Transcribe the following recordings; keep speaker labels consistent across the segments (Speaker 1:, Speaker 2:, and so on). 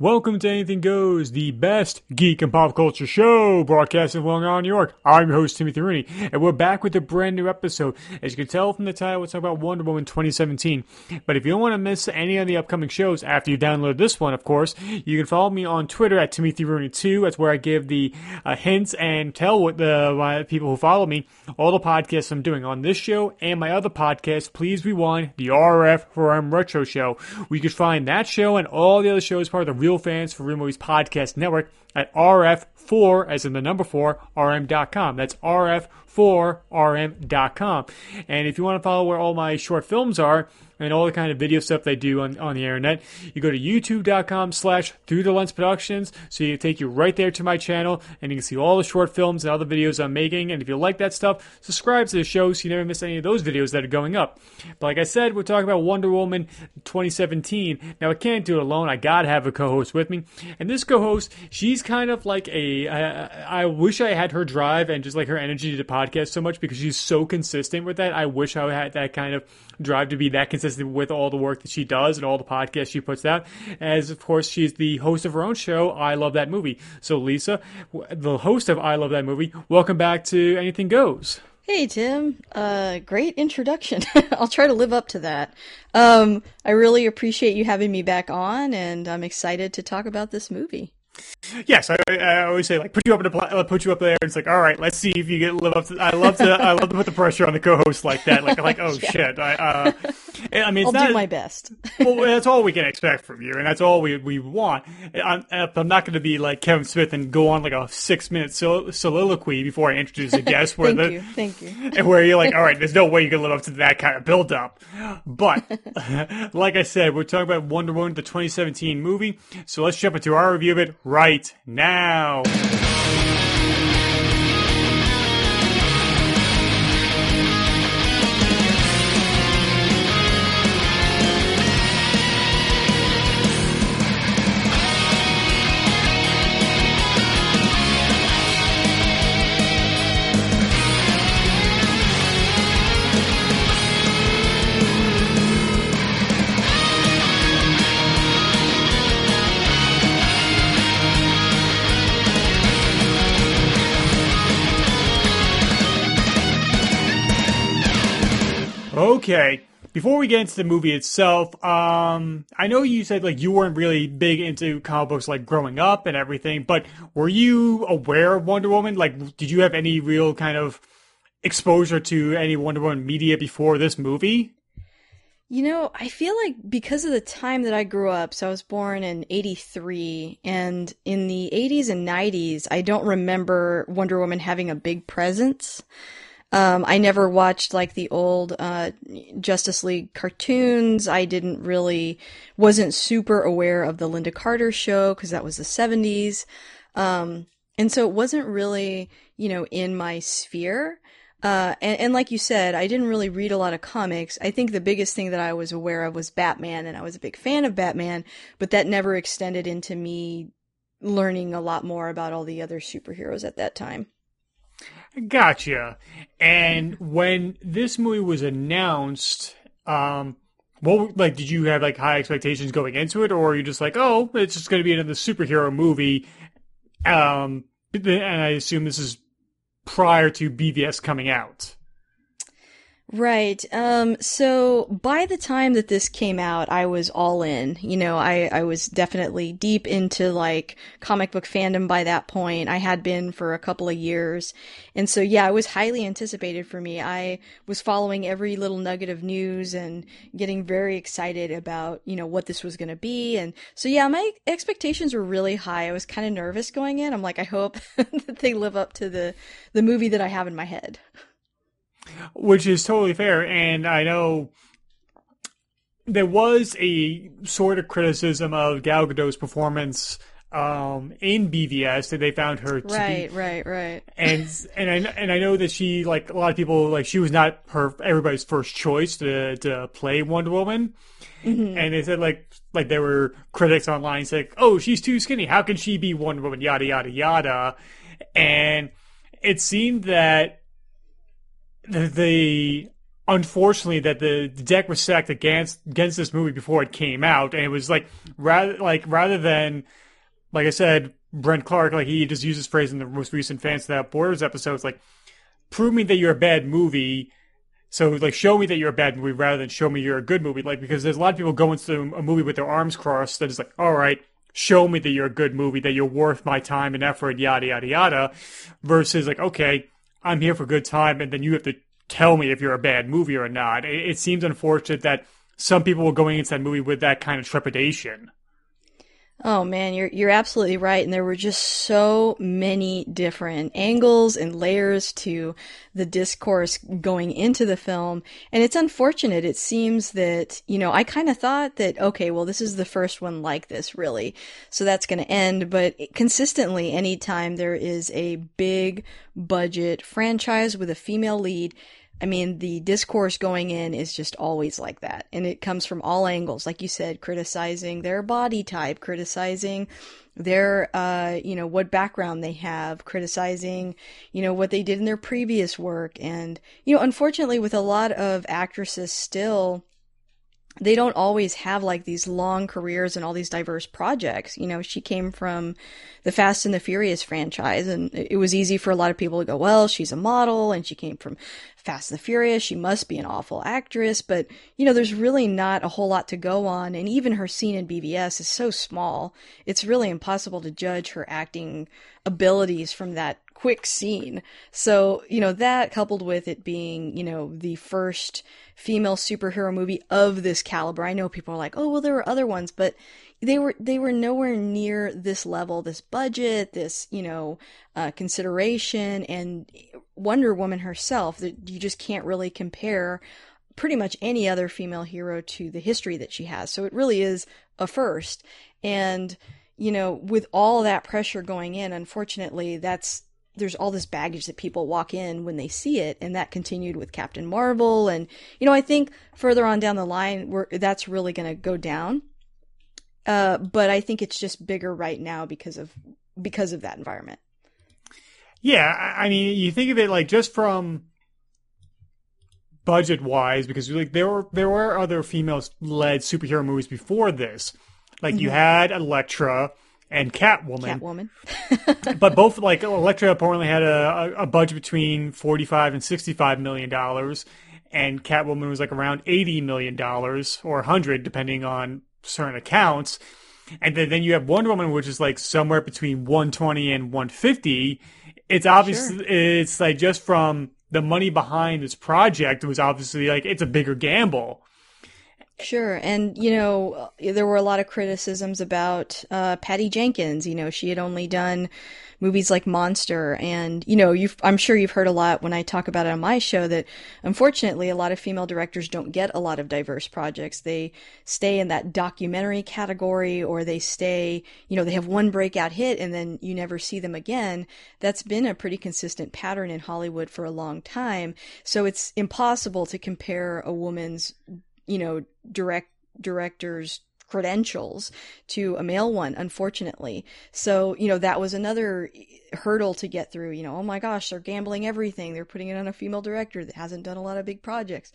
Speaker 1: Welcome to Anything Goes, the best geek and pop culture show broadcasting from Long Island, New York. I'm your host, Timothy Rooney, and we're back with a brand new episode. As you can tell from the title, we're talking about Wonder Woman 2017. But if you don't want to miss any of the upcoming shows after you download this one, of course, you can follow me on Twitter at Timothy Rooney2. That's where I give the uh, hints and tell what the my people who follow me all the podcasts I'm doing on this show and my other podcast. Please rewind the RF for M Retro Show. We could find that show and all the other shows part of the Real Fans for Real Movies Podcast Network at RF4, as in the number 4, RM.com. That's RF4RM.com. And if you want to follow where all my short films are, and all the kind of video stuff they do on, on the internet. You go to youtube.com slash through the lens productions. So you take you right there to my channel and you can see all the short films and other videos I'm making. And if you like that stuff, subscribe to the show so you never miss any of those videos that are going up. But like I said, we're talking about Wonder Woman 2017. Now I can't do it alone. I gotta have a co-host with me. And this co-host, she's kind of like a. I, I wish I had her drive and just like her energy to podcast so much because she's so consistent with that. I wish I had that kind of drive to be that consistent with all the work that she does and all the podcasts she puts out. As of course, she's the host of her own show, I Love That Movie. So, Lisa, the host of I Love That Movie, welcome back to Anything Goes.
Speaker 2: Hey Tim, uh, great introduction. I'll try to live up to that. Um, I really appreciate you having me back on, and I'm excited to talk about this movie.
Speaker 1: Yes, I, I, always say like put you up in a, uh, put you up there. And it's like all right, let's see if you get live up to. I love to I love to put the pressure on the co-host like that. Like like oh yeah. shit. I uh,
Speaker 2: I mean, it's I'll not, do my best.
Speaker 1: well, that's all we can expect from you, and that's all we we want. I'm, I'm not going to be like Kevin Smith and go on like a six minute sol- soliloquy before I introduce a guest.
Speaker 2: Where
Speaker 1: thank
Speaker 2: the, you, thank you.
Speaker 1: And where you're like, all right, there's no way you can live up to that kind of build up. But like I said, we're talking about Wonder Woman, the 2017 movie. So let's jump into our review of it right now Okay. Before we get into the movie itself, um, I know you said like you weren't really big into comic books like growing up and everything, but were you aware of Wonder Woman? Like, did you have any real kind of exposure to any Wonder Woman media before this movie?
Speaker 2: You know, I feel like because of the time that I grew up, so I was born in 83, and in the 80s and 90s, I don't remember Wonder Woman having a big presence. Um, I never watched like the old uh, Justice League cartoons. I didn't really, wasn't super aware of the Lynda Carter show because that was the 70s. Um, and so it wasn't really, you know, in my sphere. Uh, and, and, like you said, I didn't really read a lot of comics. I think the biggest thing that I was aware of was Batman, and I was a big fan of Batman, but that never extended into me learning a lot more about all the other superheroes at that time.
Speaker 1: Gotcha. And when this movie was announced, um, what like did you have like high expectations going into it, or are you just like, oh, it's just going to be another superhero movie? Um, and I assume this is prior to BVS coming out.
Speaker 2: Right. Um, so by the time that this came out, I was all in. You know, I, I was definitely deep into like comic book fandom by that point. I had been for a couple of years. And so, yeah, it was highly anticipated for me. I was following every little nugget of news and getting very excited about, you know, what this was going to be. And so, yeah, my expectations were really high. I was kind of nervous going in. I'm like, I hope that they live up to the, the movie that I have in my head
Speaker 1: which is totally fair. And I know there was a sort of criticism of Gal Gadot's performance um, in BVS that they found her to
Speaker 2: right,
Speaker 1: be,
Speaker 2: right, right,
Speaker 1: and and I and I know that she like a lot of people like she was not her everybody's first choice to to play Wonder Woman, mm-hmm. and they said like like there were critics online saying, oh she's too skinny, how can she be Wonder Woman, yada yada yada, and it seemed that the, the unfortunately that the, the deck was stacked against against this movie before it came out, and it was like rather like rather than like I said, Brent Clark, like he just used this phrase in the most recent Fans That Borders episode, it's like prove me that you're a bad movie. So like show me that you're a bad movie rather than show me you're a good movie. Like because there's a lot of people going to a movie with their arms crossed that is like, all right, show me that you're a good movie, that you're worth my time and effort, yada yada yada. Versus like, okay, I'm here for a good time, and then you have to tell me if you're a bad movie or not. It, it seems unfortunate that some people were going into that movie with that kind of trepidation.
Speaker 2: Oh man, you're you're absolutely right. And there were just so many different angles and layers to the discourse going into the film. And it's unfortunate. It seems that, you know, I kind of thought that okay, well this is the first one like this really. So that's going to end, but consistently anytime there is a big budget franchise with a female lead I mean, the discourse going in is just always like that. And it comes from all angles. Like you said, criticizing their body type, criticizing their, uh, you know, what background they have, criticizing, you know, what they did in their previous work. And, you know, unfortunately, with a lot of actresses still, they don't always have like these long careers and all these diverse projects. You know, she came from the Fast and the Furious franchise and it was easy for a lot of people to go, well, she's a model and she came from Fast and the Furious. She must be an awful actress. But, you know, there's really not a whole lot to go on. And even her scene in BVS is so small. It's really impossible to judge her acting abilities from that quick scene. So, you know, that coupled with it being, you know, the first female superhero movie of this caliber. I know people are like, "Oh, well there were other ones," but they were they were nowhere near this level, this budget, this, you know, uh, consideration and Wonder Woman herself that you just can't really compare pretty much any other female hero to the history that she has. So it really is a first. And you know, with all that pressure going in, unfortunately, that's there's all this baggage that people walk in when they see it and that continued with captain marvel. And you know i think further on down the line where that's really going to go down. Uh, but i think it's just bigger right now because of because of that environment.
Speaker 1: Yeah i mean you think of it like just from budget wise because like there were there were other female led superhero movies before this. Like mm-hmm. you had elektra and Catwoman.
Speaker 2: Catwoman.
Speaker 1: but both like Elektra apparently had a, a budget between forty five and sixty five million dollars, and Catwoman was like around eighty million dollars or hundred, depending on certain accounts. And then, then you have Wonder Woman, which is like somewhere between one twenty and one fifty. It's obviously sure. it's like just from the money behind this project, it was obviously like it's a bigger gamble.
Speaker 2: Sure. And, you know, there were a lot of criticisms about uh, Patty Jenkins. You know, she had only done movies like Monster. And, you know, I'm sure you've heard a lot when I talk about it on my show that unfortunately a lot of female directors don't get a lot of diverse projects. They stay in that documentary category or they stay, you know, they have one breakout hit and then you never see them again. That's been a pretty consistent pattern in Hollywood for a long time. So it's impossible to compare a woman's you know, direct director's credentials to a male one, unfortunately. So, you know, that was another hurdle to get through. You know, oh my gosh, they're gambling everything. They're putting it on a female director that hasn't done a lot of big projects.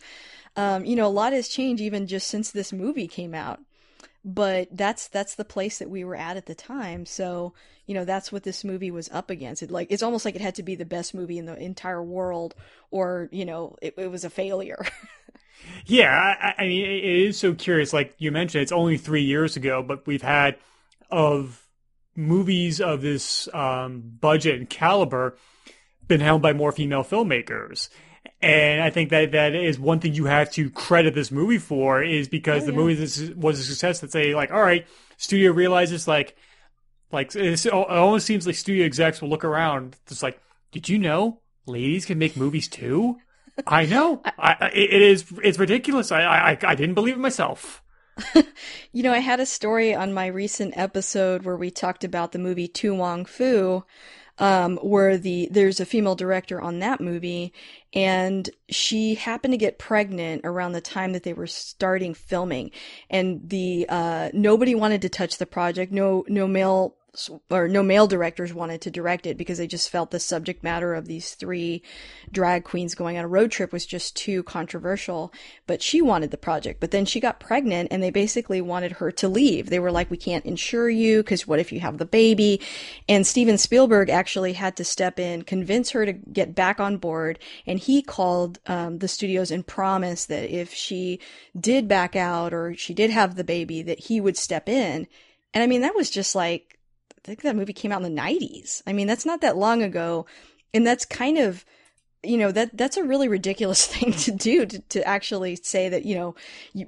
Speaker 2: Um, you know, a lot has changed even just since this movie came out. But that's that's the place that we were at at the time. So, you know, that's what this movie was up against. It like it's almost like it had to be the best movie in the entire world, or you know, it, it was a failure.
Speaker 1: Yeah, I, I, mean, it is so curious. Like you mentioned, it's only three years ago, but we've had of movies of this um, budget and caliber been held by more female filmmakers. And I think that that is one thing you have to credit this movie for is because oh, the yeah. movie was a success that say like, all right, studio realizes like, like it almost seems like studio execs will look around just like, did you know ladies can make movies too? I know. I, it is. It's ridiculous. I, I I didn't believe it myself.
Speaker 2: you know, I had a story on my recent episode where we talked about the movie To Wong Foo, um, where the there's a female director on that movie, and she happened to get pregnant around the time that they were starting filming, and the uh, nobody wanted to touch the project. No, no male or no male directors wanted to direct it because they just felt the subject matter of these three drag queens going on a road trip was just too controversial. But she wanted the project. But then she got pregnant and they basically wanted her to leave. They were like, we can't insure you because what if you have the baby? And Steven Spielberg actually had to step in, convince her to get back on board. And he called um, the studios and promised that if she did back out or she did have the baby, that he would step in. And I mean, that was just like, I think that movie came out in the 90s. I mean, that's not that long ago. And that's kind of, you know, that that's a really ridiculous thing to do to, to actually say that, you know,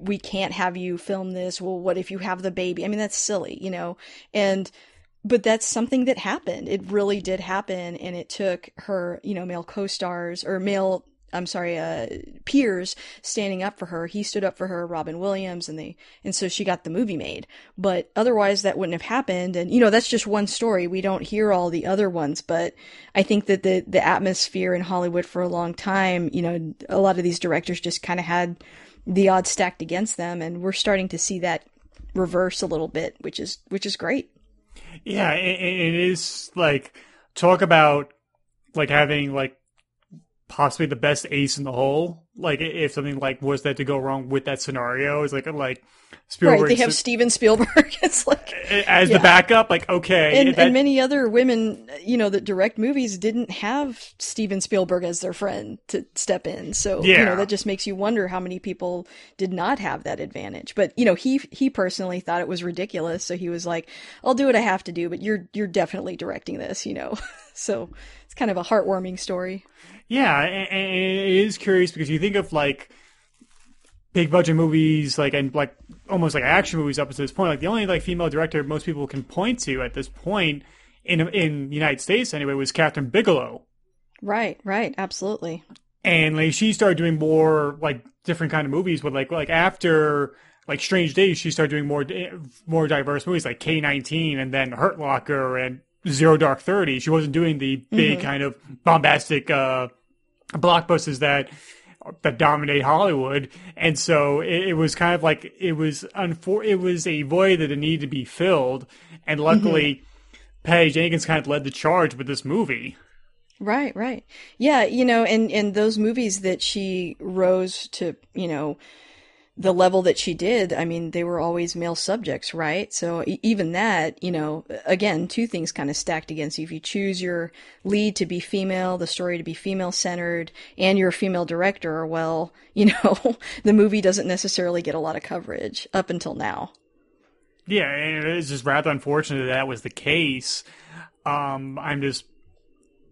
Speaker 2: we can't have you film this. Well, what if you have the baby? I mean, that's silly, you know, and, but that's something that happened. It really did happen. And it took her, you know, male co-stars or male I'm sorry, uh, peers standing up for her. He stood up for her, Robin Williams, and they, and so she got the movie made. But otherwise, that wouldn't have happened. And you know, that's just one story. We don't hear all the other ones. But I think that the the atmosphere in Hollywood for a long time, you know, a lot of these directors just kind of had the odds stacked against them, and we're starting to see that reverse a little bit, which is which is great.
Speaker 1: Yeah, it, it is like talk about like having like possibly the best ace in the hole. Like if something like was that to go wrong with that scenario, is like like
Speaker 2: Spielberg. Right, they have Steven Spielberg It's like
Speaker 1: as yeah. the backup. Like okay,
Speaker 2: and, that... and many other women, you know, that direct movies didn't have Steven Spielberg as their friend to step in. So yeah. you know that just makes you wonder how many people did not have that advantage. But you know, he he personally thought it was ridiculous, so he was like, "I'll do what I have to do, but you're you're definitely directing this," you know. so it's kind of a heartwarming story.
Speaker 1: Yeah, and it is curious because you think of like big budget movies, like and like almost like action movies up to this point. Like the only like female director most people can point to at this point in in the United States anyway was Kathryn Bigelow.
Speaker 2: Right, right, absolutely.
Speaker 1: And like she started doing more like different kind of movies, but like like after like Strange Days, she started doing more eh, more diverse movies like K nineteen and then Hurt Locker and Zero Dark Thirty. She wasn't doing the big mm-hmm. kind of bombastic uh, blockbusters that that dominate Hollywood, and so it, it, was kind of like it was unfor- it was a void that needed to be filled, and luckily, mm-hmm. Patty Jenkins kind of led the charge with this movie.
Speaker 2: Right, right, yeah, you know, and and those movies that she rose to, you know, the level that she did, I mean, they were always male subjects, right? So even that, you know, again, two things kind of stacked against you. If you choose your lead to be female, the story to be female centered, and you're a female director, well, you know, the movie doesn't necessarily get a lot of coverage up until now.
Speaker 1: Yeah, it's just rather unfortunate that, that was the case. Um, I'm just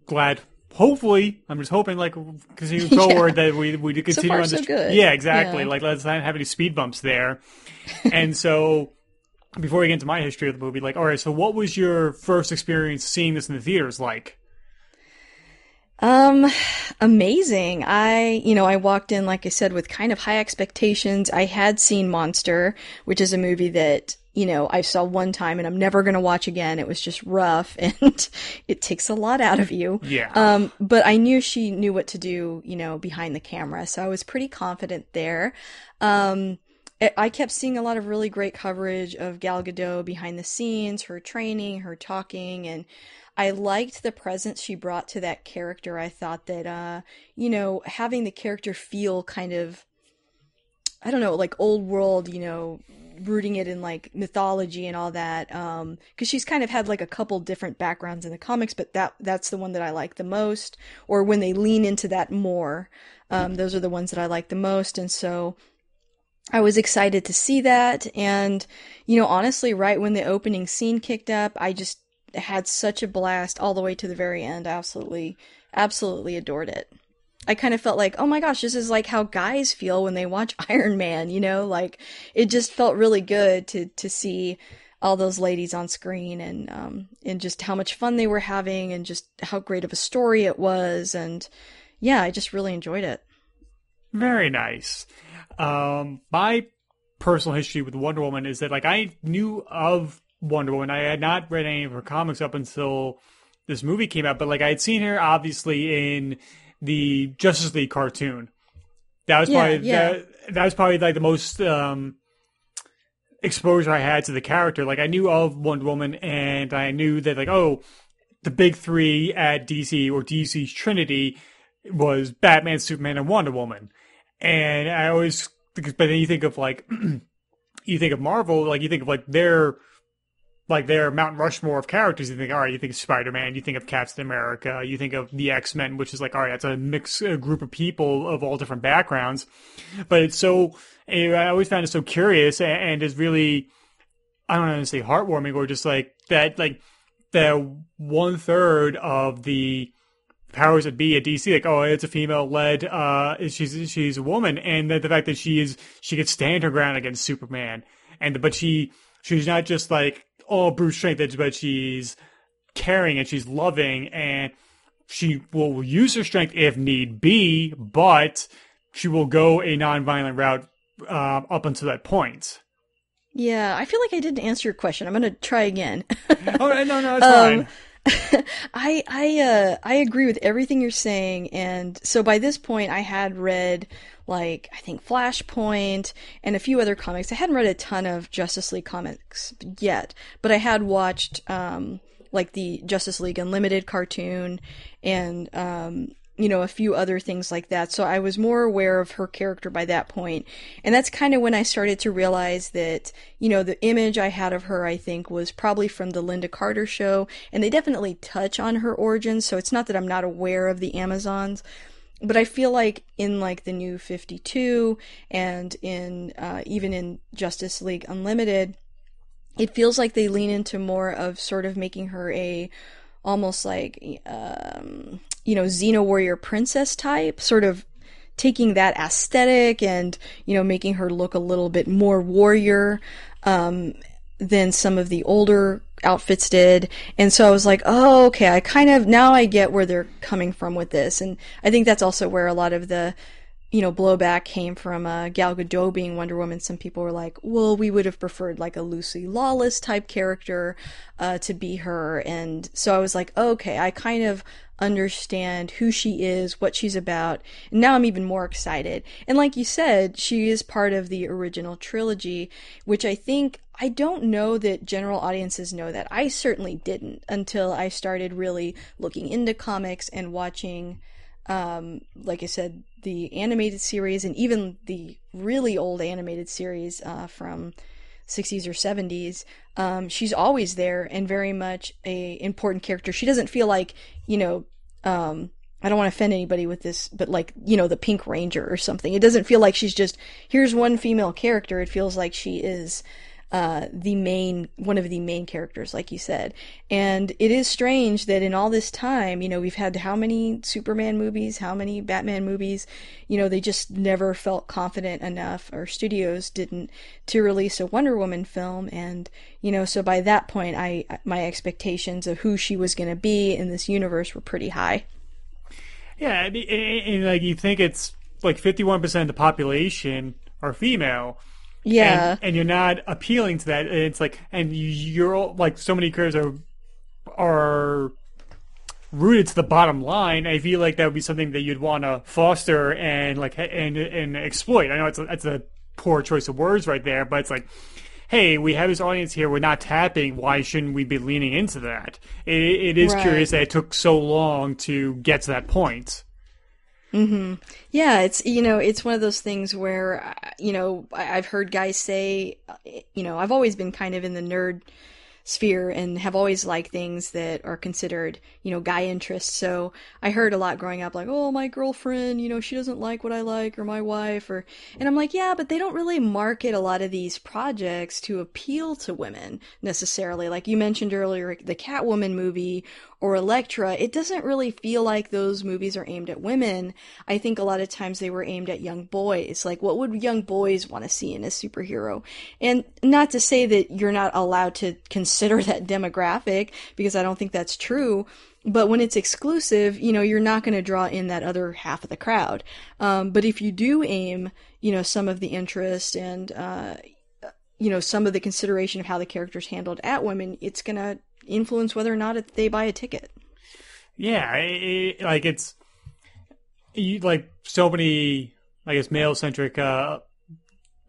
Speaker 1: glad hopefully, I'm just hoping, like, continue forward yeah. that we we do continue
Speaker 2: so far,
Speaker 1: on this.
Speaker 2: So
Speaker 1: yeah, exactly. Yeah. Like, let's not have any speed bumps there. and so, before we get into my history of the movie, like, all right, so what was your first experience seeing this in the theaters like?
Speaker 2: Um, amazing. I, you know, I walked in, like I said, with kind of high expectations. I had seen Monster, which is a movie that you know, I saw one time and I'm never going to watch again. It was just rough and it takes a lot out of you.
Speaker 1: Yeah.
Speaker 2: Um, but I knew she knew what to do, you know, behind the camera. So I was pretty confident there. Um, I kept seeing a lot of really great coverage of Gal Gadot behind the scenes, her training, her talking, and I liked the presence she brought to that character. I thought that, uh, you know, having the character feel kind of, I don't know, like old world, you know, rooting it in like mythology and all that um because she's kind of had like a couple different backgrounds in the comics but that that's the one that i like the most or when they lean into that more um those are the ones that i like the most and so I was excited to see that. And, you know, honestly, right when the opening scene kicked up, I just had such a blast all the way to the very end. Absolutely, absolutely adored it. I kind of felt like, oh my gosh, this is like how guys feel when they watch Iron Man, you know, like it just felt really good to to see all those ladies on screen and um and just how much fun they were having and just how great of a story it was and yeah, I just really enjoyed it.
Speaker 1: Very nice. Um my personal history with Wonder Woman is that like I knew of Wonder Woman. I had not read any of her comics up until this movie came out, but like I had seen her obviously in the Justice League cartoon. That was yeah, probably yeah. That, that was probably like the most um exposure I had to the character. Like I knew of Wonder Woman, and I knew that like oh, the big three at DC or DC's Trinity was Batman, Superman, and Wonder Woman. And I always, but then you think of like, you think of Marvel, like you think of like their, like their Mount Rushmore of characters. You think, all right, you think of Spider Man, you think of Captain America, you think of the X Men, which is like, all right, that's a mixed group of people of all different backgrounds. But it's so, I always found it so curious and is really, I don't to say heartwarming or just like that, like the one third of the powers that be at DC, like, oh, it's a female led, uh, she's, she's a woman. And the, the fact that she is, she could stand her ground against Superman. And, but she, she's not just like, oh, brute strength, but she's caring and she's loving and she will use her strength if need be, but she will go a non-violent route uh, up until that point.
Speaker 2: Yeah, I feel like I didn't answer your question. I'm going to try again.
Speaker 1: oh no, no, it's um, fine.
Speaker 2: I I uh I agree with everything you're saying and so by this point I had read like I think Flashpoint and a few other comics. I hadn't read a ton of Justice League comics yet, but I had watched um like the Justice League Unlimited cartoon and um you know, a few other things like that. So I was more aware of her character by that. And that's kind of when I started to realize that, you know, the image I had of her, I think, was probably from the Lynda Carter show. And they definitely touch on her origins. So it's not that I'm not aware of the Amazons. But I feel like in like the new 52 and in, uh, even in Justice League Unlimited, it feels like they lean into more of sort of making her a almost like um, you know Xena warrior princess type, sort of taking that aesthetic and you know making her look a little bit more warrior um, than some of the older outfits did. And so I was like, oh, okay, I kind of now I get where they're coming from with this, and I think that's also where a lot of the you know, blowback came from uh, Gal Gadot being Wonder Woman. Some people were like, well, we would have preferred like a Lucy Lawless type character uh, to be her. And so I was like, okay, I kind of understand who she is, what she's about. And now I'm even more excited. And like you said, she is part of the original trilogy, which I think I don't know that general audiences know that. I certainly didn't until I started really looking into comics and watching um, like I said, the animated series and even the really old animated series uh, from 60s or 70s, um, she's always there and very much a important character. She doesn't feel like, you know, um, I don't want to offend anybody with this, but like, you know, the Pink Ranger or something. It doesn't feel like she's just, here's one female character. It feels like she is uh, the main, one of the main characters, like you said. And it is strange that in all this time, you know, we've had how many Superman movies, how many Batman movies, you know, they just never felt confident enough, or studios didn't, to release a Wonder Woman film. And, you know, so by that point, I, my expectations of who she was going to be in this universe were pretty high.
Speaker 1: Yeah, and, and, like you think it's like 51% of the population are female
Speaker 2: yeah.
Speaker 1: And, and, you're not appealing to that. It's like, and you're like, so many careers are, are rooted to the bottom line. I feel like that would be something that you'd want to foster and like, and, and exploit. I know it's a, it's a poor choice of words right there, but it's like, hey, we have this audience here, we're not tapping, why shouldn't we be leaning into that? it, it is right. curious that it took so long to get to that point.
Speaker 2: Mm-hmm. Yeah, it's you know it's one of those things where uh, you know I've heard guys say, uh, you know I've always been kind of in the nerd sphere and have always liked things that are considered, you know, guy interests. So I heard a lot growing up, like, oh, my girlfriend, you know, she doesn't like what I like, or my wife, or, and I'm like, yeah, but they don't really market a lot of these projects to appeal to women necessarily. Like you mentioned earlier, the Catwoman movie or Elektra, it doesn't really feel like those movies are aimed at women. I think a lot of times they were aimed at young boys. Like, what would young boys want to see in a superhero? And not to say that you're not allowed to consider that demographic, because I don't think that's true. But when it's exclusive, you know, you're not going to draw in that other half of the crowd. Um, but if you do aim, you know, some of the interest and, uh, you know, some of the consideration of how the character's handled at women, it's going to influence whether or not they buy a ticket.
Speaker 1: Yeah, it, like it's you like so many, I guess, male centric, uh,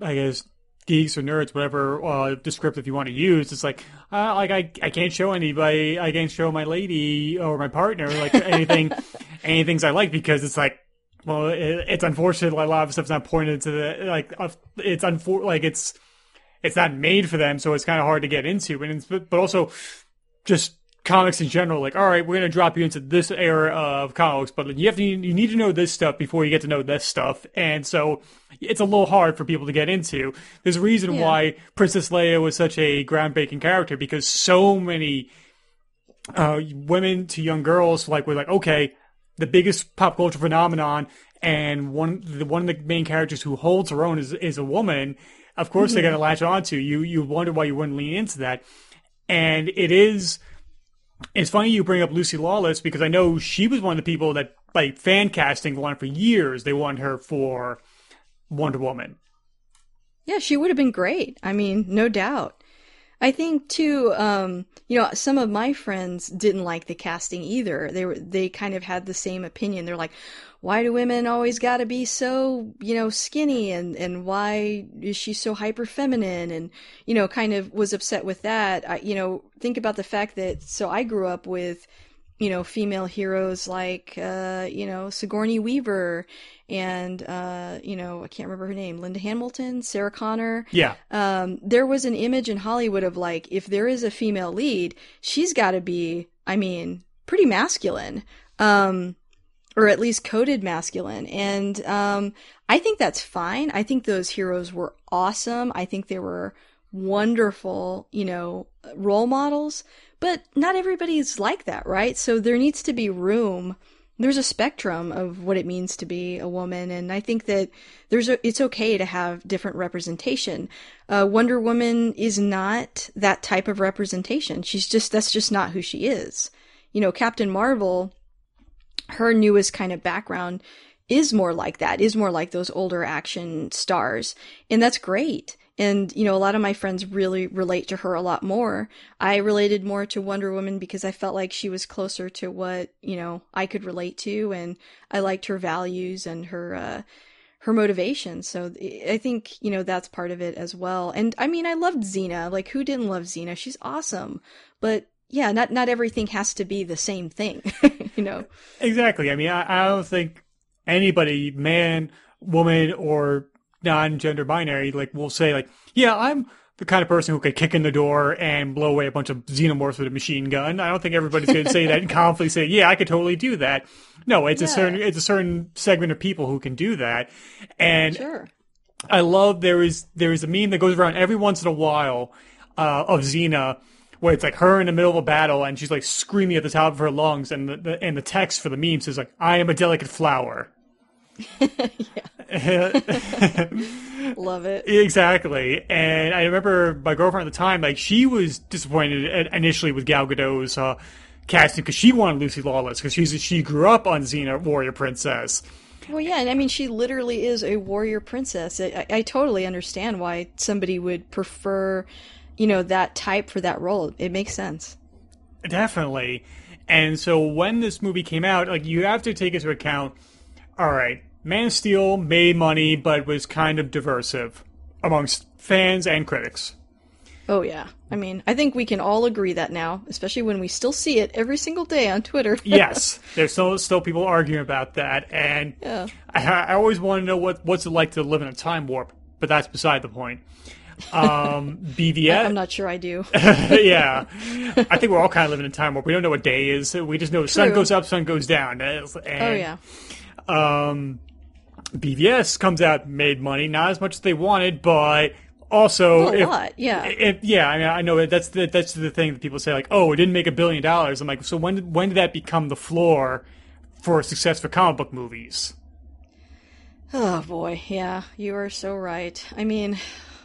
Speaker 1: I guess, geeks or nerds, whatever uh, descriptive you want to use. It's like, uh, like I, I can't show anybody, I can't show my lady or my partner like anything, any things I like because it's like, well, it, it's unfortunate. Like, a lot of stuff's not pointed to the like, it's unfor like it's it's not made for them, so it's kind of hard to get into. And but also just comics in general, like, all right, we're going to drop you into this era of comics, but you have to, you need to know this stuff before you get to know this stuff. And so it's a little hard for people to get into. There's a reason yeah. why Princess Leia was such a groundbreaking character because so many uh, women to young girls like were like, okay, the biggest pop culture phenomenon, and one the one of the main characters who holds her own is is a woman. Of course, mm-hmm. they're going to latch onto you. You wonder why you wouldn't lean into that, and it is it's funny you bring up Lucy Lawless because I know she was one of the people that like fan casting wanted for years. They wanted her for Wonder Woman.
Speaker 2: Yeah, she would have been great. I mean, no doubt. I think too, um, you know, some of my friends didn't like the casting either. They were they kind of had the same opinion. They're like, why do women always got to be so you know skinny and and why is she so hyper feminine and you know kind of was upset with that. I, you know think about the fact that so i grew up with you know female heroes like uh you know sigourney weaver and uh you know i can't remember her name linda hamilton sarah connor.
Speaker 1: Yeah.
Speaker 2: Um there was an image in hollywood of like if there is a female lead she's got to be i mean pretty masculine. Um or at least coded masculine. And um, I think that's fine. I think those heroes were awesome. I think they were wonderful, you know, role models. But not everybody's like that, right? So there needs to be room. There's a spectrum of what it means to be a woman, and I think that there's a, it's okay to have different representation. Uh, Wonder Woman is not that type of representation. She's just that's just not who she is. You know, Captain Marvel her newest kind of background is more like that, is more like those older action stars. And that's great. And, you know, a lot of my friends really relate to her a lot more. I related more to Wonder Woman because I felt like she was closer to what, you know, I could relate to and I liked her values and her, uh, her motivation. So I think, you know, that's part of it as well. And I mean, I loved Xena. Like, who didn't love Xena? She's awesome. But yeah, not not everything has to be the same thing, you know.
Speaker 1: Exactly. I mean, I, I don't think anybody, man, woman, or non-gender binary, like will say like, yeah, I'm the kind of person who could kick in the door and blow away a bunch of xenomorphs with a machine gun. I don't think everybody's going to say that and confidently say, "Yeah, I could totally do that." No, it's yeah. a certain it's a certain segment of people who can do that, and
Speaker 2: sure.
Speaker 1: I love there is there is a meme that goes around every once in a while uh, of Xena where it's like her in the middle of a battle and she's like screaming at the top of her lungs, and the, the and the text for the meme says like, "I am a delicate flower."
Speaker 2: Love it.
Speaker 1: Exactly. And I remember my girlfriend at the time, like, she was disappointed initially with Gal Gadot's uh, casting because she wanted Lucy Lawless because she's she grew up on Xena Warrior Princess.
Speaker 2: Well, yeah, and I mean, she literally is a warrior princess. I, I totally understand why somebody would prefer you know, that type for that role. It makes sense.
Speaker 1: Definitely. And so when this movie came out, like you have to take into account, all right, Man of Steel made money but was kind of diversive amongst fans and critics.
Speaker 2: Oh yeah. I mean, I think we can all agree that now, especially when we still see it every single day on Twitter.
Speaker 1: yes, there's still still people arguing about that, and
Speaker 2: yeah.
Speaker 1: I, I always want to know what what's it like to live in a time warp, but that's beside the point. Um, BVS.
Speaker 2: I'm not sure I do.
Speaker 1: yeah, I think we're all kind of living in a time where we don't know what day is. We just know the sun goes up, sun goes down. And,
Speaker 2: oh yeah.
Speaker 1: Um, BVS comes out, made money, not as much as they wanted, but also
Speaker 2: a if, lot, yeah,
Speaker 1: if, yeah. I mean, I know that's the that's the thing that people say like, oh, it didn't make a billion dollars. I'm like, so when did, when did that become the floor for success for comic book movies?
Speaker 2: Oh boy, yeah, you are so right. I mean,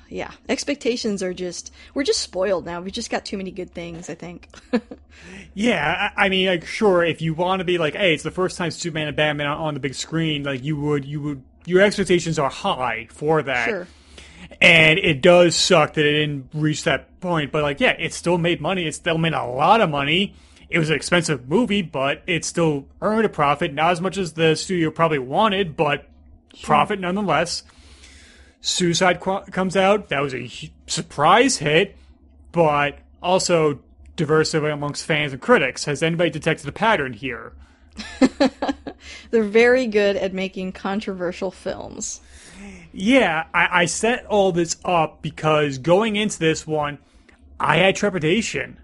Speaker 2: yeah, expectations are just we're just spoiled now. We've just got too many good things, I think.
Speaker 1: yeah, I, I, mean, like, sure, if you want to be like, hey, it's the first time Superman and Batman on, on the big screen, like you would, you would, your expectations are high for that.
Speaker 2: Sure.
Speaker 1: And it does suck that it didn't reach that point, but like, yeah, it still made money. It still made a lot of money. It was an expensive movie, but it still earned a profit. Not as much as the studio probably wanted, but sure. profit nonetheless. Suicide Qu- comes out. That was a surprise hit, but also diversity amongst fans and critics. Has anybody detected a pattern here?
Speaker 2: They're very good at making controversial films.
Speaker 1: Yeah, I, I set all this up because going into this one, I had trepidation.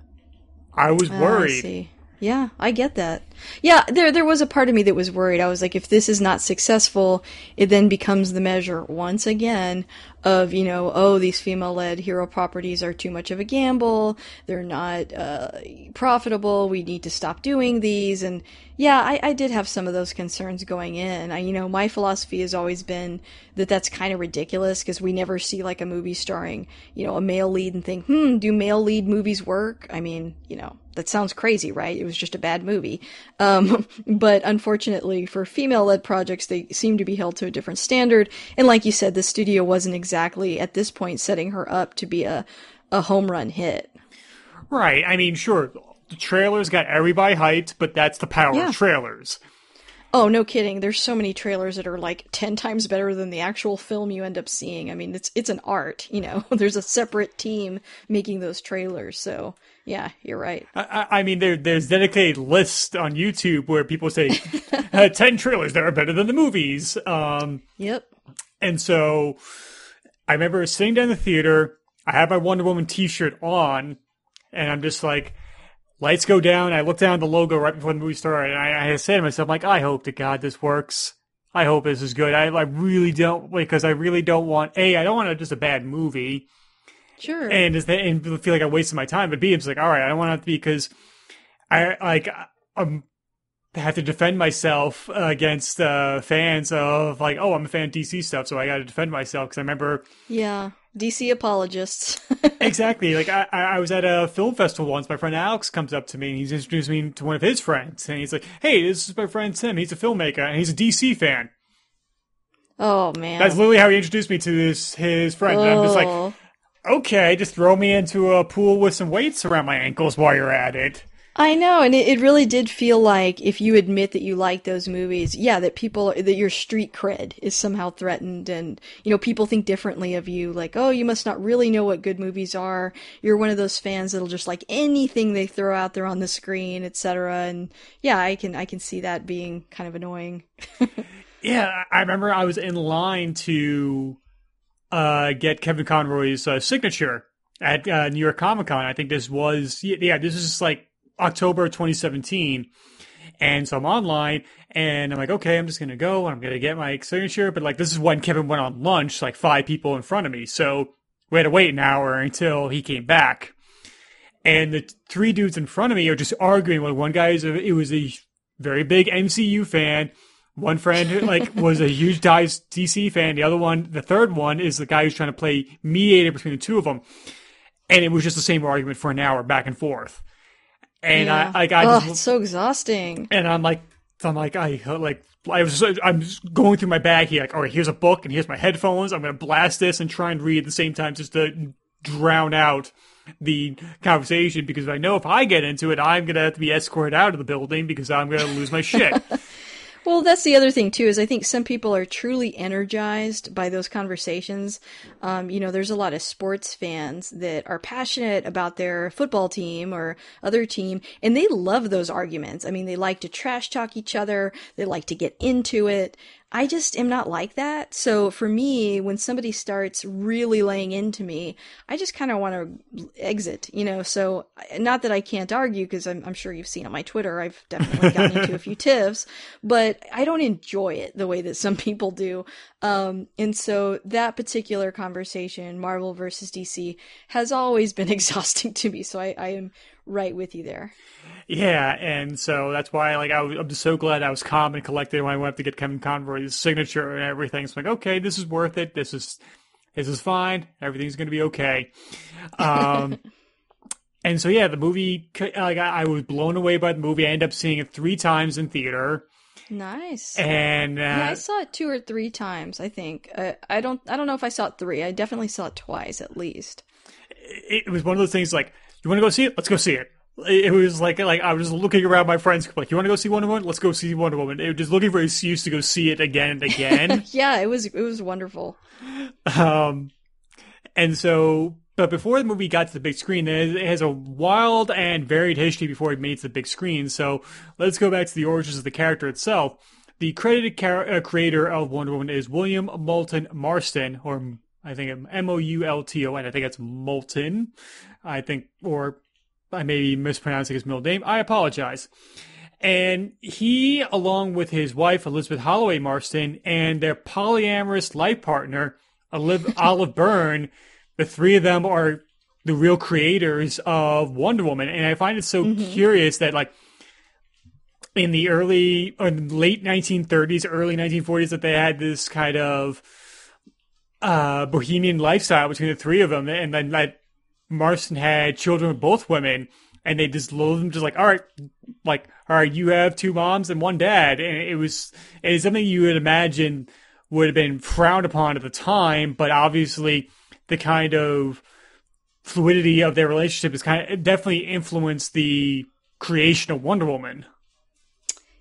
Speaker 1: I was
Speaker 2: Ah, I
Speaker 1: worried.
Speaker 2: Yeah, I get that. Yeah, there there was a part of me that was worried. I was like, if this is not successful, it then becomes the measure once again of you know, oh, these female-led hero properties are too much of a gamble. They're not uh, profitable. We need to stop doing these. And yeah, I, I did have some of those concerns going in. I, you know, my philosophy has always been that that's kind of ridiculous because we never see like a movie starring you know a male lead and think, hmm, do male lead movies work? I mean, you know, that sounds crazy, right? It was just a bad movie. Um, but unfortunately for female led projects, they seem to be held to a different standard. And like you said, the studio wasn't exactly at this point setting her up to be a, a home run hit.
Speaker 1: Right. I mean, sure, the trailers got everybody hyped, but that's the power
Speaker 2: Yeah.
Speaker 1: of trailers.
Speaker 2: Oh, no kidding. There's so many trailers that are like 10 times better than the actual film you end up seeing. I mean, it's, it's an art, you know, there's a separate team making those trailers. So yeah, you're right.
Speaker 1: I, I mean, there, there's dedicated lists on YouTube where people say uh, 10 trailers that are better than the movies. Um,
Speaker 2: Yep.
Speaker 1: And so I remember sitting down in the theater. I had my Wonder Woman t shirt on, and I'm just like, lights go down. I look down at the logo right before the movie started, and I, I said to myself, like, I hope to God this works. I hope this is good. I, I really don't, because I really don't want, A, I don't want a, just a bad movie,
Speaker 2: Sure.
Speaker 1: and, is that, and feel like I wasted my time, but B, it's like, all right, I don't want it to be because I, like, I'm, have to defend myself uh, against uh, fans of like, oh, I'm a fan of DC stuff, so I got to defend myself because I remember
Speaker 2: yeah. DC apologists.
Speaker 1: exactly like I, I was at a film festival once. My friend Alex comes up to me and he's introduced me to one of his friends, and he's like, "Hey, this is my friend Tim. He's a filmmaker and he's a DC fan."
Speaker 2: oh, man.
Speaker 1: That's literally how he introduced me to this his friend. And I'm just like,
Speaker 2: Oh.
Speaker 1: okay, just throw me into a pool with some weights around my ankles while you're at it.
Speaker 2: I know, and it, it really did feel like if you admit that you like those movies, yeah, that people that your street cred is somehow threatened, and you know people think differently of you. Like, oh, you must not really know what good movies are. You're one of those fans that'll just like anything they throw out there on the screen, etc. And yeah, I can I can see that being kind of annoying.
Speaker 1: Yeah, I remember I was in line to uh, get Kevin Conroy's uh, signature at uh, New York Comic Con. I think this was yeah, this is like October 2017. And so I'm online and I'm like, okay, I'm just going to go and I'm going to get my signature. But like, this is when Kevin went on lunch, like five people in front of me. So we had to wait an hour until he came back. And the three dudes in front of me are just arguing. Like, one guy is a, it was a very big MCU fan. One friend like was a huge Dice DC fan. The other one, the third one, is the guy who's trying to play mediator between the two of them. And it was just the same argument for an hour back and forth. And
Speaker 2: yeah.
Speaker 1: I, like, I just,
Speaker 2: it's so exhausting.
Speaker 1: and I'm like, I'm like, I like, I was, just, I'm just going through my bag here, like, all right, here's a book and here's my headphones. I'm gonna blast this and try and read at the same time just to drown out the conversation because I know if I get into it, I'm gonna have to be escorted out of the building because I'm gonna lose my shit.
Speaker 2: Well, that's the other thing too. Is I think some people are truly energized by those conversations. Um, you know, there's a lot of sports fans that are passionate about their football team or other team, and they love those arguments. I mean, they like to trash talk each other. They like to get into it. I just am not like that. So for me, when somebody starts really laying into me, I just kind of want to exit, you know. So not that I can't argue because I'm, I'm sure you've seen on my Twitter, I've definitely gotten into a few tiffs, but I don't enjoy it the way that some people do. Um, and so that particular conversation, Marvel versus DC, has always been exhausting to me. So I, I am right with you there.
Speaker 1: Yeah, and so that's why like I was, I'm just so glad I was calm and collected when I went up to get Kevin Conroy's signature and everything. It's like, okay, this is worth it. This is this is fine. Everything's going to be okay. Um, and so yeah, the movie like I, I was blown away by the movie. I ended up seeing it three times in theater,
Speaker 2: Nice.
Speaker 1: and uh,
Speaker 2: Yeah, I saw it two or three times. I think. Uh, I don't. I don't know if I saw it three. I definitely saw it twice at least.
Speaker 1: it was one of those things like, you want to go see it? Let's go see it. it was like like I was just looking around my friends like you want to go see Wonder Woman? Let's go see Wonder Woman. It was just looking for an excuse to go see it again and again.
Speaker 2: Yeah it was it was wonderful.
Speaker 1: Um and so but before the movie got to the big screen it has a wild and varied history before it made it to the big screen. So let's go back to the origins of the character itself. The credited car- uh, creator of Wonder Woman is William Moulton Marston or I think M O U L T O N I think it's Moulton I think or I may be mispronouncing his middle name. I apologize. And he, along with his wife, Elizabeth Holloway Marston, and their polyamorous life partner, Olive, Olive Byrne, the three of them are the real creators of Wonder Woman. And I find it so mm-hmm. curious that, like, in the early or late 1930s, early 1940s, that they had this kind of uh, bohemian lifestyle between the three of them. And then, like, Marston had children with both women, and they just loathed them, just like, all right, like, all right, you have two moms and one dad, and it was it is something you would imagine would have been frowned upon at the time, but obviously the kind of fluidity of their relationship is kind of definitely influenced the creation of Wonder Woman.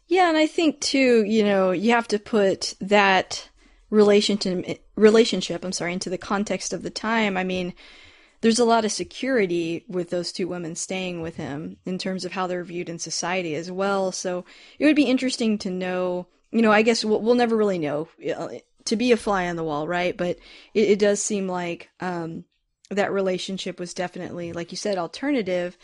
Speaker 2: Yeah, and I think too, you know, you have to put that relationship relationship, I'm sorry, into the context of the time. I mean, there's a lot of security with those two women staying with him in terms of how they're viewed in society as well. So it would be interesting to know, you know, I guess we'll, we'll never really know uh, to be a fly on the wall, right? But it, it does seem like um, that relationship was definitely, like you said, alternative.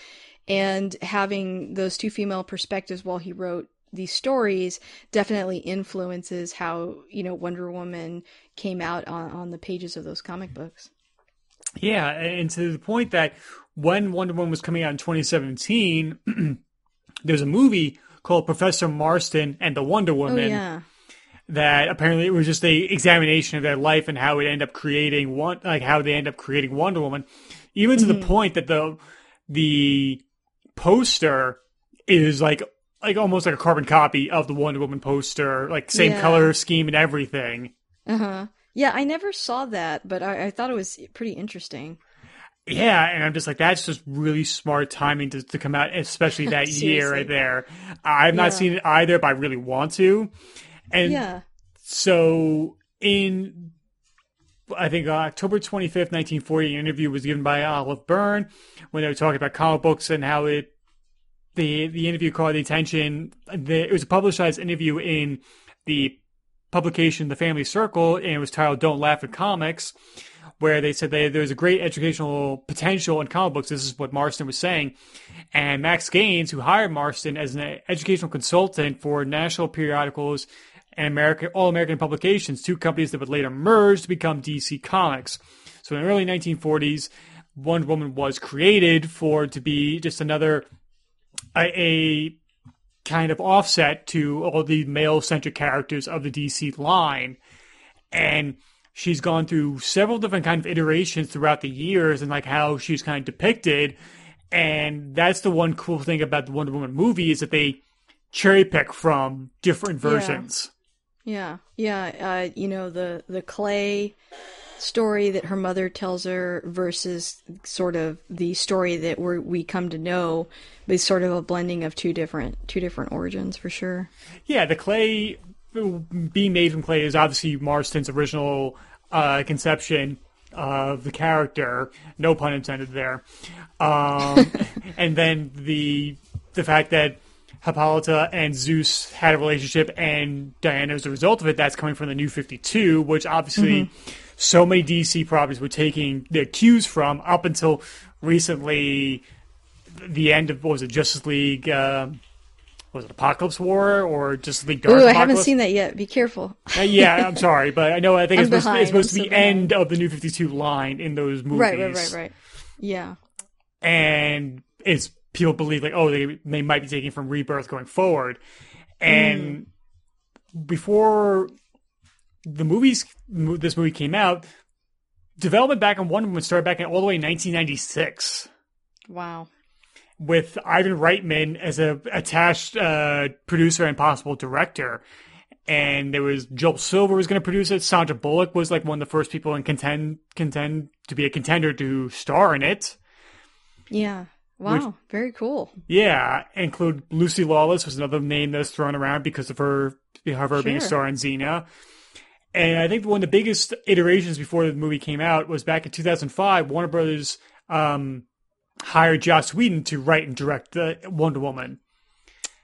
Speaker 2: And having those two female perspectives while he wrote these stories definitely influences how, you know, Wonder Woman came out on, on the pages of those comic books.
Speaker 1: Yeah, and to the point that when Wonder Woman was coming out in 2017, there's a movie called Professor Marston and the Wonder oh, Woman.
Speaker 2: Oh, yeah.
Speaker 1: That apparently it was just a examination of their life and how it ended up creating one, like how they end up creating Wonder Woman, even to mm-hmm. the point that the the poster is like like almost like a carbon copy of the Wonder Woman poster, like same yeah. color scheme and everything.
Speaker 2: Uh huh. Yeah, I never saw that, but I, I thought it was pretty interesting.
Speaker 1: Yeah, and I'm just like, that's just really smart timing to, to come out, especially that year right there. I've not yeah. seen it either, but I really want to. And yeah. so in, I think uh, October 25th, 1940, an interview was given by Olive Byrne when they were talking about comic books and how it, the, the interview caught the attention. The, it was a publicized interview in the publication, The Family Circle, and it was titled Don't Laugh at Comics, where they said that there's a great educational potential in comic books. This is what Marston was saying. And Max Gaines, who hired Marston as an educational consultant for national periodicals and American All American Publications, two companies that would later merge to become DC Comics. So in the early 1940s, Wonder Woman was created for to be just another a, a kind of offset to all the male centric characters of the DC line. And she's gone through several different kind of iterations throughout the years and like how she's kind of depicted. And that's the one cool thing about the Wonder Woman movie is that they cherry pick from different versions.
Speaker 2: Yeah, yeah. yeah. Uh, you know the the clay story that her mother tells her versus sort of the story that we we come to know is sort of a blending of two different two different origins for sure.
Speaker 1: Yeah, the clay being made from clay is obviously Marston's original uh, conception of the character. No pun intended there. Um, and then the the fact that Hippolyta and Zeus had a relationship, and Diana as a result of it. That's coming from the New Fifty Two, which obviously. Mm-hmm so many DC properties were taking their cues from up until recently. The end of what was it Justice League? Uh, was it Apokolips War or Justice League
Speaker 2: Dark? Ooh,
Speaker 1: I
Speaker 2: haven't seen that yet. Be careful.
Speaker 1: uh, yeah, I'm sorry, but I know I think it's supposed, it's supposed, to be the end of the New Fifty Two line in those movies.
Speaker 2: Right, right, right, right. Yeah.
Speaker 1: And it's people believe like, oh, they they might be taking from Rebirth going forward, and mm. before the movies this movie came out, development back on Wonder Woman started back in all the way in 1996.
Speaker 2: Wow.
Speaker 1: With Ivan Reitman as a attached uh, producer and possible director. And there was Joel Silver was going to produce it. Sandra Bullock was like one of the first people in contend contend to be a contender to star in it.
Speaker 2: Yeah. Wow,
Speaker 1: Which-
Speaker 2: very cool.
Speaker 1: Yeah, include Lucy Lawless was another name that's thrown around because of her of her being a star in Xena. And I think one of the biggest iterations before the movie came out was back in 2005. Warner Brothers um, hired Joss Whedon to write and direct the Wonder Woman.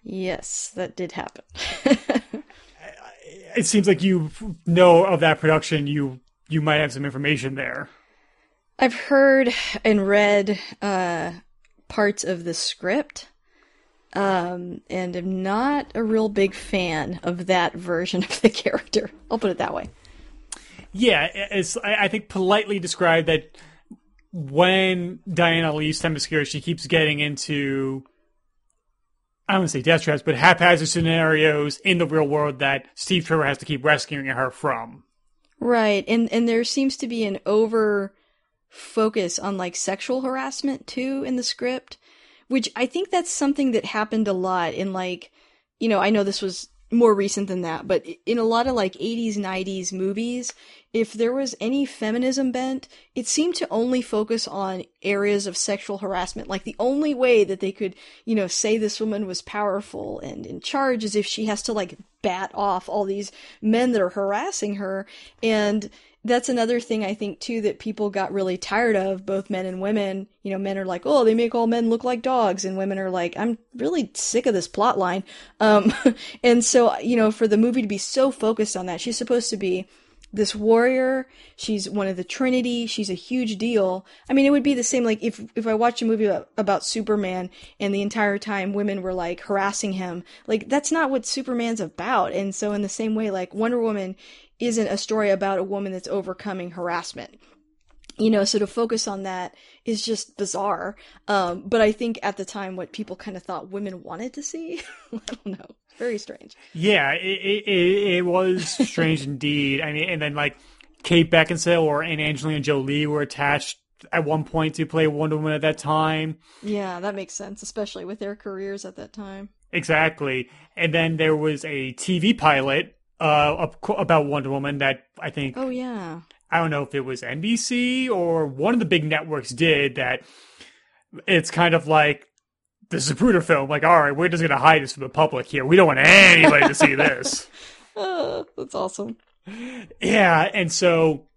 Speaker 2: Yes, that did happen.
Speaker 1: It seems like you know of that production. You you might have some information there.
Speaker 2: I've heard and read uh, parts of the script, um, and am not a real big fan of that version of the character. I'll put it that way.
Speaker 1: Yeah, it's I think politely described that when Diana leaves Themyscira, she keeps getting into I don't want to say death traps, but haphazard scenarios in the real world that Steve Trevor has to keep rescuing her from.
Speaker 2: Right, and and there seems to be an over focus on like sexual harassment too in the script, which I think that's something that happened a lot in like, you know, I know this was more recent than that, but in a lot of like 80s 90s movies, if there was any feminism bent, it seemed to only focus on areas of sexual harassment. Like the only way that they could, you know, say this woman was powerful and in charge is if she has to like bat off all these men that are harassing her. And that's another thing I think too that people got really tired of, both men and women. You know, men are like, oh, they make all men look like dogs, and women are like, I'm really sick of this plot line. Um, and so, you know, for the movie to be so focused on that, she's supposed to be this warrior. She's one of the Trinity. She's a huge deal. I mean, it would be the same like if if I watch a movie about, about Superman and the entire time women were like harassing him. Like that's not what Superman's about. And so in the same way, like Wonder Woman isn't a story about a woman that's overcoming harassment. You know, so to focus on that is just bizarre. Um, but I think at the time, what people kind of thought women wanted to see, I don't know, very strange.
Speaker 1: Yeah, it it, it, was strange indeed. I mean, and then like Kate Beckinsale or and Angelina Jolie were attached at one point to play Wonder Woman at that time.
Speaker 2: Yeah, that makes sense, especially with their careers at that time.
Speaker 1: Exactly. And then there was a TV pilot uh about Wonder Woman that I think
Speaker 2: Oh yeah.
Speaker 1: I don't know if it was NBC or one of the big networks did that. It's kind of like the Zapruder film. Like, all right, we're just gonna hide this from the public here. We don't want anybody to see this.
Speaker 2: Uh, that's awesome.
Speaker 1: Yeah, and so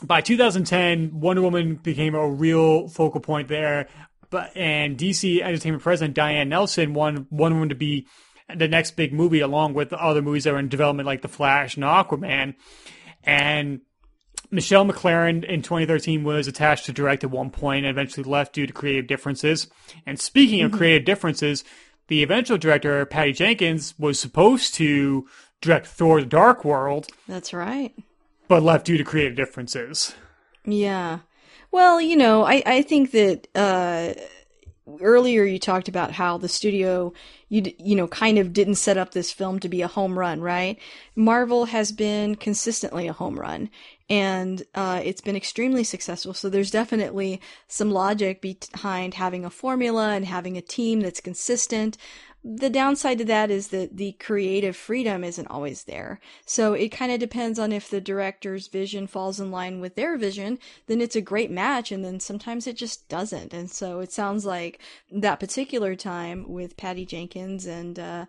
Speaker 1: by 2010, Wonder Woman became a real focal point there. But and DC Entertainment president Diane Nelson wanted Wonder Woman to be the next big movie, along with the other movies that were in development, like The Flash and Aquaman. And Michelle MacLaren in 2013 was attached to direct at one point and eventually left due to creative differences. And speaking of creative differences, the eventual director, Patty Jenkins, was supposed to direct Thor the Dark World,
Speaker 2: That's right.
Speaker 1: but left due to creative differences.
Speaker 2: Yeah. Well, you know, I, I think that uh, earlier you talked about how the studio, you you know, kind of didn't set up this film to be a home run, right? Marvel has been consistently a home run, and uh, it's been extremely successful. So there's definitely some logic behind having a formula and having a team that's consistent. The downside to that is that the creative freedom isn't always there. So it kind of depends on if the director's vision falls in line with their vision, then it's a great match, and then sometimes it just doesn't. And so it sounds like that particular time with Patty Jenkins and uh,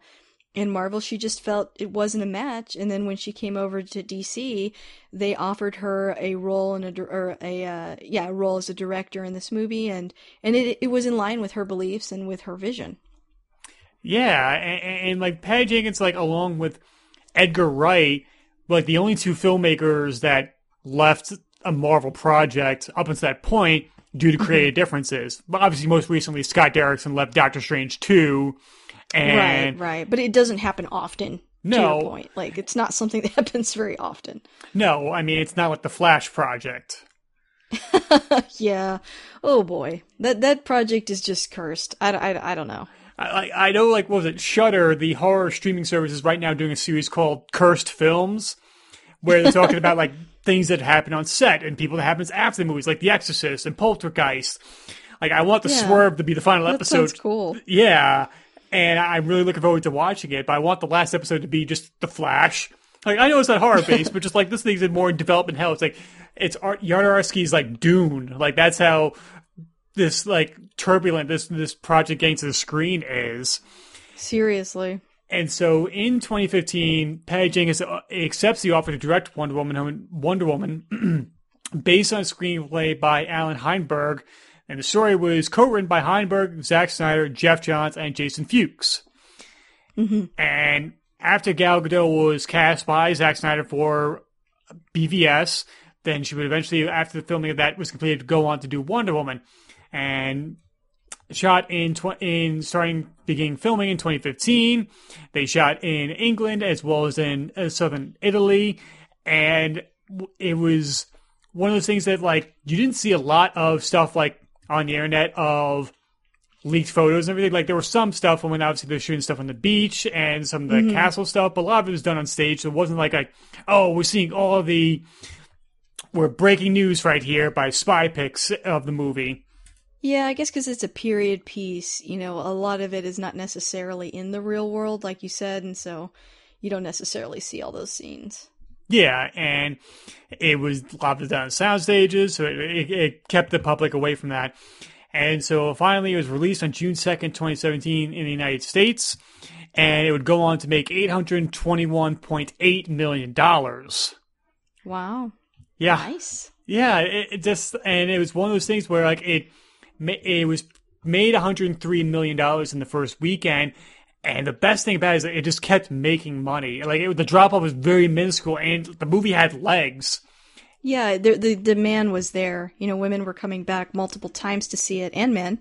Speaker 2: and Marvel, she just felt it wasn't a match. And then when she came over to DC, they offered her a role in a or a uh, yeah a role as a director in this movie, and and it it was in line with her beliefs and with her vision.
Speaker 1: Yeah, and, and like Patty Jenkins, like along with Edgar Wright, like the only two filmmakers that left a Marvel project up until that point due to creative differences. But obviously, most recently, Scott Derrickson left Doctor Strange two, and
Speaker 2: right, right. But it doesn't happen often. To
Speaker 1: No.
Speaker 2: point, like it's not something that happens very often.
Speaker 1: no, I mean it's not like the Flash project.
Speaker 2: Yeah. Oh boy, that that project is just cursed. I, I, I don't know.
Speaker 1: I, I I know, like, what was it? Shudder, the horror streaming service, is right now doing a series called Cursed Films, where they're talking about like things that happen on set and people that happens after the movies, like The Exorcist and Poltergeist. Like, I want the
Speaker 2: Yeah.
Speaker 1: swerve to be the final
Speaker 2: That
Speaker 1: episode.
Speaker 2: sounds cool.
Speaker 1: Yeah, and I'm really looking forward to watching it. But I want the last episode to be just the Flash. Like I know it's not horror based, but just like this thing's in more development hell. It's like it's Jodorowsky's like Dune. Like that's how this like turbulent this this project getting to the screen is.
Speaker 2: Seriously.
Speaker 1: And so in 2015, Patty Jenkins uh, accepts the offer to direct Wonder Woman, Wonder Woman, based on a screenplay by Allan Heinberg, and the story was co-written by Heinberg, Zack Snyder, Geoff Johns, and Jason Fuchs.
Speaker 2: Mm-hmm.
Speaker 1: And after Gal Gadot was cast by Zack Snyder for BVS, then she would eventually, after the filming of that was completed, go on to do Wonder Woman. And shot in tw- in starting beginning filming in 2015. They shot in England as well as in uh, southern Italy, and w- it was one of those things that like you didn't see a lot of stuff like on the internet of leaked photos and everything. Like there was some stuff when obviously they're shooting stuff on the beach and some of the mm-hmm. castle stuff, but a lot of it was done on stage. So it wasn't like like oh we're seeing all the we're breaking news right here by spy pics of the movie.
Speaker 2: Yeah, I guess because it's a period piece, you know, a lot of it is not necessarily in the real world, like you said, and so you don't necessarily see all those scenes.
Speaker 1: Yeah, and it was a down of it done on sound stages, so it, it, it kept the public away from that. And so finally, it was released on June 2nd, 2017, in the United States, and it would go on to make $821.8 million.
Speaker 2: Wow.
Speaker 1: Yeah.
Speaker 2: Nice.
Speaker 1: Yeah, it, it just, and it was one of those things where, like, it, it was made $103 million in the first weekend. And the best thing about it is that it just kept making money. Like, it, the drop off was very minuscule, and the movie had legs.
Speaker 2: Yeah, the, the demand was there. You know, women were coming back multiple times to see it, and men.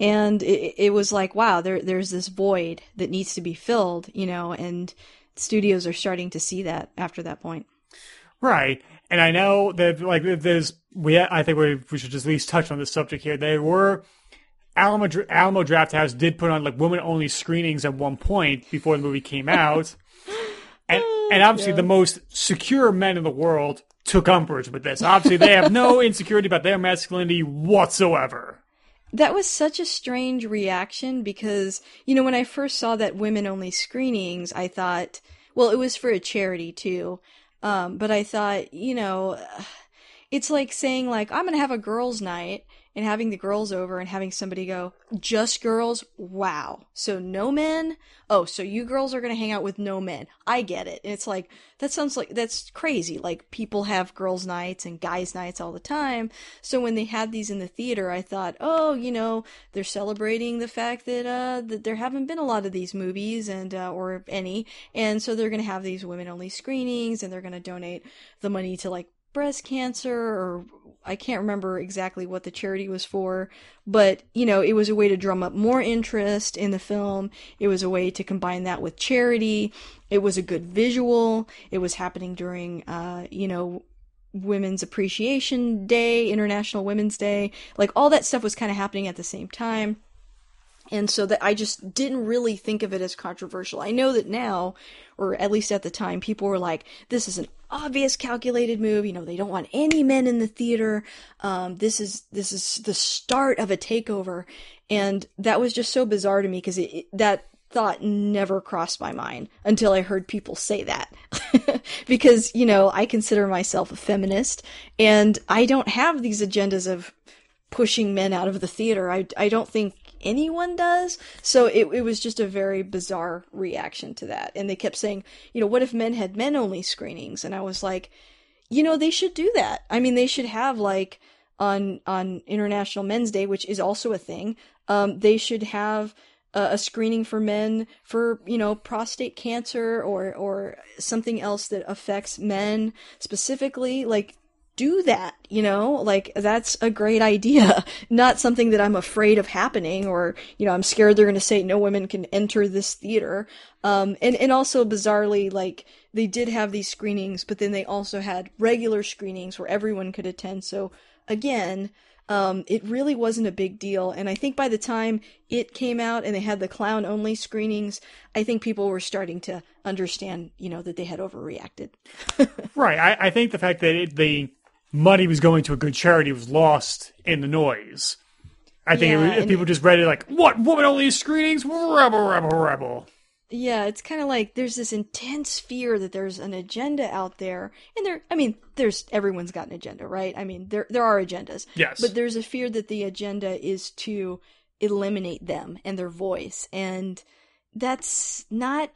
Speaker 2: And it, it was like, wow, there, there's this void that needs to be filled, you know, and studios are starting to see that after that point.
Speaker 1: Right. And I know that like there's we I think we we should just at least touch on this subject here. There were Alamo Alamo Drafthouse did put on like women only screenings at one point before the movie came out. and and obviously the most secure men in the world took umbrage with this. Obviously they have no insecurity about their masculinity whatsoever.
Speaker 2: That was such a strange reaction because, you know, when I first saw that women only screenings, I thought, well, it was for a charity too. Um, but I thought, you know, it's like saying like, I'm going to have a girls night and having the girls over and having somebody go, just girls? Wow. So no men? Oh, so you girls are going to hang out with no men. I get it. And it's like, that sounds like, that's crazy. Like people have girls nights and guys nights all the time. So when they had these in the theater, I thought, oh, you know, they're celebrating the fact that, uh, that there haven't been a lot of these movies and, uh, or any. And so they're going to have these women only screenings and they're going to donate the money to like breast cancer or I can't remember exactly what the charity was for, but you know, it was a way to drum up more interest in the film. It was a way to combine that with charity. It was a good visual. It was happening during uh, you know, Women's Appreciation Day, International Women's Day. Like all that stuff was kind of happening at the same time. And so that I just didn't really think of it as controversial. I know that now, or at least at the time, people were like, this is an obvious calculated move. You know, they don't want any men in the theater. Um, this is, this is the start of a takeover. And that was just so bizarre to me because that thought never crossed my mind until I heard people say that. because, you know, I consider myself a feminist and I don't have these agendas of pushing men out of the theater. I, I don't think anyone does. So it, it was just a very bizarre reaction to that. And they kept saying, you know, what if men had men only screenings? And I was like, you know, they should do that. I mean, they should have like on, on International Men's Day, which is also a thing. Um, they should have a, a screening for men for, you know, prostate cancer or, or something else that affects men specifically. Like, do that, you know? Like, that's a great idea. Not something that I'm afraid of happening or, you know, I'm scared they're going to say no women can enter this theater. Um, and, and also bizarrely, like, they did have these screenings, but then they also had regular screenings where everyone could attend. So, again, um, it really wasn't a big deal. And I think by the time it came out and they had the clown only screenings, I think people were starting to understand, you know, that they had overreacted.
Speaker 1: right. I, I think the fact that it, the money was going to a good charity was lost in the noise. I think
Speaker 2: Yeah,
Speaker 1: it was,
Speaker 2: and-
Speaker 1: people just read it like, "What woman only screenings? Rebel, rebel, rebel."
Speaker 2: Yeah, it's kind of like there's this intense fear that there's an agenda out there, and there. I mean, there's everyone's got an agenda, right? I mean, there there are agendas.
Speaker 1: Yes.
Speaker 2: But there's a fear that the agenda is to eliminate them and their voice, and that's not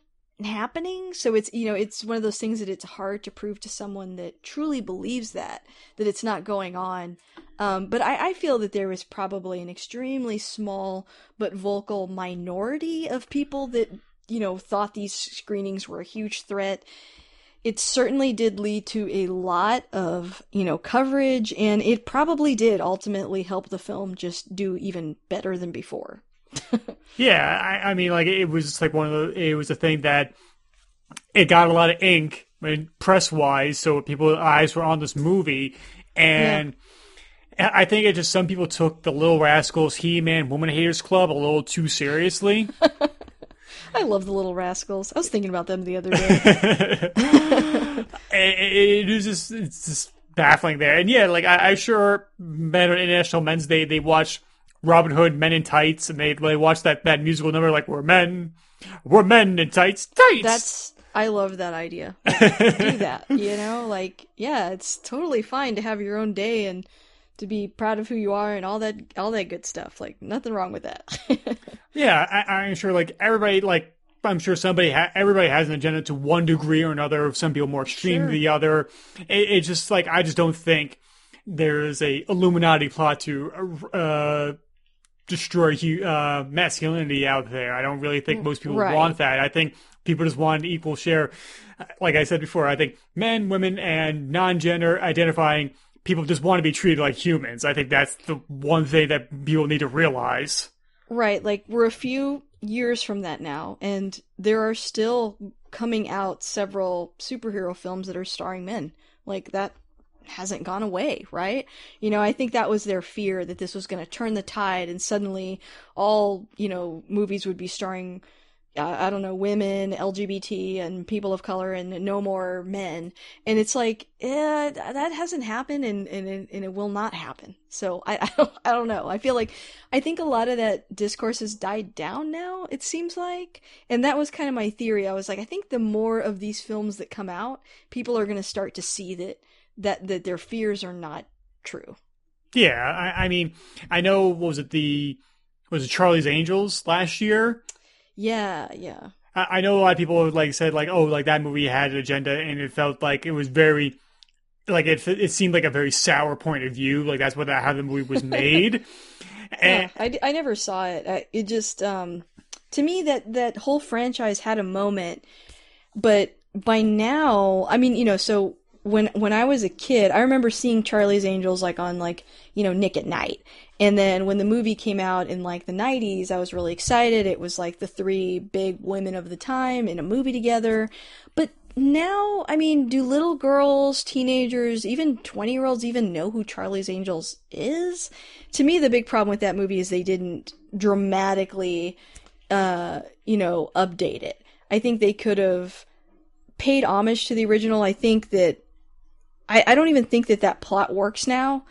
Speaker 2: happening. So it's you know it's one of those things that it's hard to prove to someone that truly believes that that it's not going on. Um, but I, I feel that there was probably an extremely small but vocal minority of people that you know, thought these screenings were a huge threat. It certainly did lead to a lot of, you know, coverage, and it probably did ultimately help the film just do even better than before.
Speaker 1: Yeah, I, I, mean, like it was just like one of the, it was a thing that it got a lot of ink, press wise, so people's eyes were on this movie, and. Yeah. I think it just some people took the Little Rascals He Man Woman Haters Club a little too seriously.
Speaker 2: I love the little rascals. I was thinking about them the other day.
Speaker 1: it, it is just it's just baffling there, and yeah, like I, I sure men on International Men's Day they watch Robin Hood Men in Tights, and they they watch that that musical number like we're men, we're men in tights, tights.
Speaker 2: That's I love that idea. Do that, you know, like yeah, it's totally fine to have your own day and to be proud of who you are and all that all that good stuff. Like nothing wrong with that.
Speaker 1: yeah, I, am sure. Like everybody, like I'm sure somebody, ha- everybody has an agenda to one degree or another. Some people more extreme sure. than the other. It, it's just like I just don't think there is a Illuminati plot to uh, destroy uh, masculinity out there. I don't really think most people right. want that. I think people just want an equal share. Like I said before, I think men, women, and non-gender identifying people just want to be treated like humans. I think that's the one thing that people need to realize.
Speaker 2: Right. Like, we're a few years from that now, and there are still coming out several superhero films that are starring men. Like, that hasn't gone away, right? You know, I think that was their fear that this was going to turn the tide and suddenly all, you know, movies would be starring I don't know, women, LGBT, and people of color, and no more men. And it's like, eh, that hasn't happened, and, and, and it will not happen. So I, I don't, I don't know. I feel like, I think a lot of that discourse has died down now, it seems like. And that was kind of my theory. I was like, I think the more of these films that come out, people are going to start to see that, that, that their fears are not true.
Speaker 1: Yeah. I, I mean, I know, what was it the, was it Charlie's Angels last year?
Speaker 2: Yeah, yeah.
Speaker 1: I, I know a lot of people like said like, oh, like that movie had an agenda, and it felt like it was very, like it it seemed like a very sour point of view. Like that's what that, how the movie was made.
Speaker 2: and, yeah, I, I never saw it. I, it just um to me that that whole franchise had a moment, but by now, I mean, you know, so when when I was a kid, I remember seeing Charlie's Angels like on like you know Nick at Night, and then when the movie came out in like the 90s, I was really excited. It was like the three big women of the time in a movie together. But now, I mean, do little girls, teenagers, even 20 year olds even know who Charlie's Angels is? To me, the big problem with that movie is they didn't dramatically, uh, you know, update it. I think they could have paid homage to the original. I think that I, I don't even think that that plot works now.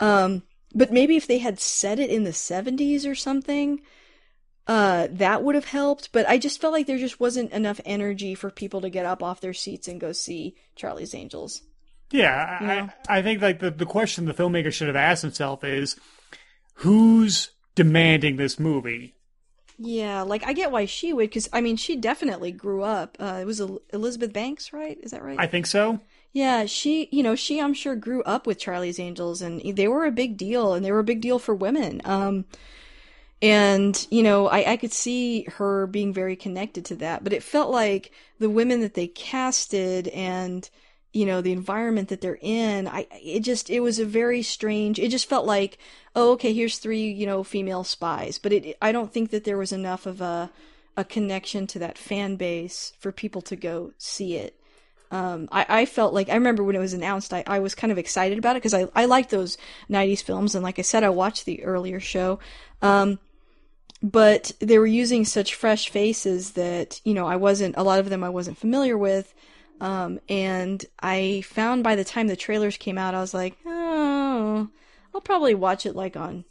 Speaker 2: Um, but maybe if they had said it in the 70s or something, uh, that would have helped. But I just felt like there just wasn't enough energy for people to get up off their seats and go see Charlie's Angels.
Speaker 1: Yeah, you know? I, I think like the, the question the filmmaker should have asked himself is who's demanding this movie?
Speaker 2: Yeah, like I get why she would, because I mean, she definitely grew up. Uh, it was Elizabeth Banks, right? Is that right?
Speaker 1: I think so.
Speaker 2: Yeah, she, you know, she I'm sure grew up with Charlie's Angels and they were a big deal and they were a big deal for women. Um and, you know, I, I could see her being very connected to that, but it felt like the women that they casted and, you know, the environment that they're in, I, it just, it was a very strange, it just felt like, oh, okay, here's three, you know, female spies, but it, I don't think that there was enough of a, a connection to that fan base for people to go see it. Um, I, I felt like I remember when it was announced, I, I was kind of excited about it because I, I liked those 90s films. And like I said, I watched the earlier show. Um, but they were using such fresh faces that, you know, I wasn't, a lot of them I wasn't familiar with. Um, and I found by the time the trailers came out, I was like, oh, I'll probably watch it like on,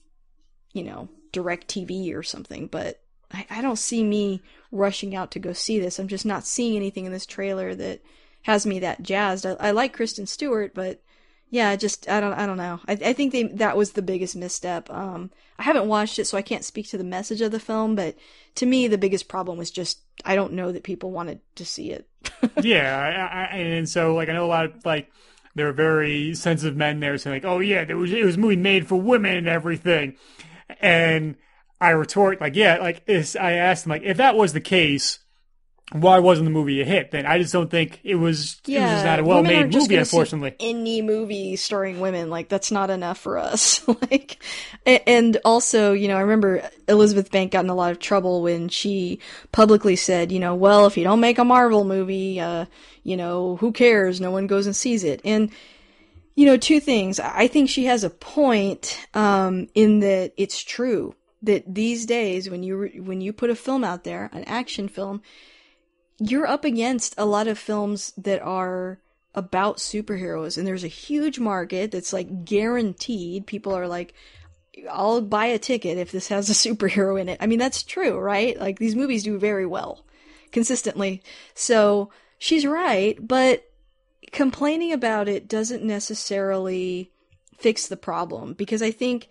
Speaker 2: you know, direct TV or something. But I, I don't see me rushing out to go see this. I'm just not seeing anything in this trailer that has me that jazzed. I, I like Kristen Stewart, but yeah, just I don't I don't know. I, I think they that was the biggest misstep. Um, I haven't watched it, so I can't speak to the message of the film. But to me, the biggest problem was just I don't know that people wanted to see it.
Speaker 1: yeah, I, I, and so like I know a lot of like there are very sensitive men there saying like, oh yeah, there was it was a movie made for women and everything, and I retort like, yeah, like I asked them like if that was the case, why wasn't the movie a hit? Then I just don't think it was. Yeah, it was just not a well-made movie, unfortunately.
Speaker 2: Any movie starring women, like that's not enough for us. like, and also, you know, I remember Elizabeth Bank got in a lot of trouble when she publicly said, you know, well, if you don't make a Marvel movie, uh, you know, who cares? No one goes and sees it. And you know, two things. I think she has a point um, in that it's true that these days, when you when you put a film out there, an action film you're up against a lot of films that are about superheroes and there's a huge market that's like guaranteed people are like I'll buy a ticket if this has a superhero in it. I mean that's true, right? Like these movies do very well consistently. So she's right, but complaining about it doesn't necessarily fix the problem because I think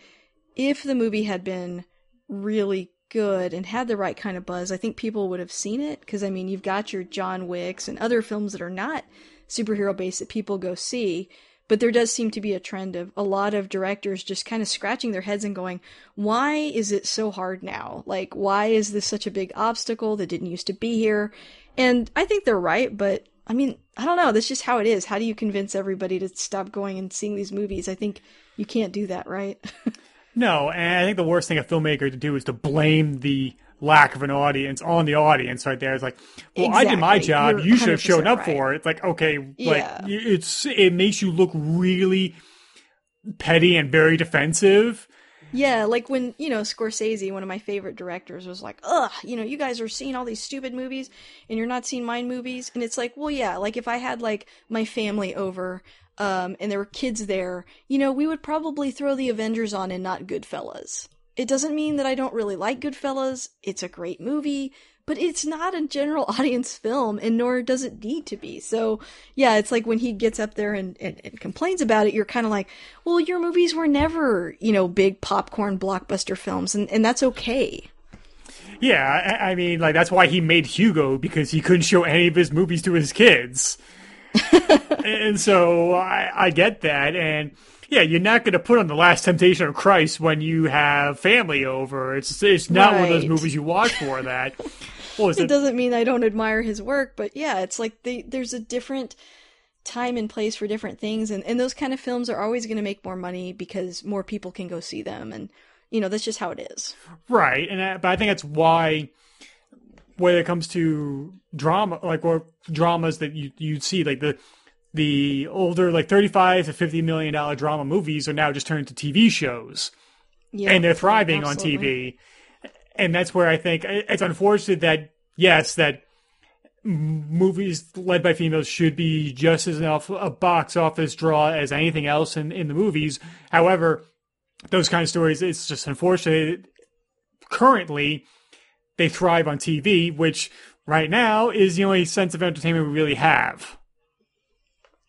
Speaker 2: if the movie had been really good and had the right kind of buzz, I think people would have seen it. Because, I mean, you've got your John Wicks and other films that are not superhero based that people go see. But there does seem to be a trend of a lot of directors just kind of scratching their heads and going, why is it so hard now? Like, why is this such a big obstacle that didn't used to be here? And I think they're right, but I mean, I don't know. That's just how it is. How do you convince everybody to stop going and seeing these movies? I think you can't do that, right?
Speaker 1: No, and I think the worst thing a filmmaker to do is to blame the lack of an audience on the audience right there. It's like, well, exactly. I did my job. You're you should have shown up right. for it. It's like, okay, yeah. like it's it makes you look really petty and very defensive.
Speaker 2: Yeah, like when, you know, Scorsese, one of my favorite directors, was like, ugh, you know, you guys are seeing all these stupid movies and you're not seeing mine movies. And it's like, well, yeah, like if I had like my family over, um, and there were kids there, you know, we would probably throw the Avengers on and not Goodfellas. It doesn't mean that I don't really like Goodfellas. It's a great movie, but it's not a general audience film, and nor does it need to be. So, yeah, it's like when he gets up there and, and, and complains about it, you're kind of like, well, your movies were never, you know, big popcorn blockbuster films, and, and that's okay.
Speaker 1: Yeah, I, I mean, like, that's why he made Hugo, because he couldn't show any of his movies to his kids. and so I, I get that. And yeah, you're not going to put on the Last Temptation of Christ when you have family over. It's it's not right. one of those movies you watch for that.
Speaker 2: it, it doesn't mean I don't admire his work, but yeah, it's like they, there's a different time and place for different things, and, and those kind of films are always going to make more money because more people can go see them, and you know that's just how it is.
Speaker 1: Right, and I, but I think that's why when it comes to drama, like or dramas that you you see, like the the older like thirty five to fifty million dollar drama movies are now just turned to TV shows, yeah, and they're thriving absolutely. on TV, and that's where I think it's unfortunate that yes that movies led by females should be just as enough a box office draw as anything else in, in the movies. However, those kind of stories, it's just unfortunate. Currently, they thrive on TV, which right now is the only sense of entertainment we really have.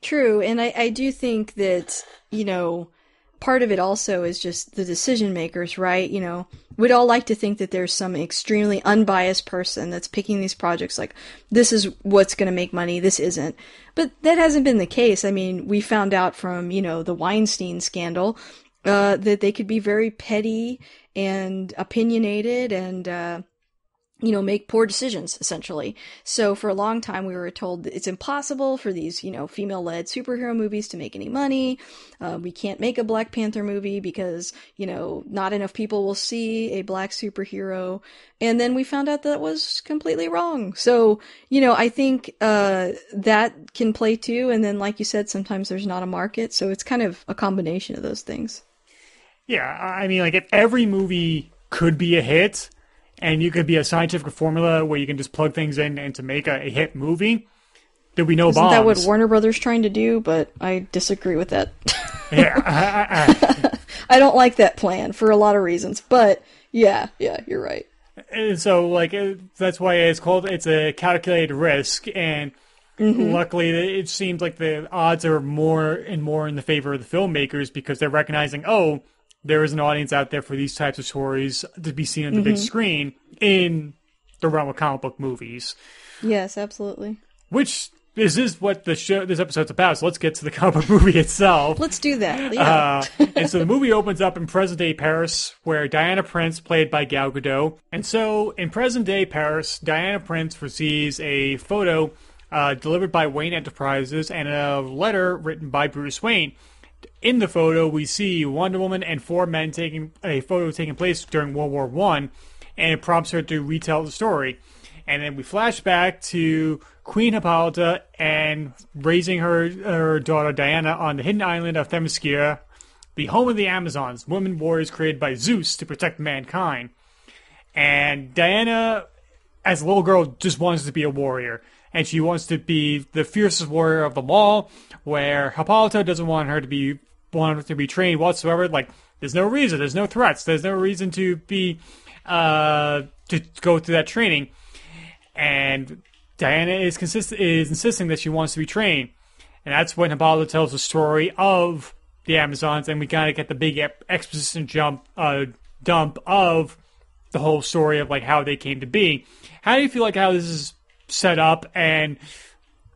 Speaker 2: True, and I, I do think that, you know, part of it also is just the decision makers, right? You know, we'd all like to think that there's some extremely unbiased person that's picking these projects like, this is what's going to make money, this isn't. But that hasn't been the case. I mean, we found out from, you know, the Weinstein scandal uh, that they could be very petty and opinionated and, uh, you know, make poor decisions, essentially. So for a long time, we were told it's impossible for these, you know, female led superhero movies to make any money. Uh, we can't make a Black Panther movie because, you know, not enough people will see a black superhero. And then we found out that was completely wrong. So, you know, I think, uh, that can play too. And then, like you said, sometimes there's not a market. So it's kind of a combination of those things.
Speaker 1: Yeah. I mean, like if every movie could be a hit, and you could be a scientific formula where you can just plug things in and to make a, a hit movie, there'd be no
Speaker 2: Isn't
Speaker 1: bombs.
Speaker 2: that what Warner Brothers trying to do? But I disagree with that.
Speaker 1: yeah, I,
Speaker 2: I, I, don't like that plan for a lot of reasons. But yeah, yeah, you're right.
Speaker 1: And so like uh, that's why it's called it's a calculated risk and luckily it seems like the odds are more and more in the favor of the filmmakers because they're recognizing oh there is an audience out there for these types of stories to be seen on the big screen in the realm of comic book movies
Speaker 2: Yes, absolutely.
Speaker 1: which this is what the show this episode's about so let's get to the comic book movie itself
Speaker 2: Let's do that. Yeah.
Speaker 1: uh, and so the movie opens up in present day Paris, where Diana Prince, played by Gal Gadot. And so in present day Paris, Diana Prince receives a photo uh, delivered by Wayne Enterprises and a letter written by Bruce Wayne. In the photo, we see Wonder Woman and four men taking a photo taking place during World War One, and it prompts her to retell the story. And then we flash back to Queen Hippolyta and raising her her daughter Diana on the hidden island of Themyscira, the home of the Amazons, women warriors created by Zeus to protect mankind. And Diana, as a little girl, just wants to be a warrior. And she wants to be the fiercest warrior of them all, where Hippolyta doesn't want her to be want to be trained whatsoever. Like, there's no reason, there's no threats, there's no reason to be uh to go through that training. And Diana is consist is insisting that she wants to be trained. And that's when Hippolyta tells the story of the Amazons, and we kind of get the big exposition jump, uh, dump of the whole story of like how they came to be. How do you feel like how this is set up? And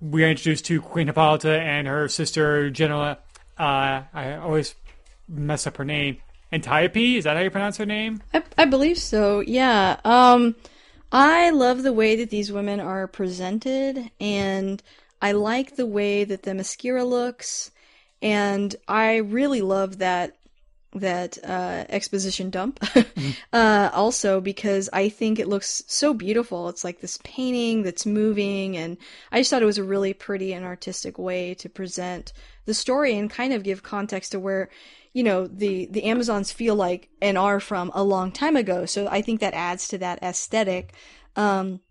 Speaker 1: we are introduced to Queen Hippolyta and her sister Genoa. Uh, I always mess up her name. Antiope, is that how you pronounce her name?
Speaker 2: I, I believe so. Yeah. Um, I love the way that these women are presented, and I like the way that Themyscira looks, and I really love that that uh, exposition dump. uh, also because I think it looks so beautiful. It's like this painting that's moving, and I just thought it was a really pretty and artistic way to present the story and kind of give context to where you know the the Amazons feel like and are from a long time ago. So I think that adds to that aesthetic. Um,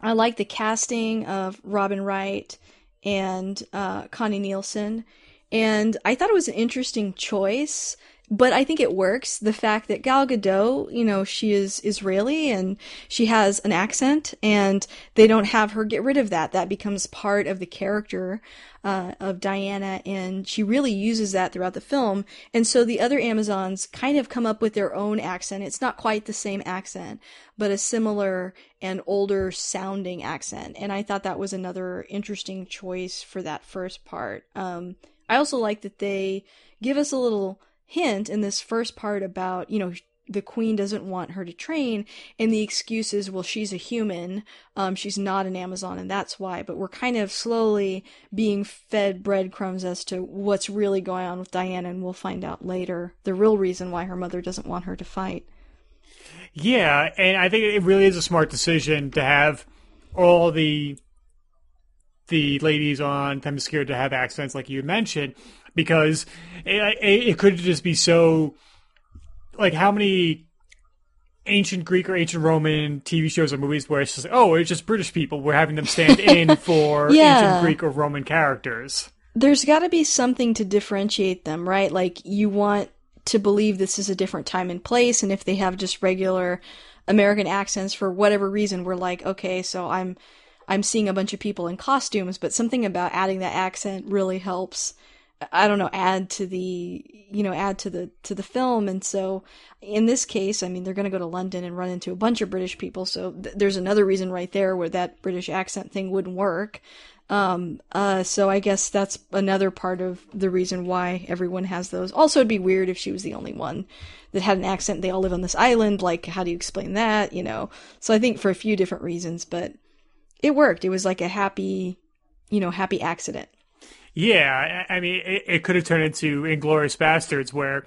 Speaker 2: I like the casting of Robin Wright and uh, Connie Nielsen, and I thought it was an interesting choice. But I think it works. The fact that Gal Gadot, you know, she is Israeli and she has an accent, and they don't have her get rid of that. That becomes part of the character uh, of Diana, and she really uses that throughout the film. And so the other Amazons kind of come up with their own accent. It's not quite the same accent, but a similar and older sounding accent. And I thought that was another interesting choice for that first part. Um, I also like that they give us a little hint in this first part about, you know, the queen doesn't want her to train, and the excuse is, well, she's a human, um, she's not an Amazon, and that's why. But we're kind of slowly being fed breadcrumbs as to what's really going on with Diana, and we'll find out later the real reason why her mother doesn't want her to fight.
Speaker 1: Yeah, and I think it really is a smart decision to have all the the ladies on Themyscira to have accents like you mentioned, because it, it, it could just be so like how many ancient Greek or ancient Roman TV shows or movies where it's just like, oh, it's just British people. We're having them stand in for
Speaker 2: Yeah.
Speaker 1: ancient Greek or Roman characters.
Speaker 2: There's got to be something to differentiate them, right? Like you want to believe this is a different time and place, and if they have just regular American accents for whatever reason, we're like, okay, so I'm I'm seeing a bunch of people in costumes, but something about adding that accent really helps. I don't know, add to the you know add to the to the film, and so in this case, I mean, they're going to go to London and run into a bunch of British people, so th- there's another reason right there where that British accent thing wouldn't work. Um, uh, so I guess that's another part of the reason why everyone has those. Also, it'd be weird if she was the only one that had an accent. They all live on this island. Like, how do you explain that? You know? So I think for a few different reasons, but it worked. It was like a happy, you know, happy accident.
Speaker 1: Yeah, I mean, it, it could have turned into Inglourious Basterds, where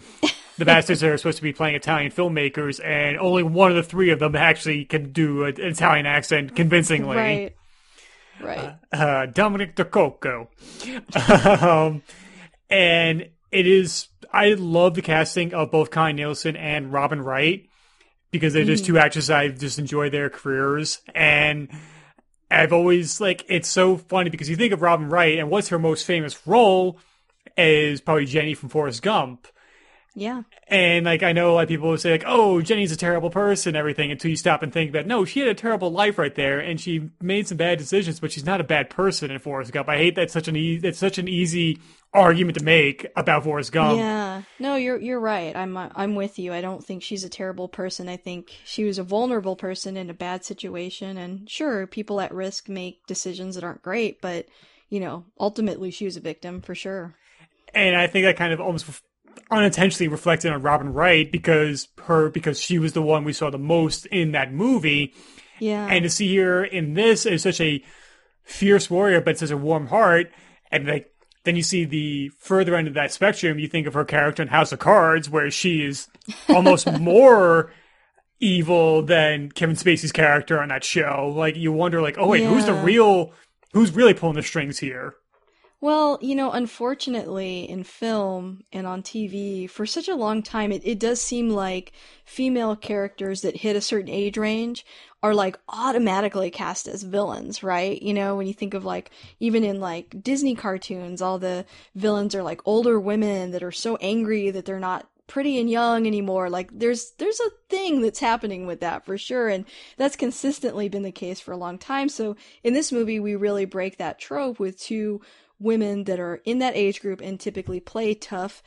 Speaker 1: the bastards are supposed to be playing Italian filmmakers, and only one of the three of them actually can do an Italian accent convincingly.
Speaker 2: Right. Right.
Speaker 1: uh, Dominick Decocco. um, and it is, I love the casting of both Connie Nielsen and Robin Wright because they're just two actors I just enjoy their careers. And I've always, like, it's so funny because you think of Robin Wright and what's her most famous role is probably Jenny from Forrest Gump.
Speaker 2: Yeah.
Speaker 1: And like I know a lot of people will say like, "Oh, Jenny's a terrible person," everything until you stop and think about. No, she had a terrible life right there, and she made some bad decisions, but she's not a bad person in Forrest Gump. I hate that such an e- that's such an easy argument to make about Forrest Gump.
Speaker 2: Yeah. No, you're you're right. I'm I'm with you. I don't think she's a terrible person. I think she was a vulnerable person in a bad situation, and sure, people at risk make decisions that aren't great, but you know, ultimately she was a victim for sure.
Speaker 1: And I think that kind of almost unintentionally reflected on Robin Wright because her because she was the one we saw the most in that movie.
Speaker 2: Yeah.
Speaker 1: And to see her in this as such a fierce warrior, but such a warm heart, and like then you see the further end of that spectrum. You think of her character in House of Cards, where she is almost more evil than Kevin Spacey's character on that show. Like you wonder, like, oh wait, who's the real? Who's really pulling the strings here?
Speaker 2: Well, you know, unfortunately, in film and on TV, for such a long time, it, it does seem like female characters that hit a certain age range are like automatically cast as villains, right? You know, when you think of like, even in like Disney cartoons, all the villains are like older women that are so angry that they're not pretty and young anymore like there's there's a thing that's happening with that for sure and that's consistently been the case for a long time so in this movie we really break that trope with two women that are in that age group and typically play tough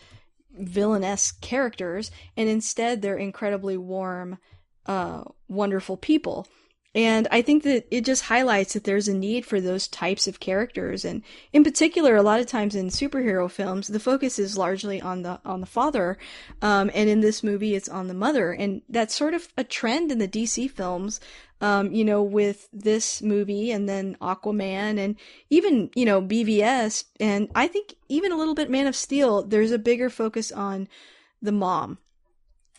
Speaker 2: villainous characters and instead they're incredibly warm uh wonderful people and I think that it just highlights that there's a need for those types of characters. And in particular, a lot of times in superhero films, the focus is largely on the, on the father. Um, and in this movie, it's on the mother. And that's sort of a trend in the DC films. Um, you know, with this movie and then Aquaman and even, you know, BVS. And I think even a little bit Man of Steel, there's a bigger focus on the mom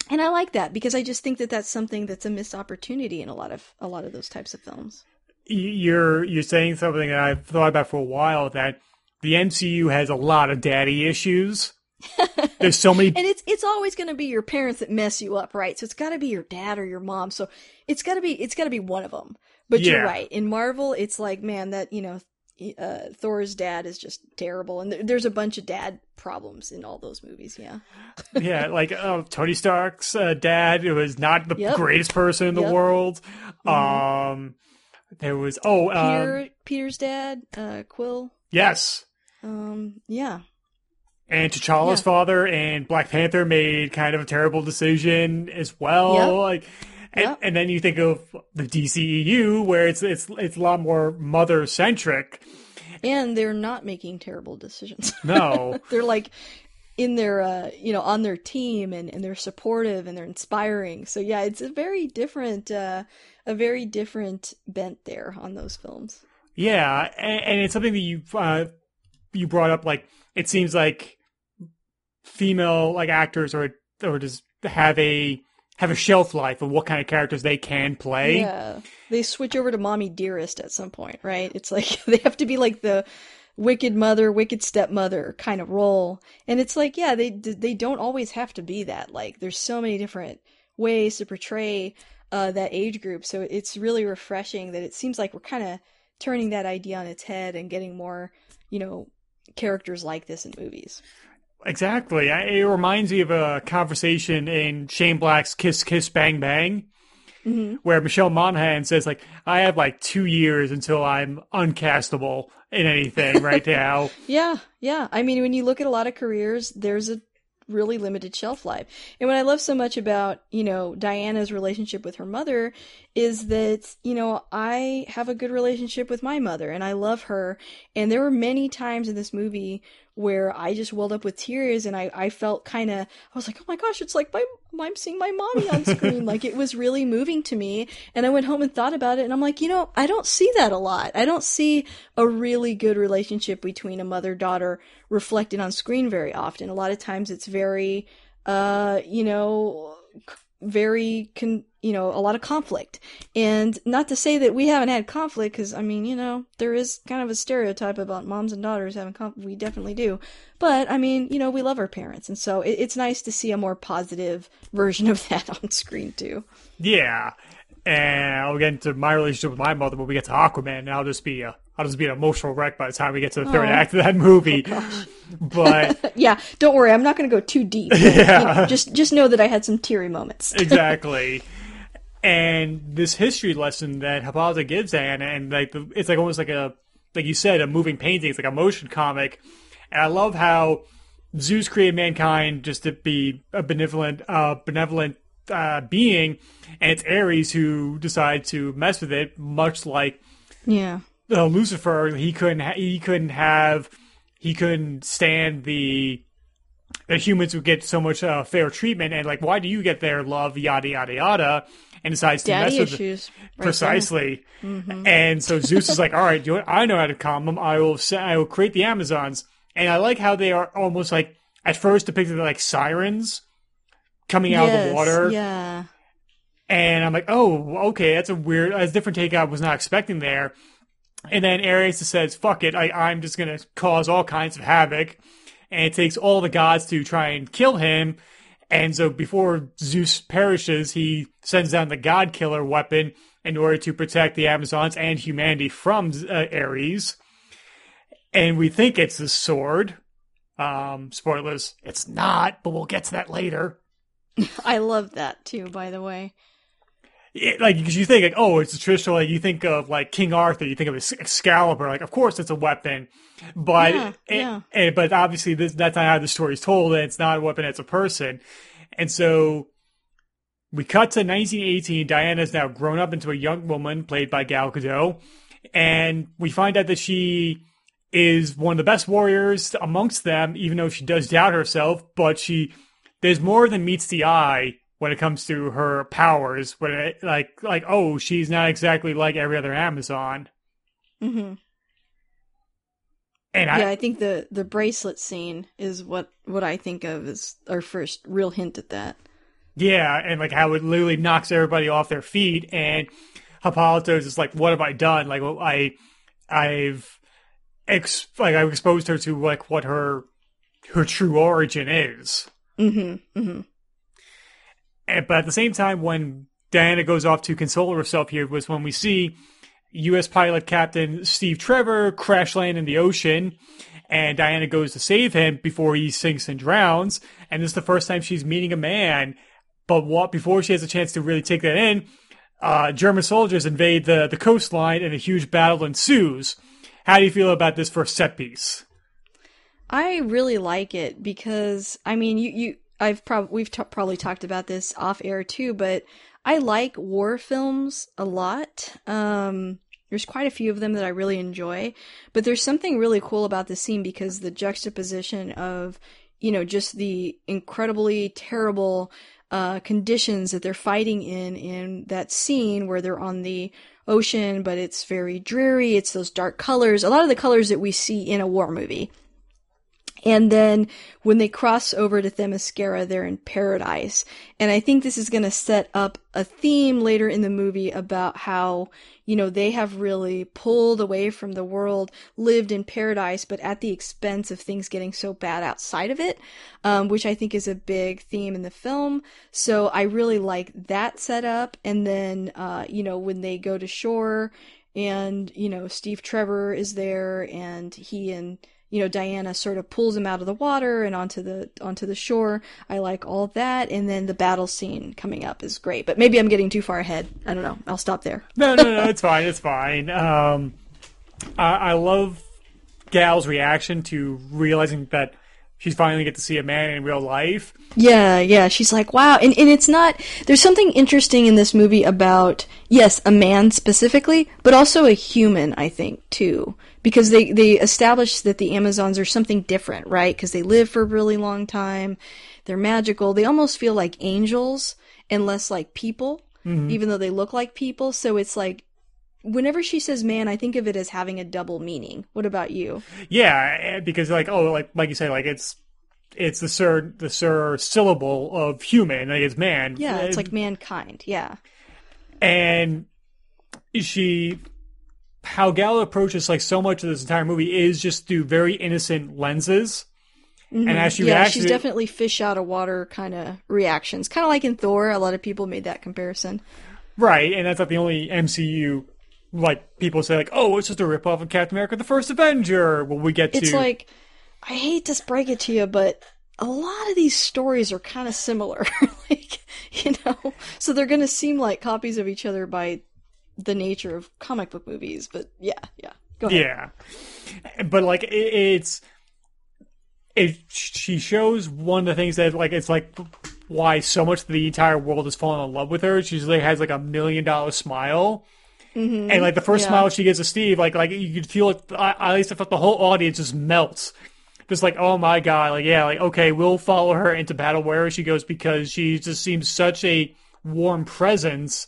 Speaker 2: and I like that because I just think that that's something that's a missed opportunity in a lot of a lot of those types of films.
Speaker 1: You're you're saying something that I've thought about for a while that the MCU has a lot of daddy issues. There's so many
Speaker 2: And it's it's always going to be your parents that mess you up, right? So it's got to be your dad or your mom. So it's got to be it's got to be one of them. But
Speaker 1: Yeah.
Speaker 2: you're right. In Marvel, it's like man, that you know, uh, Thor's dad is just terrible, and there, there's a bunch of dad problems in all those movies. Yeah.
Speaker 1: yeah, like uh, Tony Stark's uh, dad who was not the
Speaker 2: Yep.
Speaker 1: greatest person in the
Speaker 2: Yep.
Speaker 1: world.
Speaker 2: Mhm.
Speaker 1: Um, there was oh um,
Speaker 2: Peter's dad, uh, Quill.
Speaker 1: yes,
Speaker 2: Um, yeah.
Speaker 1: And T'Challa's
Speaker 2: Yeah.
Speaker 1: father and Black Panther made kind of a terrible decision as well.
Speaker 2: Yep.
Speaker 1: Like, and,
Speaker 2: Yep.
Speaker 1: and then you think of the DCEU where it's it's it's a lot more mother centric.
Speaker 2: And they're not making terrible decisions.
Speaker 1: No,
Speaker 2: they're like in their uh you know on their team and, and they're supportive and they're inspiring so yeah it's a very different uh a very different bent there on those films
Speaker 1: Yeah, and, and it's something that you uh, you brought up. Like, it seems like female like actors or or just have a have a shelf life of what kind of characters they can play.
Speaker 2: yeah. They switch over to mommy dearest at some point right? It's like they have to be like the wicked mother wicked stepmother kind of role. And it's like yeah they they don't always have to be that. Like there's so many different ways to portray uh, that age group. So it's really refreshing that it seems like we're kind of turning that idea on its head and getting more you know characters like this in movies
Speaker 1: Exactly. I- It reminds me of a conversation in Shane Black's Kiss Kiss Bang Bang.
Speaker 2: hmm
Speaker 1: Where Michelle Monaghan says, like, I have like two years until I'm uncastable in anything right now.
Speaker 2: Yeah, yeah. I mean, when you look at a lot of careers, there's a really limited shelf life. And what I love so much about, you know, Diana's relationship with her mother is that, you know, I have a good relationship with my mother and I love her. And there were many times in this movie where I just welled up with tears and I, I felt kind of, I was like, oh my gosh, it's like my, I'm seeing my mommy on screen. like it was really moving to me. And I went home and thought about it and I'm like, you know, I don't see that a lot. I don't see a really good relationship between a mother daughter reflected on screen very often. A lot of times it's very, uh, you know, very, con- you know, a lot of conflict. And not to say that we haven't had conflict, because I mean, you know, there is kind of a stereotype about moms and daughters having conflict. We definitely do. But I mean, you know, we love our parents. And so it- it's nice to see a more positive version of that on screen too.
Speaker 1: Yeah. and I'll get into my relationship with my mother when we get to Aquaman, and I'll just be a I'll just be an emotional wreck by the time we get to the third
Speaker 2: Aw.
Speaker 1: act of that movie. but
Speaker 2: Yeah, don't worry. I'm not going to go too deep. but,
Speaker 1: Yeah.
Speaker 2: you know, just just know that I had some teary moments.
Speaker 1: exactly. And this history lesson that Hippolyta gives Diana, and like the, it's like almost like a like you said, a moving painting. It's like a motion comic, and I love how Zeus created mankind just to be a benevolent, uh, benevolent uh, being, and it's Ares who decided to mess with it, much like
Speaker 2: Yeah.
Speaker 1: Uh, Lucifer, he couldn't ha- he couldn't have he couldn't stand the the humans would get so much uh, fair treatment and like why do you get their love yada yada yada and decides to
Speaker 2: Daddy
Speaker 1: mess with
Speaker 2: issues. right there.
Speaker 1: precisely and so Zeus is like all right you know? I know how to calm them I will sa- I will create the Amazons and I like how they are almost like at first depicted like sirens coming out of the water
Speaker 2: Yeah.
Speaker 1: and I'm like, oh, okay, that's a weird, that's a different take I was not expecting there. And then Ares says, fuck it, I, I'm just going to cause all kinds of havoc. And it takes all the gods to try and kill him. And so before Zeus perishes, he sends down the god killer weapon in order to protect the Amazons and humanity from uh, Ares. And we think it's the sword. Um, spoilers, it's not, but we'll get to that later.
Speaker 2: I love that too, by the way.
Speaker 1: It, like because you think like oh it's a traditional like you think of like King Arthur you think of Ex- Excalibur like of course it's a weapon but
Speaker 2: Yeah,
Speaker 1: it-
Speaker 2: yeah.
Speaker 1: but obviously this, that's not how the story's told and it's not a weapon it's a person and so we cut to 1918 Diana's now grown up into a young woman played by Gal Gadot and we find out that she is one of the best warriors amongst them even though she does doubt herself but she there's more than meets the eye when it comes to her powers. When it, like like oh, she's not exactly like every other Amazon.
Speaker 2: hmm
Speaker 1: And
Speaker 2: yeah, I think the the bracelet scene is what what I think of as our first real hint at that.
Speaker 1: yeah, and like how it literally knocks everybody off their feet. And Hippolyta is like, what have I done? Like well, I, I've, ex- like I've exposed her to like what her her true origin is.
Speaker 2: Mm-hmm. Mm-hmm.
Speaker 1: And, but at the same time, when Diana goes off to console herself here, was when we see U.S. pilot Captain Steve Trevor crash land in the ocean, and Diana goes to save him before he sinks and drowns. And this is the first time she's meeting a man. But what before she has a chance to really take that in, uh, German soldiers invade the the coastline, and a huge battle ensues. How do you feel about this first set piece?
Speaker 2: I really like it because I mean, you you I've probably we've t- probably talked about this off air too, but I like war films a lot. Um, there's quite a few of them that I really enjoy, but there's something really cool about the scene because the juxtaposition of you know just the incredibly terrible uh, conditions that they're fighting in in that scene where they're on the ocean, but it's very dreary. It's those dark colors, a lot of the colors that we see in a war movie. And then when they cross over to Themyscira, they're in paradise. And I think this is going to set up a theme later in the movie about how, you know, they have really pulled away from the world, lived in paradise, but at the expense of things getting so bad outside of it, um, which I think is a big theme in the film. So I really like that setup. And then, uh, you know, when they go to shore and, you know, Steve Trevor is there and he and, you know Diana sort of pulls him out of the water and onto the onto the shore. I like all that, and then the battle scene coming up is great. But maybe I'm getting too far ahead. I don't know. I'll stop there.
Speaker 1: No, no, no, it's fine. It's fine. Um, I, I love Gal's reaction to realizing that she's finally get to see a man in real life.
Speaker 2: Yeah, yeah. She's like, wow. And, and it's not, there's something interesting in this movie about, yes, a man specifically, but also a human, I think, too. Because they, they establish that the Amazons are something different, right? Because they live for a really long time. They're magical. They almost feel like angels and less like people, even though they look like people. So it's like, whenever she says man, I think of it as having a double meaning. What about you?
Speaker 1: Yeah, eh, because like oh, like like you say, like it's it's the sir the sir syllable of human, like it's man.
Speaker 2: Yeah, it's
Speaker 1: Eh,
Speaker 2: like mankind. Yeah.
Speaker 1: and she how Gal approaches like so much of this entire movie is just through very innocent lenses. And as she
Speaker 2: Mm-hmm. yeah, she's
Speaker 1: to-
Speaker 2: definitely fish out of water kind of reactions. Kind of like in Thor, a lot of people made that comparison.
Speaker 1: Right, and that's not the only MCU like people say like, oh, it's just a ripoff of Captain America: The First Avenger. Well, we get
Speaker 2: It's
Speaker 1: to
Speaker 2: like I hate to break it to you, but a lot of these stories are kind of similar. like, you know, so they're going to seem like copies of each other by the nature of comic book movies. But yeah, yeah. Go ahead.
Speaker 1: Yeah, but like it, it's it. She shows one of the things that like it's like why so much of the entire world has fallen in love with her. She like has like a million dollar smile. Mm-hmm. And like the first
Speaker 2: Yeah.
Speaker 1: smile she gives to Steve, like like you could feel it. At least I felt the whole audience just melts, just like oh my god, like yeah, like okay, we'll follow her into battle wherever she goes because she just seems such a warm presence,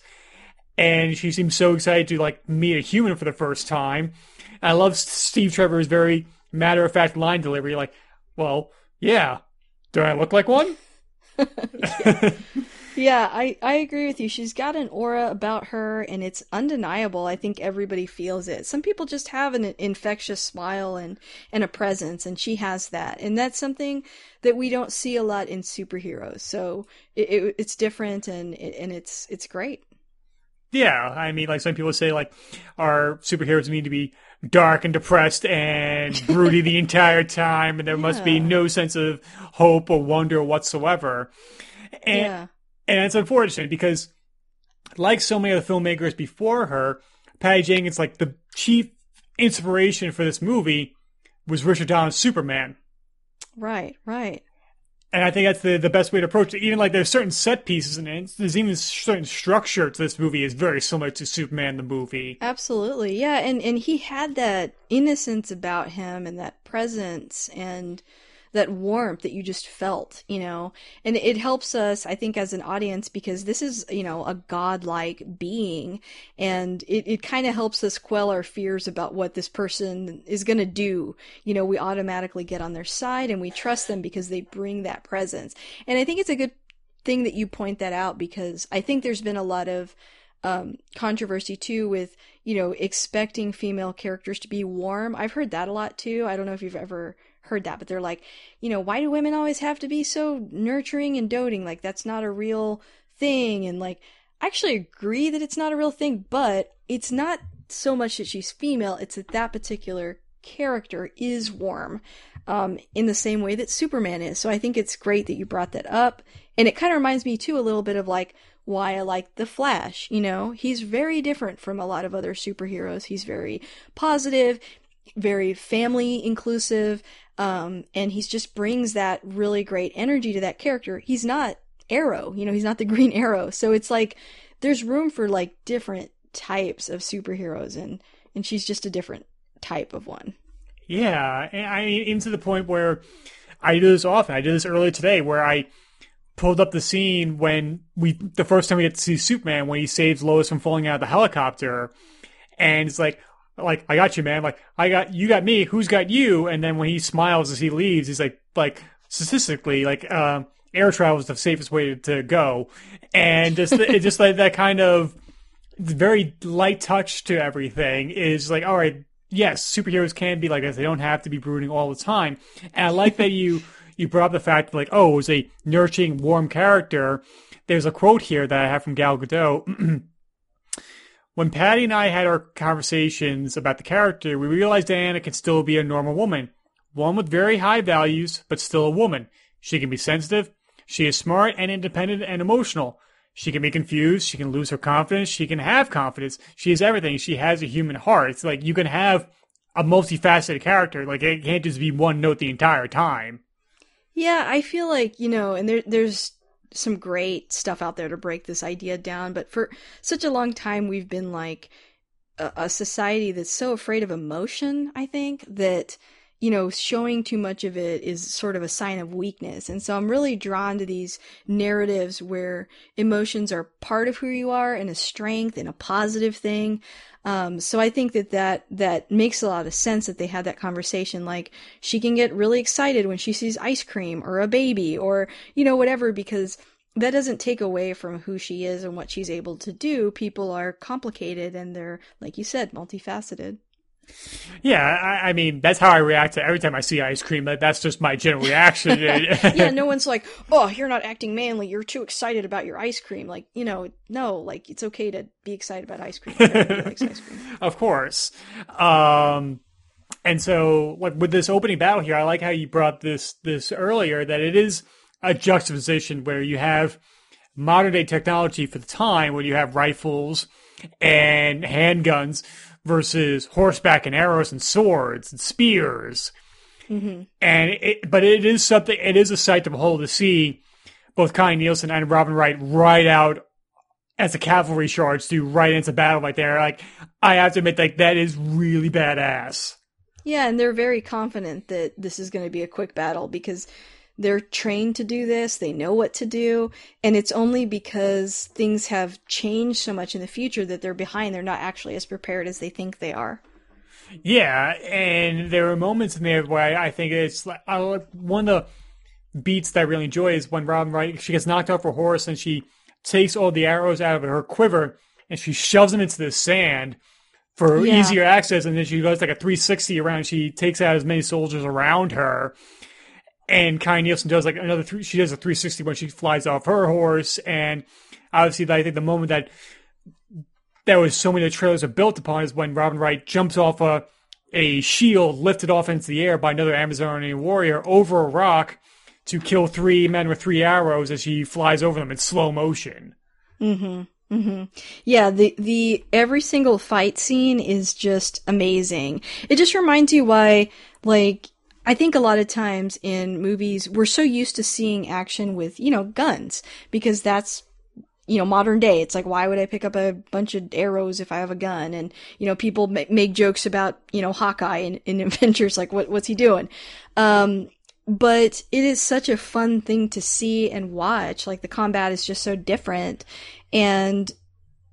Speaker 1: and she seems so excited to like meet a human for the first time. I love Steve Trevor's very matter of fact line delivery, like, well, yeah, do I look like one?
Speaker 2: Yeah, I, I agree with you. She's got an aura about her, and it's undeniable. I think everybody feels it. Some people just have an infectious smile and, and a presence, and she has that. And that's something that we don't see a lot in superheroes. So it, it, it's different, and and it's it's great.
Speaker 1: Yeah, I mean, like some people say, like our superheroes need to be dark and depressed and broody the entire time, and there must be no sense of hope or wonder whatsoever. And
Speaker 2: yeah.
Speaker 1: and it's unfortunate because, like so many of the filmmakers before her, Patty Jenkins, like the chief inspiration for this movie was Richard Donner's Superman.
Speaker 2: Right, right.
Speaker 1: And I think that's the, the best way to approach it. Even like there's certain set pieces in it. There's even certain structure to this movie is very similar to Superman the movie.
Speaker 2: Absolutely. Yeah, and and he had that innocence about him and that presence and that warmth that you just felt, you know. And it helps us I think as an audience because this is, you know, a godlike being and it it kind of helps us quell our fears about what this person is going to do. You know, we automatically get on their side and we trust them because they bring that presence. And I think it's a good thing that you point that out because I think there's been a lot of um, controversy too with you know expecting female characters to be warm. I've heard that a lot too. I don't know if you've ever heard that, but they're like, you know, why do women always have to be so nurturing and doting? Like that's not a real thing. And like, I actually agree that it's not a real thing, but it's not so much that she's female. It's that that particular character is warm. Um, in the same way that Superman is. So I think it's great that you brought that up. And it kind of reminds me too a little bit of like why I like The Flash. You know, he's very different from a lot of other superheroes. He's very positive, very family inclusive, um, and he just brings that really great energy to that character. He's not Arrow, you know, he's not the Green Arrow. So it's like there's room for like different types of superheroes, and and she's just a different type of one.
Speaker 1: Yeah, I mean, even to the point where I do this often. I did this earlier today where I pulled up the scene when we, the first time we get to see Superman, when he saves Lois from falling out of the helicopter. And it's like, like, I got you, man. Like, I got, you got me. Who's got you? And then when he smiles as he leaves, he's like, like, statistically, like, uh, air travel is the safest way to go. And just, it just like that kind of, very light touch to everything is like, all right, yes, superheroes can be like this. They don't have to be brooding all the time. And I like that you you brought up the fact that like, oh, it was a nurturing, warm character. There's a quote here that I have from Gal Gadot. when Patty and I had our conversations about the character, we realized Diana can still be a normal woman, one with very high values, but still a woman. She can be sensitive. She is smart and independent and emotional. She can be confused. She can lose her confidence. She can have confidence. She is everything. She has a human heart. It's like you can have a multifaceted character. Like it can't just be one note the entire time.
Speaker 2: Yeah, I feel like, you know, and there there's some great stuff out there to break this idea down, but for such a long time we've been like a, a society that's so afraid of emotion, I think, that you know, showing too much of it is sort of a sign of weakness. And so I'm really drawn to these narratives where emotions are part of who you are and a strength and a positive thing. Um, so I think that, that that makes a lot of sense that they had that conversation. Like she can get really excited when she sees ice cream or a baby or, you know, whatever, because that doesn't take away from who she is and what she's able to do. People are complicated and they're, like you said, multifaceted.
Speaker 1: Yeah, I, I, mean that's how I react to every time I see ice cream. That that's just my general reaction.
Speaker 2: yeah, no one's like, "Oh, you're not acting manly. You're too excited about your ice cream." Like, you know, no, like it's okay to be excited about ice cream. ice
Speaker 1: cream. Of course. Um, and so, like with this opening battle here, I like how you brought this this earlier that it is a juxtaposition where you have modern day technology for the time, when you have rifles and handguns versus horseback and arrows and swords and spears. Mm-hmm. And it, but it is something. It is a sight to behold to see both Connie Nielsen and Robin Wright ride out as a cavalry charge to right into battle right there. Like I have to admit, like that is really badass.
Speaker 2: Yeah, and they're very confident that this is going to be a quick battle because they're trained to do this, they know what to do, and it's only because things have changed so much in the future that they're behind. They're not actually as prepared as they think they are.
Speaker 1: Yeah, and there are moments in there where I think it's like one of the beats that I really enjoy is when Robin Wright she gets knocked off her horse and she takes all the arrows out of her quiver and she shoves them into the sand for yeah. easier access, and then she goes like a 360 around. She takes out as many soldiers around her, and Connie Nielsen does like another three. She does a 360 when she flies off her horse, and obviously, I think the moment that that was so many of the trailers are built upon is when Robin Wright jumps off a a shield lifted off into the air by another Amazonian warrior over a rock to kill three men with three arrows as she flies over them in slow motion.
Speaker 2: Mm-hmm. Mm-hmm. Yeah, the the every single fight scene is just amazing. It just reminds you why, like, I think a lot of times in movies, we're so used to seeing action with, you know, guns because that's, you know, modern day. It's like, why would I pick up a bunch of arrows if I have a gun? And, you know, people make jokes about, you know, Hawkeye in, in Avengers, like, what, what's he doing? Um, but it is such a fun thing to see and watch. Like, the combat is just so different. And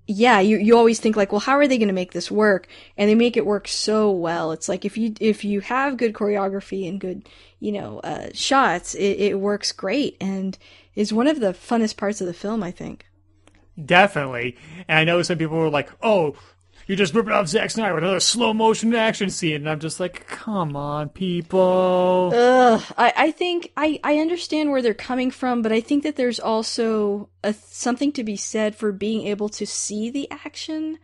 Speaker 2: yeah, you, you always think like, well, how are they going to make this work? And they make it work so well. It's like if you if you have good choreography and good, you know, uh, shots, it, it works great and is one of the funnest parts of the film. I think.
Speaker 1: Definitely, and I know some people were like, "Oh, you're just ripping off Zack Snyder with another slow motion action scene, and I'm just like, come on, people.
Speaker 2: Ugh, I, I think I, I understand where they're coming from, but I think that there's also a, something to be said for being able to see the action,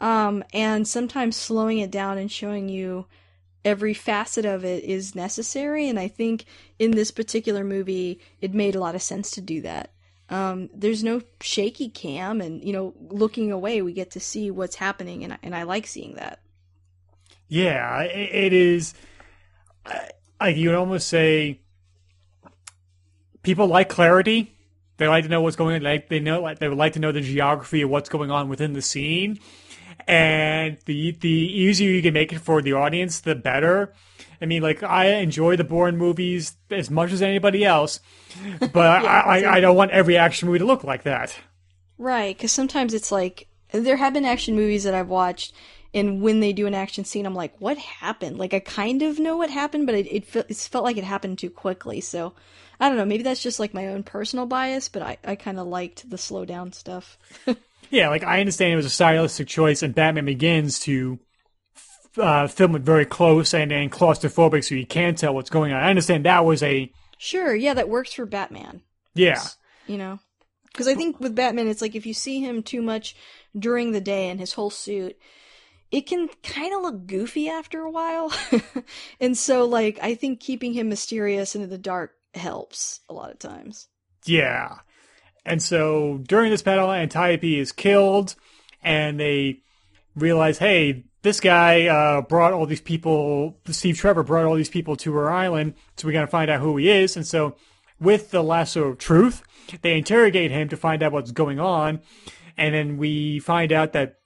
Speaker 2: um, and sometimes slowing it down and showing you every facet of it is necessary. And I think in this particular movie, it made a lot of sense to do that. Um, there's no shaky cam, and you know, looking away, we get to see what's happening, and and I like seeing that.
Speaker 1: Yeah, it is. Like you would almost say, people like clarity. They like to know what's going on. Like they know, like they would like to know the geography of what's going on within the scene. And the the easier you can make it for the audience, the better. I mean, like I enjoy the Bourne movies as much as anybody else, but yeah, I, I, I don't want every action movie to look like that.
Speaker 2: Right, because sometimes it's like there have been action movies that I've watched, and when they do an action scene, I'm like, what happened? Like I kind of know what happened, but it it, fe- it felt like it happened too quickly. So I don't know. Maybe that's just like my own personal bias, but I I kind of liked the slow down stuff.
Speaker 1: yeah, like I understand it was a stylistic choice and Batman Begins to uh, film it very close and, and claustrophobic so you can't tell what's going on. I understand that was a.
Speaker 2: Sure, yeah, that works for Batman.
Speaker 1: Yeah.
Speaker 2: You know? Because I think with Batman, it's like if you see him too much during the day in his whole suit, it can kind of look goofy after a while. and so, like, I think keeping him mysterious and in the dark helps a lot of times.
Speaker 1: Yeah. And so during this battle, Antiope is killed, and they realize, hey, this guy uh, brought all these people, Steve Trevor brought all these people to her island, so we got to find out who he is. And so, with the lasso of truth, they interrogate him to find out what's going on, and then we find out that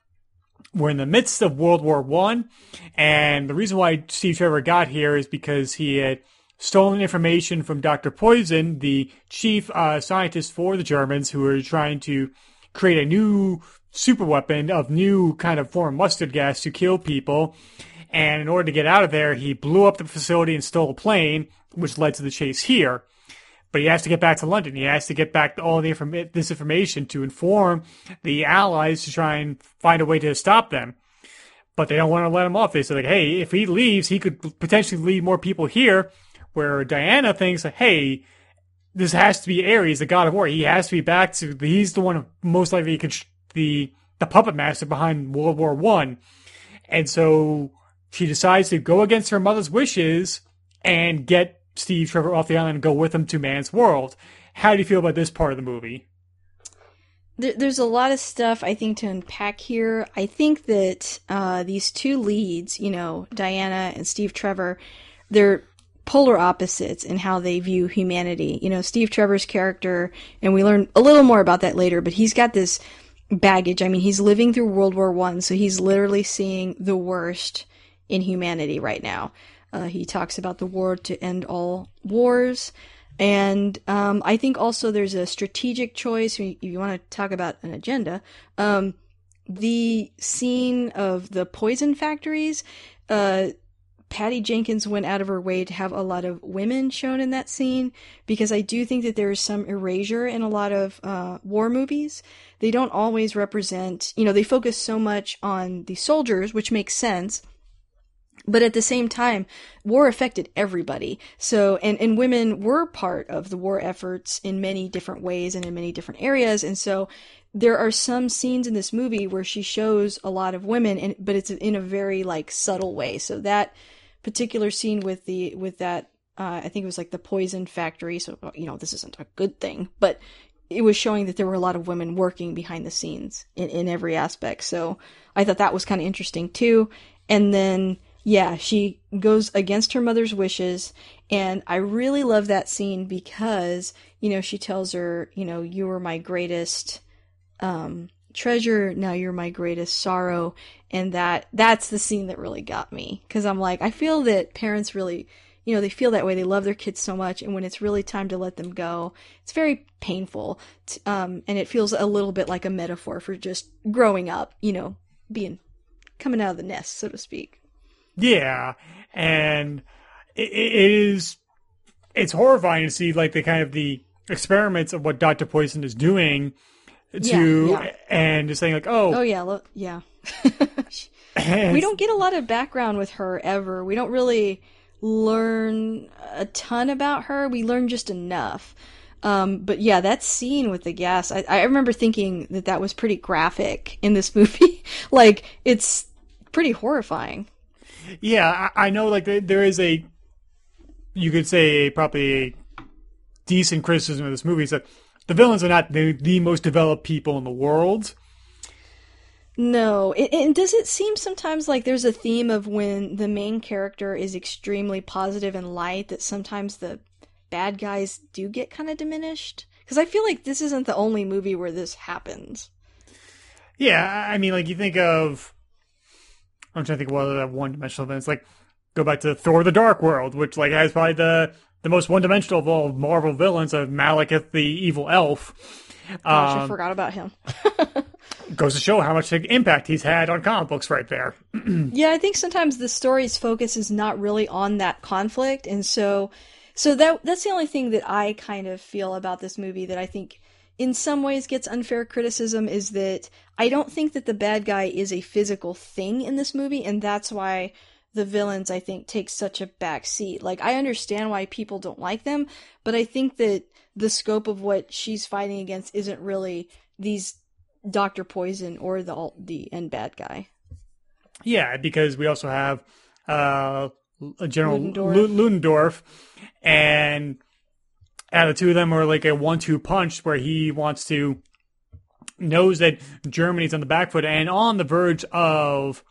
Speaker 1: we're in the midst of World War One, and the reason why Steve Trevor got here is because he had stolen information from Doctor Poison, the chief uh, scientist for the Germans, who were trying to create a new super weapon of new kind of form mustard gas to kill people. And in order to get out of there, he blew up the facility and stole a plane, which led to the chase here. But he has to get back to London. He has to get back all the inform- this information to inform the Allies to try and find a way to stop them. but they don't want to let him off. They say like, hey, if he leaves, he could potentially lead more people here. Where Diana thinks, hey, this has to be Ares, the god of war. He has to be back to. He's the one most likely could the the puppet master behind World War One, and so she decides to go against her mother's wishes and get Steve Trevor off the island and go with him to Man's World. How do you feel about this part of the movie?
Speaker 2: there's a lot of stuff I think to unpack here. I think that uh, these two leads, you know, Diana and Steve Trevor, they're polar opposites in how they view humanity. You know, Steve Trevor's character, and we learn a little more about that later, but he's got this baggage. I mean, he's living through World War One, so he's literally seeing the worst in humanity right now. Uh, he talks about the war to end all wars. And um, I think also there's a strategic choice. If you want to talk about an agenda, um, the scene of the poison factories, uh, Patty Jenkins went out of her way to have a lot of women shown in that scene because I do think that there is some erasure in a lot of uh, war movies. They don't always represent, you know, they focus so much on the soldiers, which makes sense but at the same time, war affected everybody. So, and, and women were part of the war efforts in many different ways and in many different areas. And so there are some scenes in this movie where she shows a lot of women, and, but it's in a very like subtle way. So that particular scene with the, with that, uh, I think it was like the poison factory. So, you know, this isn't a good thing, but it was showing that there were a lot of women working behind the scenes in, in every aspect. So I thought that was kind of interesting too. And then, yeah, she goes against her mother's wishes. And I really love that scene because, you know, she tells her, you know, you were my greatest, um, treasure. Now you're my greatest sorrow. And that, that's the scene that really got me. Cause I'm like, I feel that parents really, you know, they feel that way. They love their kids so much. And when it's really time to let them go, it's very painful. um, and it feels a little bit like a metaphor for just growing up, you know, being, coming out of the nest, so to speak.
Speaker 1: Yeah, and it, it is it's horrifying to see like the kind of the experiments of what Doctor Poison is doing to yeah, yeah. and just saying like oh.
Speaker 2: Oh yeah look, yeah. We don't get a lot of background with her ever. We don't really learn a ton about her. We learn just enough. Um, but yeah that scene with the gas I, I remember thinking that that was pretty graphic in this movie. Like it's pretty horrifying.
Speaker 1: Yeah, I, I know. Like there is a, you could say probably a decent criticism of this movie is that the villains are not the, the most developed people in the world.
Speaker 2: No, and does it seem sometimes like there's a theme of when the main character is extremely positive and light that sometimes the bad guys do get kind of diminished? Because I feel like this isn't the only movie where this happens.
Speaker 1: Yeah, I mean, like you think of I'm trying to think of what other one dimensional events. Like go back to Thor: The Dark World, which like has probably the the most one dimensional of all Marvel villains of Malekith, the evil elf.
Speaker 2: Gosh, um, I forgot about him.
Speaker 1: goes to show how much impact he's had on comic books right there.
Speaker 2: yeah, I think sometimes the story's focus is not really on that conflict, and so so that that's the only thing that I kind of feel about this movie that I think in some ways gets unfair criticism is that I don't think that the bad guy is a physical thing in this movie, and that's why the villains I think take such a back seat. Like I understand why people don't like them, but I think that the scope of what she's fighting against isn't really these Doctor Poison or the alt the end bad guy.
Speaker 1: Yeah, because we also have uh, General Ludendorff. Ludendorff, and and the two of them are like a one-two punch where he wants to knows that Germany's on the back foot and on the verge of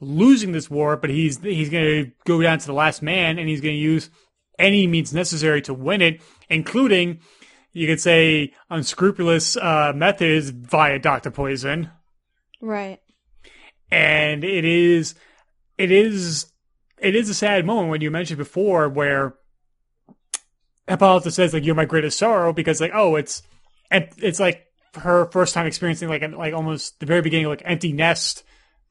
Speaker 1: losing this war, but he's he's going to go down to the last man and he's going to use any means necessary to win it, including you could say unscrupulous uh, methods via Doctor Poison.
Speaker 2: Right.
Speaker 1: And it is it is it is a sad moment when you mentioned before where Hippolyta says like you're my greatest sorrow because like oh it's it's like her first time experiencing like an, like almost the very beginning of like empty nest.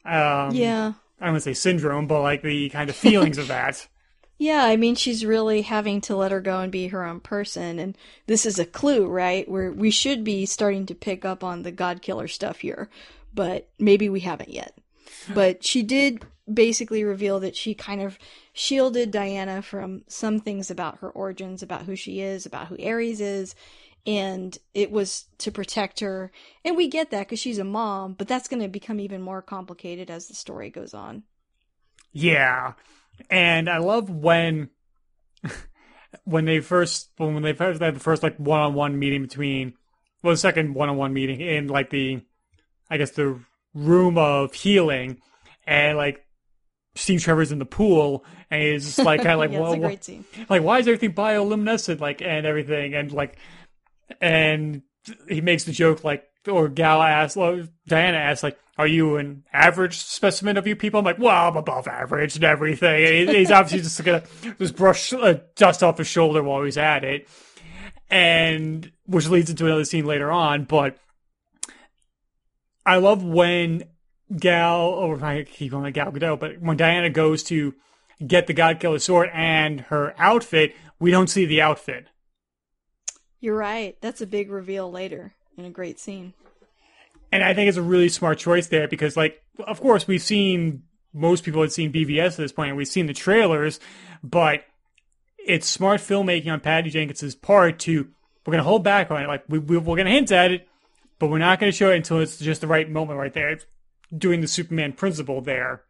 Speaker 1: Um,
Speaker 2: yeah,
Speaker 1: I don't want to say syndrome, but like the kind of feelings of that.
Speaker 2: Yeah, I mean she's really having to let her go and be her own person, and this is a clue, right? Where we should be starting to pick up on the God Killer stuff here, but maybe we haven't yet. But she did basically reveal that she kind of shielded Diana from some things about her origins, about who she is, about who Ares is, and it was to protect her. And we get that because she's a mom, but that's going to become even more complicated as the story goes on.
Speaker 1: Yeah, and I love when when they first when they first had the first like one on one meeting between well the second one on one meeting in like the I guess the room of healing and like Steve Trevor's in the pool and he's just like kind of like
Speaker 2: yeah,
Speaker 1: well,
Speaker 2: a great scene.
Speaker 1: like why is everything bioluminescent like and everything and like and he makes the joke like or Gal asks Diana asks like are you an average specimen of you people? I'm like well I'm above average and everything. And he's obviously just gonna just brush uh, dust off his shoulder while he's at it. And which leads into another scene later on but I love when Gal, or I keep calling it Gal Gadot, but when Diana goes to get the God Killer sword and her outfit, we don't see the outfit.
Speaker 2: You're right. That's a big reveal later in a great scene.
Speaker 1: And I think it's a really smart choice there because, like, of course, we've seen most people had seen BVS at this point, and we've seen the trailers, but it's smart filmmaking on Patty Jenkins's part to we're going to hold back on it. Like, we, we, we're going to hint at it, but we're not going to show it until it's just the right moment right there. It's doing the Superman principle there.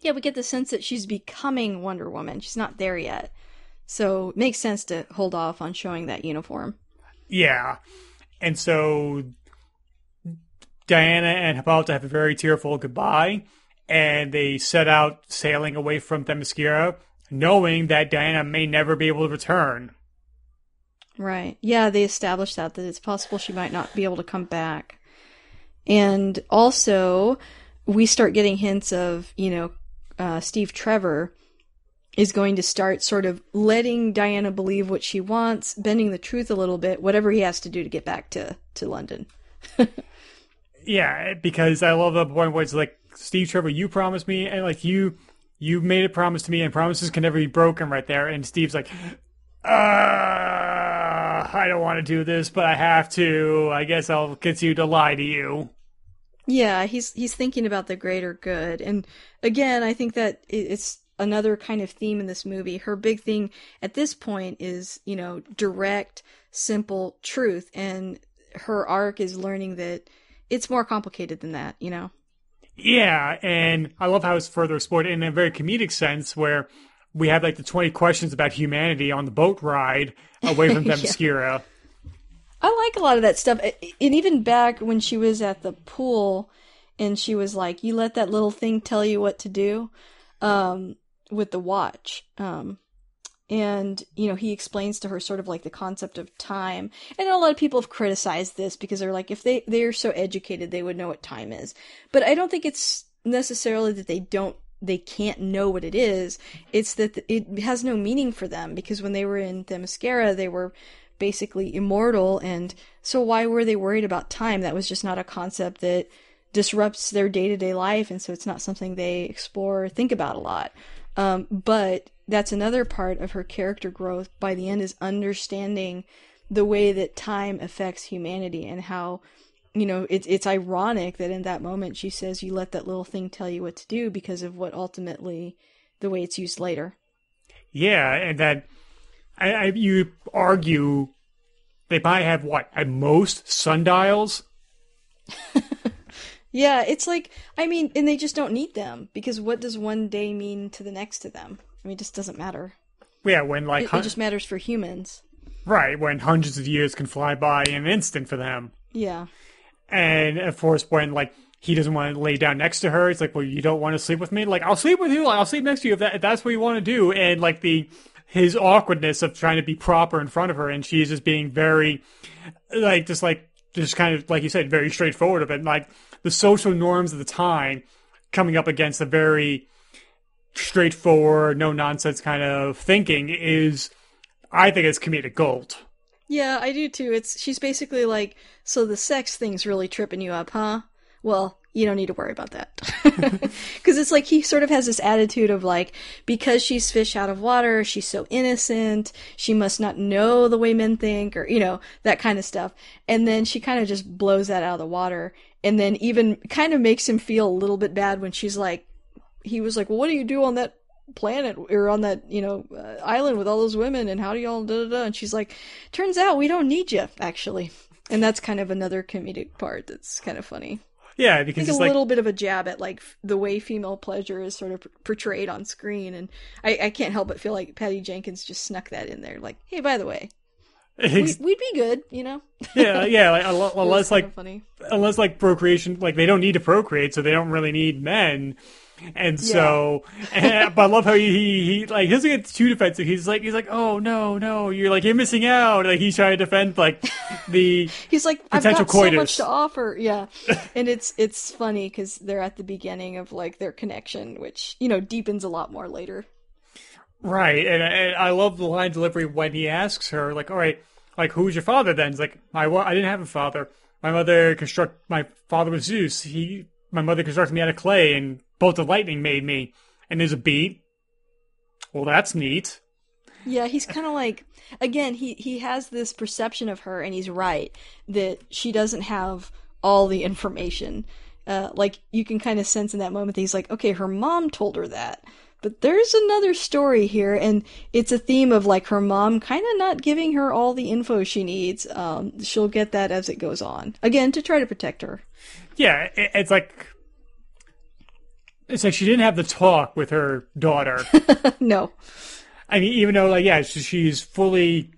Speaker 2: Yeah, we get the sense that she's becoming Wonder Woman. She's not there yet. So it makes sense to hold off on showing that uniform.
Speaker 1: Yeah. And so Diana and Hippolyta have a very tearful goodbye, and they set out sailing away from Themyscira, knowing that Diana may never be able to return.
Speaker 2: Right. Yeah, they established that that it's possible she might not be able to come back. And also, we start getting hints of, you know, uh, Steve Trevor is going to start sort of letting Diana believe what she wants, bending the truth a little bit, whatever he has to do to get back to, to London.
Speaker 1: Yeah, because I love the point where it's like, Steve Trevor, you promised me, and like you, you made a promise to me, and promises can never be broken right there. And Steve's like, uh, I don't want to do this, but I have to. I guess I'll continue to lie to you.
Speaker 2: Yeah, he's he's thinking about the greater good. And again, I think that it's another kind of theme in this movie. Her big thing at this point is, you know, direct, simple truth and her arc is learning that it's more complicated than that, you know.
Speaker 1: Yeah, and I love how it's further explored in a very comedic sense where we have like the 20 questions about humanity on the boat ride away from
Speaker 2: Yeah.
Speaker 1: Themyscira.
Speaker 2: I like a lot of that stuff. And even back when she was at the pool and she was like, You let that little thing tell you what to do um, with the watch. Um, and, you know, he explains to her sort of like the concept of time. And a lot of people have criticized this because they're like, if they, they're so educated, they would know what time is. But I don't think it's necessarily that they don't they can't know what it is. It's that it has no meaning for them because when they were in Themyscira, they were basically immortal, and so why were they worried about time? That was just not a concept that disrupts their day to day life, and so it's not something they explore or think about a lot. Um, but that's another part of her character growth by the end is understanding the way that time affects humanity and how you know it's it's ironic that in that moment she says you let that little thing tell you what to do because of what ultimately the way it's used later
Speaker 1: Yeah, and that I, I, you argue they probably have what at most sundials.
Speaker 2: yeah it's like i mean and they just don't need them because what does one day mean to the next to them i mean it just doesn't matter
Speaker 1: Yeah, when like
Speaker 2: it,
Speaker 1: hun-
Speaker 2: it just matters for humans
Speaker 1: right when hundreds of years can fly by in an instant for them.
Speaker 2: yeah
Speaker 1: And of course, when like he doesn't want to lay down next to her, it's like, well, you don't want to sleep with me. Like, I'll sleep with you. Like, I'll sleep next to you if, that, if that's what you want to do. And like the his awkwardness of trying to be proper in front of her, and she's just being very, like, just like just kind of like you said, very straightforward of it. Like the social norms of the time coming up against a very straightforward, no nonsense kind of thinking is, I think, it's comedic gold.
Speaker 2: yeah i do too it's she's basically like so the sex thing's really tripping you up huh well, you don't need to worry about that. Because it's like he sort of has this attitude of like, because she's fish out of water, she's so innocent, she must not know the way men think, or, you know, that kind of stuff. And then she kind of just blows that out of the water. And then even kind of makes him feel a little bit bad when she's like, he was like, well, what do you do on that planet or on that you know uh, island with all those women and how do y'all da da da and she's like turns out we don't need you actually and that's kind of another comedic part that's kind of funny
Speaker 1: Yeah, because
Speaker 2: think a
Speaker 1: like
Speaker 2: little bit of a jab at like the way female pleasure is sort of portrayed on screen and I, I can't help but feel like Patty Jenkins just snuck that in there like hey by the way we, we'd be good you know
Speaker 1: yeah, yeah, like, unle-
Speaker 2: It was
Speaker 1: unless like
Speaker 2: funny
Speaker 1: unless like procreation, like they don't need to procreate, so they don't really need men. And so, and, but I love how he, he, he like he doesn't get too defensive. He's like he's like, oh no no, you're like you're missing out. Like he's trying to defend like the
Speaker 2: He's like, I've
Speaker 1: Potential
Speaker 2: got so
Speaker 1: coitus.
Speaker 2: much to offer. Yeah, and it's it's funny because they're at the beginning of like their connection, which you know deepens a lot more later.
Speaker 1: right. And, and I love the line delivery when he asks her like, all right, like who's your father then? He's like, my wa- I didn't have a father. My mother construct my father was Zeus. He my mother constructed me out of clay, and bolt of lightning made me. And there's a beat. Well, that's neat.
Speaker 2: Yeah, he's kind of like again he he has this perception of her, and he's right that she doesn't have all the information. Uh, like you can kind of sense in that moment that he's like, okay, her mom told her that. But there's another story here, and it's a theme of like her mom kind of not giving her all the info she needs. Um, she'll get that as it goes on. Again, to try to protect her.
Speaker 1: Yeah, it's like it's like she didn't have the talk with her daughter.
Speaker 2: no.
Speaker 1: I mean, even though like yeah, she's fully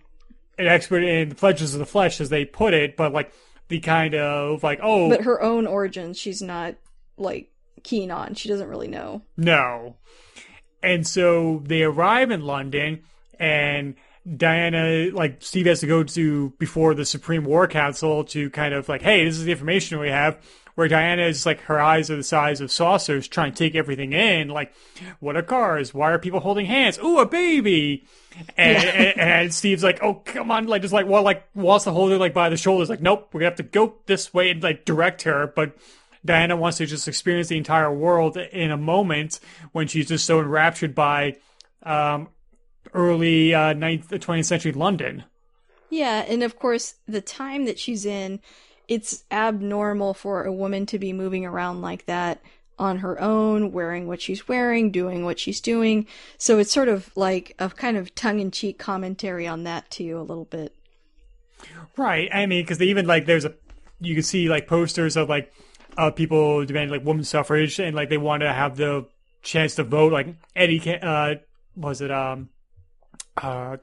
Speaker 1: an expert in the pleasures of the flesh, as they put it, but like the kind of like oh
Speaker 2: But her own origins, she's not like keen on. She doesn't really know.
Speaker 1: no, and so they arrive in London, and Diana like Steve has to go to before the Supreme War Council to kind of like hey, this is the information we have. Where Diana is like her eyes are the size of saucers, trying to take everything in. Like, what are cars? Why are people holding hands? Ooh, a baby! And, and, and Steve's like, oh come on, like just like well, like wants to hold her like by the shoulders, like nope, we're gonna have to go this way and like direct her, but Diana wants to just experience the entire world in a moment when she's just so enraptured by um, early uh, 9th, 20th century London.
Speaker 2: Yeah, and of course, the time that she's in, it's abnormal for a woman to be moving around like that on her own, wearing what she's wearing, doing what she's doing. So it's sort of like a kind of tongue in cheek commentary on that, too, a little bit.
Speaker 1: Right. I mean, because even like there's a you can see like posters of like uh, people demanding like women's suffrage and like they want to have the chance to vote. Like Eddie, uh, was it um, uh,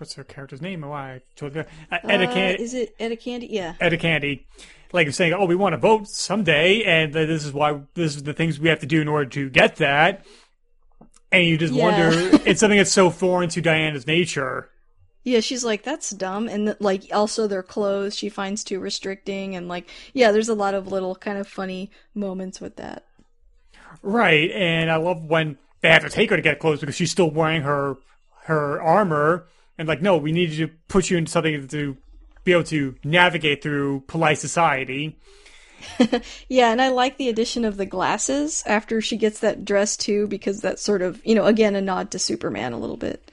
Speaker 1: what's her character's name? Why I told you. Uh, Etta
Speaker 2: Uh,
Speaker 1: Can-
Speaker 2: is it Etta Candy? Yeah.
Speaker 1: Etta Candy, like saying, "Oh, we want to vote someday, and this is why this is the things we have to do in order to get that." And you just
Speaker 2: Yeah.
Speaker 1: wonder, it's something that's so foreign to Diana's nature.
Speaker 2: Yeah, she's like, that's dumb. And like, also their clothes she finds too restricting. And like, yeah, there's a lot of little kind of funny moments with that.
Speaker 1: Right, and I love when they have to take her to get clothes because she's still wearing her her armor, and like, no, we need to put you into something to be able to navigate through polite society.
Speaker 2: Yeah, and I like the addition of the glasses after she gets that dress too, because that's sort of, you know, again, a nod to Superman a little bit.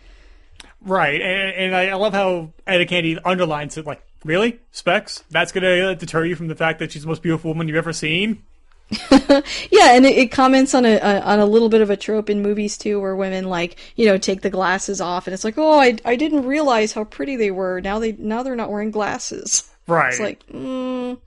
Speaker 1: Right, and, and I, I love how Etta Candy underlines it, like, really, Specs? That's gonna uh, deter you from the fact that she's the most beautiful woman you've ever seen?
Speaker 2: Yeah, and it, it comments on a, a on a little bit of a trope in movies too, where women like, you know, take the glasses off, and it's like, oh, I, I didn't realize how pretty they were. Now they now they're not wearing glasses.
Speaker 1: Right.
Speaker 2: It's like, mm,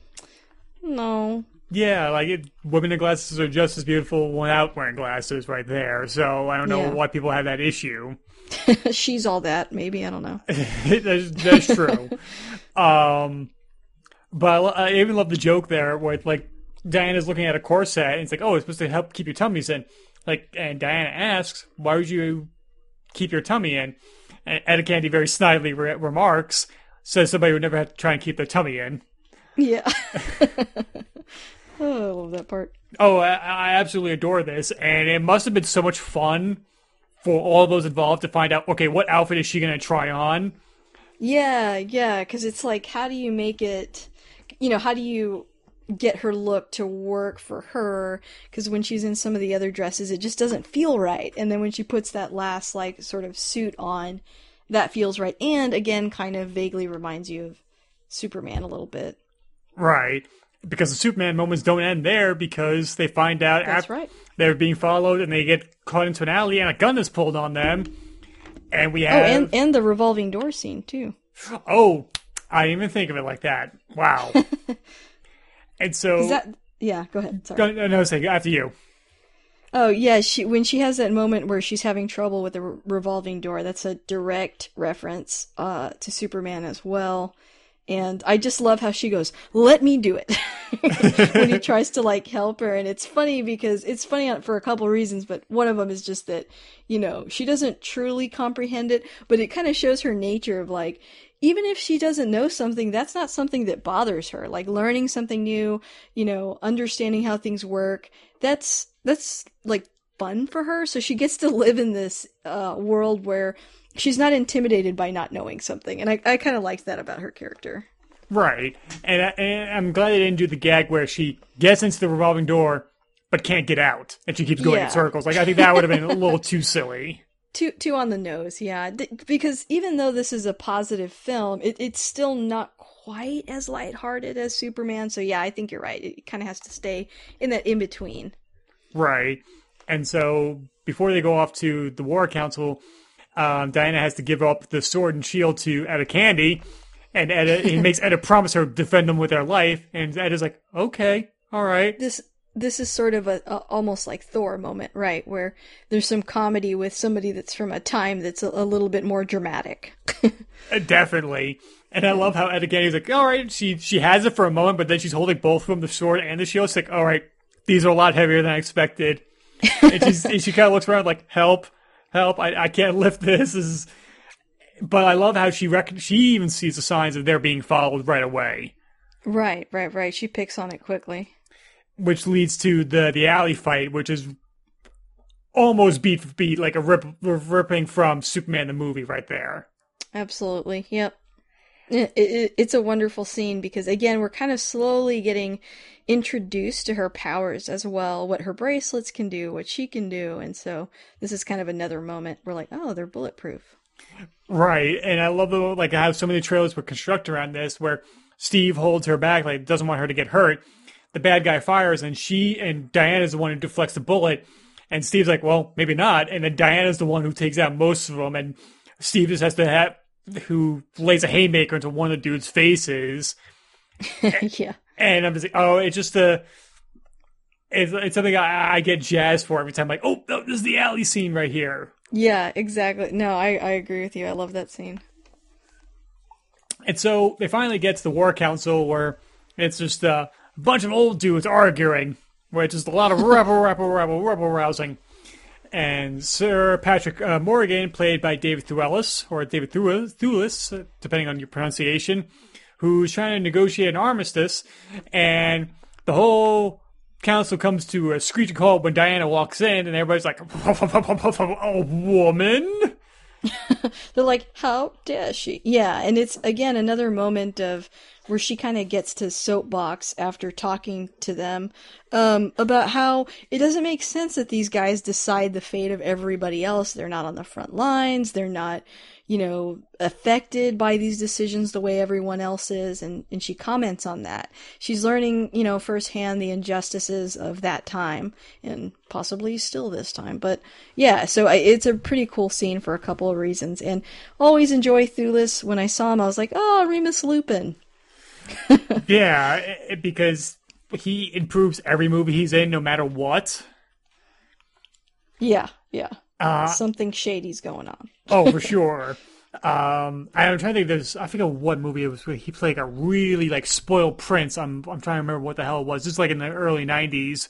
Speaker 2: no.
Speaker 1: Yeah, like it, women in glasses are just as beautiful without wearing glasses, right there. So I don't know
Speaker 2: Yeah.
Speaker 1: why people have that issue.
Speaker 2: She's all that, maybe I don't know.
Speaker 1: that's, that's true. um, but I, I even love the joke there where it's like Diana's looking at a corset and it's like, oh, it's supposed to help keep your tummies in. Like, and Diana asks, why would you keep your tummy in? And Etta Candy very snidely re- remarks, says somebody would never have to try and keep their tummy in.
Speaker 2: Yeah. oh, I love that part.
Speaker 1: Oh, I, I absolutely adore this, and it must have been so much fun for all those involved to find out. Okay, what outfit is she going to try on?
Speaker 2: Yeah, yeah, because it's like, how do you make it? You know, how do you get her look to work for her because when she's in some of the other dresses it just doesn't feel right and then when she puts that last like sort of suit on that feels right and again kind of vaguely reminds you of superman a little bit
Speaker 1: Right. Because the Superman moments don't end there because they find out
Speaker 2: that's
Speaker 1: after
Speaker 2: right
Speaker 1: they're being followed and they get caught into an alley and a gun is pulled on them. And we
Speaker 2: oh
Speaker 1: have
Speaker 2: and and the revolving door scene too
Speaker 1: Oh, I didn't even think of it like that. Wow. and so
Speaker 2: is that yeah go ahead sorry
Speaker 1: no, no, say after you.
Speaker 2: Oh yeah, she when she has that moment where she's having trouble with the re- revolving door. That's a direct reference uh, to Superman as well. And I just love how she goes, "Let me do it," when he tries to like help her. And it's funny because it's funny for a couple reasons, but one of them is just that you know she doesn't truly comprehend it, but it kind of shows her nature of like even if she doesn't know something, that's not something that bothers her. Like learning something new, you know, understanding how things work. That's that's like fun for her. So she gets to live in this uh, world where she's not intimidated by not knowing something, and I I kind of like that about her character.
Speaker 1: Right. And, I, and I'm glad they didn't do the gag where she gets into the revolving door but can't get out and she keeps going
Speaker 2: Yeah.
Speaker 1: in circles. Like I think that would have been a little too silly.
Speaker 2: Too too on the nose, yeah. D- because even though this is a positive film, it, it's still not quite as lighthearted as Superman. So yeah, I think you're right. It kind of has to stay in that in between.
Speaker 1: Right. And so before they go off to the War Council, um, Diana has to give up the sword and shield to Etta Candy. And Etta, he makes Etta promise her to defend them with their life. And Etta's like, okay, all right.
Speaker 2: This this is sort of a, a almost like Thor moment, right? Where there's some comedy with somebody that's from a time that's a, a little bit more dramatic.
Speaker 1: Uh, Definitely. And I love how Etta Candy's like, all right, she, she has it for a moment, but then she's holding both of them, the sword and the shield. It's like, all right, these are a lot heavier than I expected. and, she's, and she kind of looks around like, help, help, I, I can't lift this. this is... But I love how she reckon she even sees the signs of they're being followed right away.
Speaker 2: right, right, right. She picks on it quickly.
Speaker 1: Which leads to the the alley fight, which is almost beat for beat, like a rip, ripping from Superman the movie right there.
Speaker 2: Absolutely. Yep. It, it, it's a wonderful scene because again, we're kind of slowly getting introduced to her powers as well, what her bracelets can do, what she can do, and so this is kind of another moment. We're like, oh, they're bulletproof.
Speaker 1: Right, and I love the like how so many trailers were constructed around this, where Steve holds her back, like doesn't want her to get hurt. The bad guy fires, and she and Diana is the one who deflects the bullet, and Steve's like, well, maybe not, and then Diana's the one who takes out most of them, and Steve just has to have who lays a haymaker into one of the dude's faces.
Speaker 2: yeah.
Speaker 1: and I'm just like, oh, it's just a, it's, it's something I, I get jazzed for every time. Like, oh, no, this is the alley scene right here.
Speaker 2: Yeah, exactly. No, I, I agree with you. I love that scene.
Speaker 1: And so they finally get to the war council where it's just a bunch of old dudes arguing, which is a lot of rebel, rebel, rebel, rebel rousing. And Sir Patrick uh, Morgan, played by David Thewlis, or David Thewlis, depending on your pronunciation, who's trying to negotiate an armistice, and the whole council comes to a screeching halt when Diana walks in, and everybody's like, "A woman."
Speaker 2: They're like, how dare she? Yeah, and it's again another moment of where she kind of gets to soapbox after talking to them um, about how it doesn't make sense that these guys decide the fate of everybody else. They're not on the front lines. They're not, you know, affected by these decisions the way everyone else is. And, and she comments on that. She's learning, you know, firsthand the injustices of that time and possibly still this time. But yeah, so I, it's a pretty cool scene for a couple of reasons. And always enjoy Thewlis. When I saw him, I was like, oh, Remus Lupin.
Speaker 1: yeah, because he improves every movie he's in, no matter what.
Speaker 2: Yeah, yeah.
Speaker 1: Uh,
Speaker 2: Something shady's going on.
Speaker 1: oh, for sure. Um, I'm trying to think. There's I forget what movie it was. Where he played like a really like spoiled prince. I'm I'm trying to remember what the hell it was. Just like in the early '90s.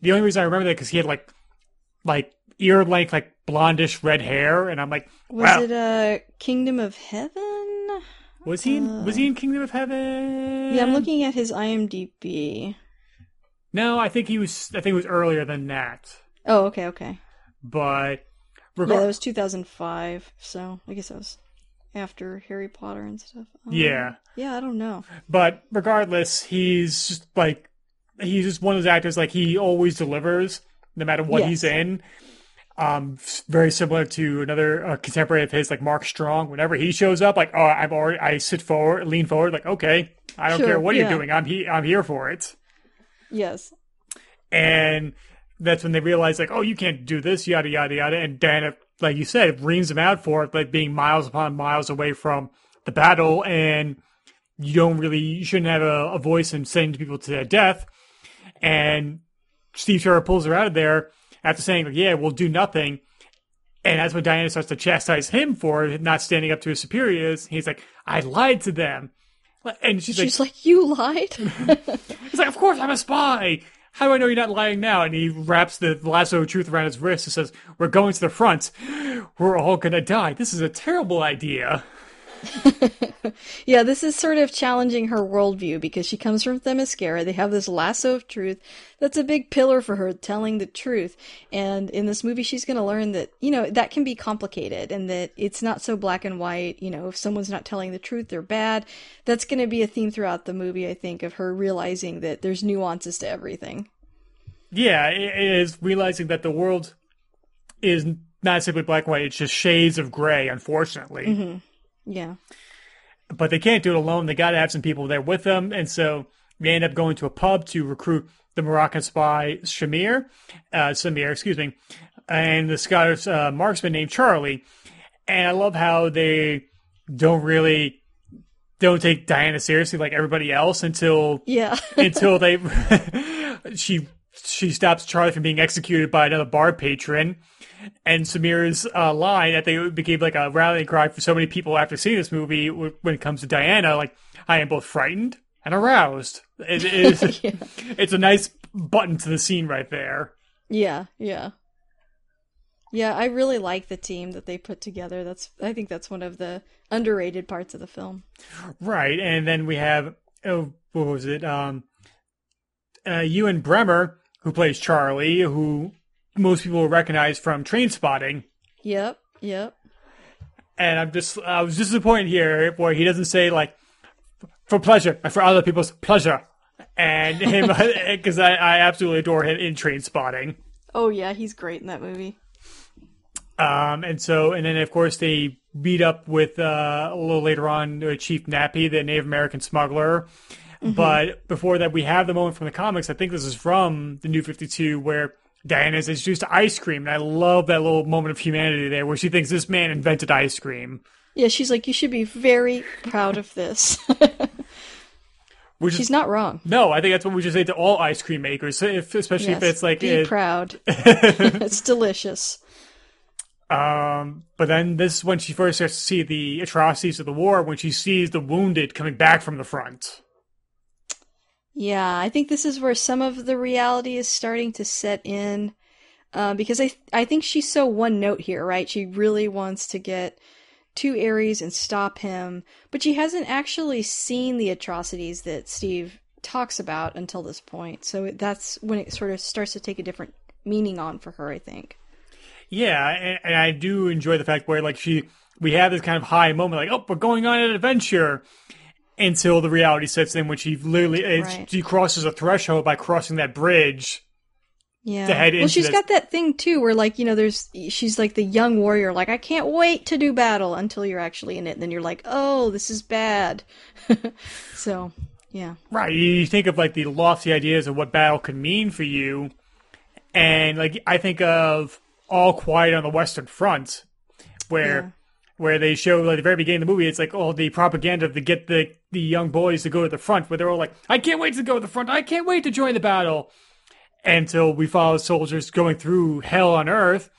Speaker 1: The only reason I remember that because he had like like ear length like blondish red hair, and I'm like,
Speaker 2: Was
Speaker 1: wow,
Speaker 2: it uh Kingdom of Heaven?
Speaker 1: was he in, was he in Kingdom of Heaven?
Speaker 2: Yeah, I'm looking at his IMDb.
Speaker 1: No, I think he was. I think it was earlier than that.
Speaker 2: Oh, okay, okay.
Speaker 1: But
Speaker 2: Yeah, that was 2005, so I guess that was after Harry Potter and stuff. Um,
Speaker 1: Yeah.
Speaker 2: Yeah, I don't know.
Speaker 1: But regardless, he's just like he's just one of those actors like he always delivers no matter what
Speaker 2: Yes.
Speaker 1: he's in. Um, very similar to another uh, contemporary of his, like Mark Strong. Whenever he shows up, like oh, I'm already, I sit forward, lean forward, like okay, I don't
Speaker 2: Sure,
Speaker 1: care what
Speaker 2: yeah.
Speaker 1: you're doing, I'm he, I'm here for it.
Speaker 2: Yes.
Speaker 1: And that's when they realize like, oh, you can't do this, yada yada yada. And Diana, like you said, reams him out for it, like being miles upon miles away from the battle, and you don't really, you shouldn't have a, a voice in sending people to their death. And Steve Trevor pulls her out of there after saying, like, yeah, we'll do nothing. And that's when Diana starts to chastise him for not standing up to his superiors. He's like, I lied to them. And she's,
Speaker 2: She's
Speaker 1: like,
Speaker 2: like, you lied?
Speaker 1: He's like, of course I'm a spy. How do I know you're not lying now? And he wraps the lasso of truth around his wrist and says, we're going to the front. We're all gonna die. This is a terrible idea.
Speaker 2: yeah, this is sort of challenging her worldview because she comes from Themyscira. They have this lasso of truth that's a big pillar for her telling the truth. And in this movie, she's going to learn that, you know, that can be complicated and that it's not so black and white. You know, if someone's not telling the truth, they're bad. That's going to be a theme throughout the movie, I think, of her realizing that there's nuances to everything.
Speaker 1: Yeah, it is realizing that the world is not simply black and white, it's just shades of gray, unfortunately. Mm-hmm.
Speaker 2: Yeah.
Speaker 1: But they can't do it alone. They gotta have some people there with them. And so they end up going to a pub to recruit the Moroccan spy Shamir, uh, Samir, excuse me, and the Scottish uh, marksman named Charlie. And I love how they don't really don't take Diana seriously like everybody else until
Speaker 2: Yeah.
Speaker 1: until they she she stops Charlie from being executed by another bar patron. And Samir's uh, line that they became like a rallying cry for so many people after seeing this movie when it comes to Diana, like I am both frightened and aroused. It is
Speaker 2: Yeah.
Speaker 1: it's a nice button to the scene right there.
Speaker 2: Yeah, yeah. Yeah, I really like the team that they put together. That's I think that's one of the underrated parts of the film.
Speaker 1: Right, and then we have oh, what was it? Um, uh, Ewen Bremner, who plays Charlie, who most people will recognize from Trainspotting.
Speaker 2: Yep, yep.
Speaker 1: and I'm just I was disappointed here where he doesn't say like for pleasure for other people's pleasure, and him because I, I absolutely adore him in Trainspotting.
Speaker 2: Oh yeah, he's great in that movie.
Speaker 1: Um, and so and then of course they beat up with uh, a little later on uh, Chief Napi, the Native American smuggler. But before that, we have the moment from the comics. I think this is from the New Fifty Two where. Diana is introduced to ice cream, and I love that little moment of humanity there where she thinks this man invented ice cream.
Speaker 2: Yeah, she's like, you should be very proud of this.
Speaker 1: Which is
Speaker 2: she's not wrong.
Speaker 1: No, I think that's what we should say to all ice cream makers, if, especially
Speaker 2: Yes,
Speaker 1: if it's like
Speaker 2: be
Speaker 1: it,
Speaker 2: proud. it's delicious.
Speaker 1: um. But then this is when she first starts to see the atrocities of the war when she sees the wounded coming back from the front.
Speaker 2: Yeah, I think this is where some of the reality is starting to set in, uh, because I I think she's so one note here, right? She really wants to get to Ares and stop him, but she hasn't actually seen the atrocities that Steve talks about until this point. So that's when it sort of starts to take a different meaning on for her, I think.
Speaker 1: Yeah, and, and I do enjoy the fact where like she we have this kind of high moment, like oh, we're going on an adventure. Until the reality sets in, which he literally
Speaker 2: Right.
Speaker 1: she crosses a threshold by crossing that bridge.
Speaker 2: Yeah.
Speaker 1: To head
Speaker 2: well, she's
Speaker 1: this-
Speaker 2: got that thing too, where like you know, there's she's like the young warrior, like I can't wait to do battle until you're actually in it, and then you're like, oh, this is bad. so, yeah,
Speaker 1: Right. You think of like the lofty ideas of what battle could mean for you. And like I think of All Quiet on the Western Front, where
Speaker 2: Yeah.
Speaker 1: where they show like the very beginning of the movie, it's like all the propaganda to get the the young boys to go to the front, where they're all like, I can't wait to go to the front, I can't wait to join the battle. Until we follow soldiers going through hell on earth.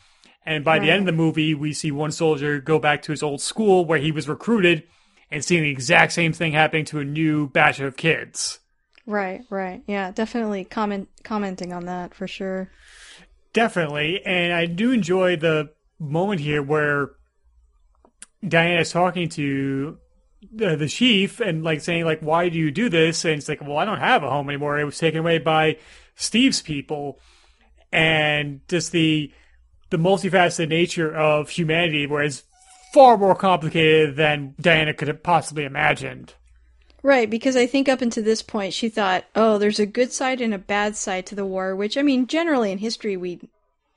Speaker 1: And by the end of the movie, we see one soldier go back to his old school where he was recruited and seeing the exact same thing happening to a new batch of kids.
Speaker 2: right, right, yeah, definitely comment commenting on that for sure.
Speaker 1: Definitely. And I do enjoy the moment here where Diana is talking to the, the chief and like saying like, why do you do this? And it's like, well, I don't have a home anymore. It was taken away by Steve's people. And just the, the multifaceted nature of humanity, whereas far more complicated than Diana could have possibly imagined.
Speaker 2: Right, because I think up until this point she thought, oh, there's a good side and a bad side to the war, which I mean, generally in history we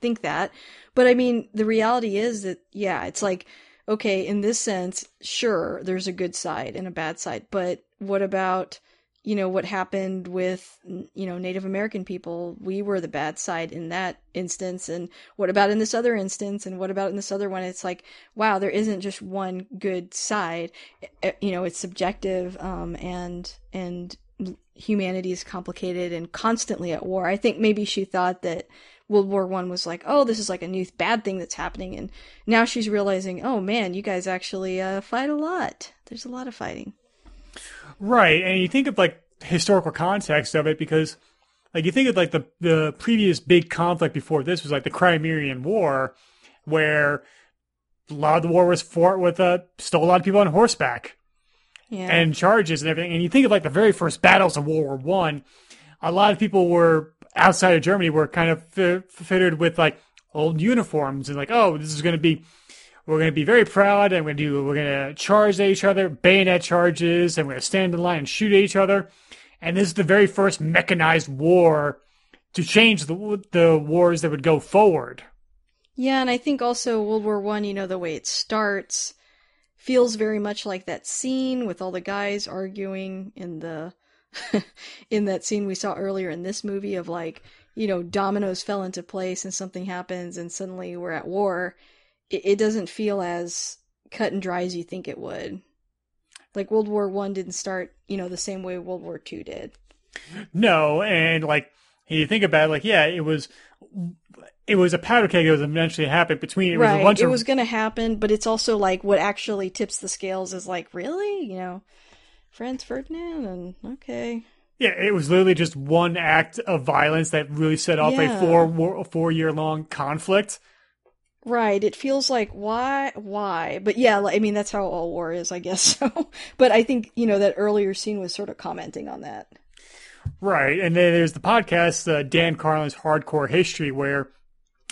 Speaker 2: think that. But I mean, the reality is that, yeah, it's like, okay, in this sense, sure, there's a good side and a bad side, but what about you know what happened with you know Native American people. We were the bad side in that instance, and what about in this other instance, and what about in this other one? It's like wow, there isn't just one good side. You know, it's subjective, um, and and humanity is complicated and constantly at war. I think maybe she thought that World War One was like, oh, this is like a new bad thing that's happening, and now she's realizing, oh man, you guys actually uh, fight a lot. There's a lot of fighting.
Speaker 1: Right, and you think of like historical context of it because like you think of like the the previous big conflict before this was like the Crimean War, where a lot of the war was fought with uh still a lot of people on horseback. Yeah. And charges and everything. And you think of like the very first battles of World War One, a lot of people were outside of Germany were kind of fitted with like old uniforms and like, oh, this is going to be we're going to be very proud and we're going to do, we're going to charge at each other, bayonet charges, and we're going to stand in line and shoot at each other. And this is the very first mechanized war to change the the wars that would go forward.
Speaker 2: Yeah, and I think also World War One, you know, the way it starts feels very much like that scene with all the guys arguing in the in that scene we saw earlier in this movie of like, you know, dominoes fell into place and something happens and suddenly we're at war it, it doesn't feel as cut and dry as you think it would. Like World War One didn't start, you know, the same way World War Two did.
Speaker 1: No, and like you think about it, like yeah, it was it was a powder keg that was eventually happened between it
Speaker 2: right.
Speaker 1: was a bunch
Speaker 2: it
Speaker 1: of...
Speaker 2: was going to happen, but it's also like what actually tips the scales is like really, you know, Franz Ferdinand and okay.
Speaker 1: Yeah, it was literally just one act of violence that really set off yeah. a four four year long conflict.
Speaker 2: Right. It feels like why why? But yeah, I mean that's how all war is, I guess so. but I think, you know, that earlier scene was sort of commenting on that.
Speaker 1: Right. And then there's the podcast uh, Dan Carlin's Hardcore History where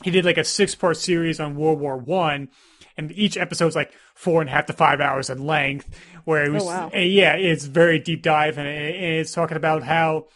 Speaker 1: he did like a six-part series on World War 1 and each episode's like four and a half to five hours in length where it oh, was oh, wow. Eh, yeah, it's very deep dive eh, and it's talking about how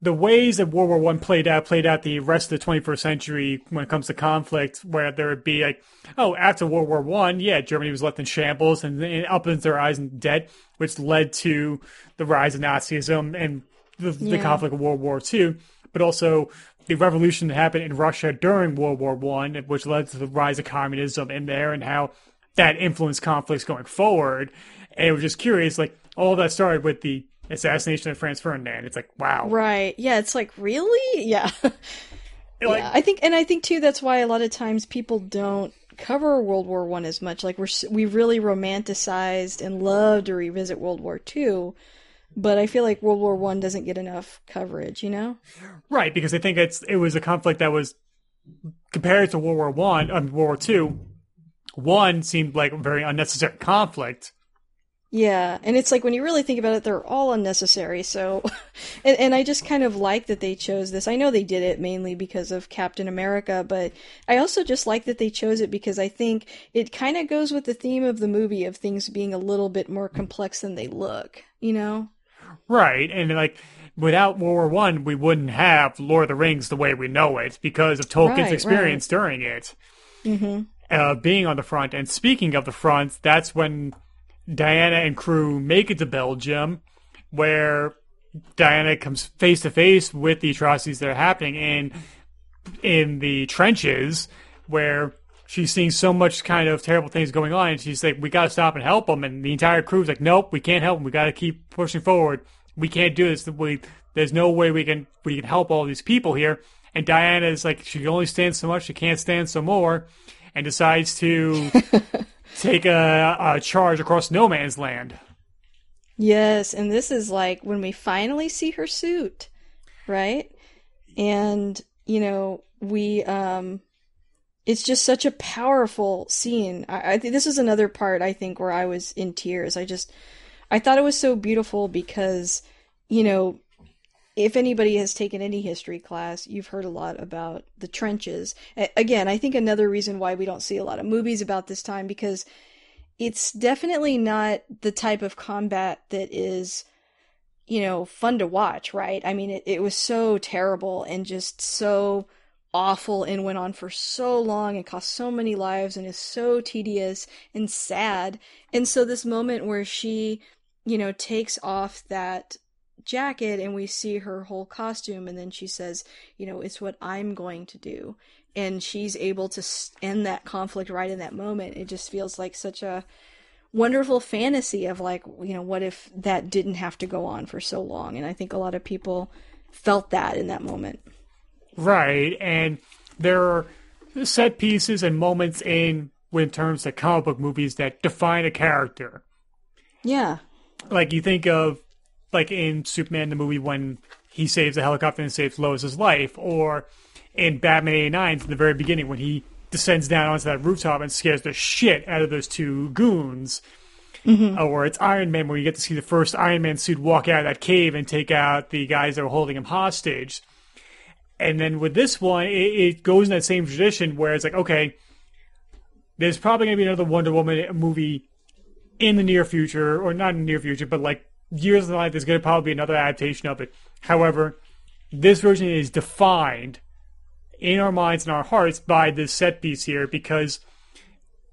Speaker 1: the ways that World War One played out played out the rest of the 21st century when it comes to conflict, where there would be like, oh, after World War One, yeah, Germany was left in shambles and, and up into their eyes and dead, which led to the rise of Nazism and the, yeah. the conflict of World War Two, but also the revolution that happened in Russia during World War One, which led to the rise of communism in there, and how that influenced conflicts going forward. And it was just curious, like all that started with the assassination of Franz Ferdinand. It's like, wow.
Speaker 2: Right. Yeah, it's like, really? Yeah. like, yeah. I think and I think too that's why a lot of times people don't cover World War 1 as much. Like we're we really romanticized and love to revisit World War 2, but I feel like World War 1 doesn't get enough coverage, you know?
Speaker 1: Right, because I think it's it was a conflict that was compared to World War 1, um, World War 2, one seemed like a very unnecessary conflict
Speaker 2: yeah, and it's like when you really think about it, they're all unnecessary. So, and, and I just kind of like that they chose this. I know they did it mainly because of Captain America, but I also just like that they chose it because I think it kind of goes with the theme of the movie of things being a little bit more complex than they look, you know?
Speaker 1: Right, and like without World War One, we wouldn't have Lord of the Rings the way we know it because of Tolkien's right, experience right. during it. Mm-hmm. Uh, being on the front, and speaking of the front, that's when Diana and crew make it to Belgium, where Diana comes face to face with the atrocities that are happening in in the trenches, where she's seeing so much kind of terrible things going on, and she's like, "We got to stop and help them." And the entire crew's like, "Nope, we can't help them. We got to keep pushing forward. We can't do this. We, there's no way we can we can help all these people here." And Diana is like, she can only stand so much. She can't stand some more, and decides to take a, a charge across no man's land.
Speaker 2: Yes, and this is like when we finally see her suit, right? And you know, we um it's just such a powerful scene. I, I think this is another part I think where I was in tears. I just I thought it was so beautiful because you know if anybody has taken any history class, you've heard a lot about the trenches. Again, I think another reason why we don't see a lot of movies about this time because it's definitely not the type of combat that is you know fun to watch right i mean it, it was so terrible and just so awful and went on for so long and cost so many lives and is so tedious and sad and so this moment where she you know takes off that jacket and we see her whole costume and then she says you know it's what i'm going to do. And she's able to end that conflict right in that moment. It just feels like such a wonderful fantasy of like you know what if that didn't have to go on for so long? And i think a lot of people felt that in that moment.
Speaker 1: Right. And there are set pieces and moments in in terms of comic book movies that define a character.
Speaker 2: Yeah.
Speaker 1: Like you think of like in superman the movie when he saves a helicopter and saves lois's life or in batman 89 from the very beginning when he descends down onto that rooftop and scares the shit out of those two goons. Mm-hmm. Or it's Iron Man where you get to see the first Iron Man suit walk out of that cave and take out the guys that were holding him hostage. And then with this one, it, it goes in that same tradition where it's like, okay, there's probably going to be another Wonder Woman movie in the near future, or not in the near future, but like years of line, there's going to probably be another adaptation of it. However, this version is defined in our minds and our hearts by this set piece here because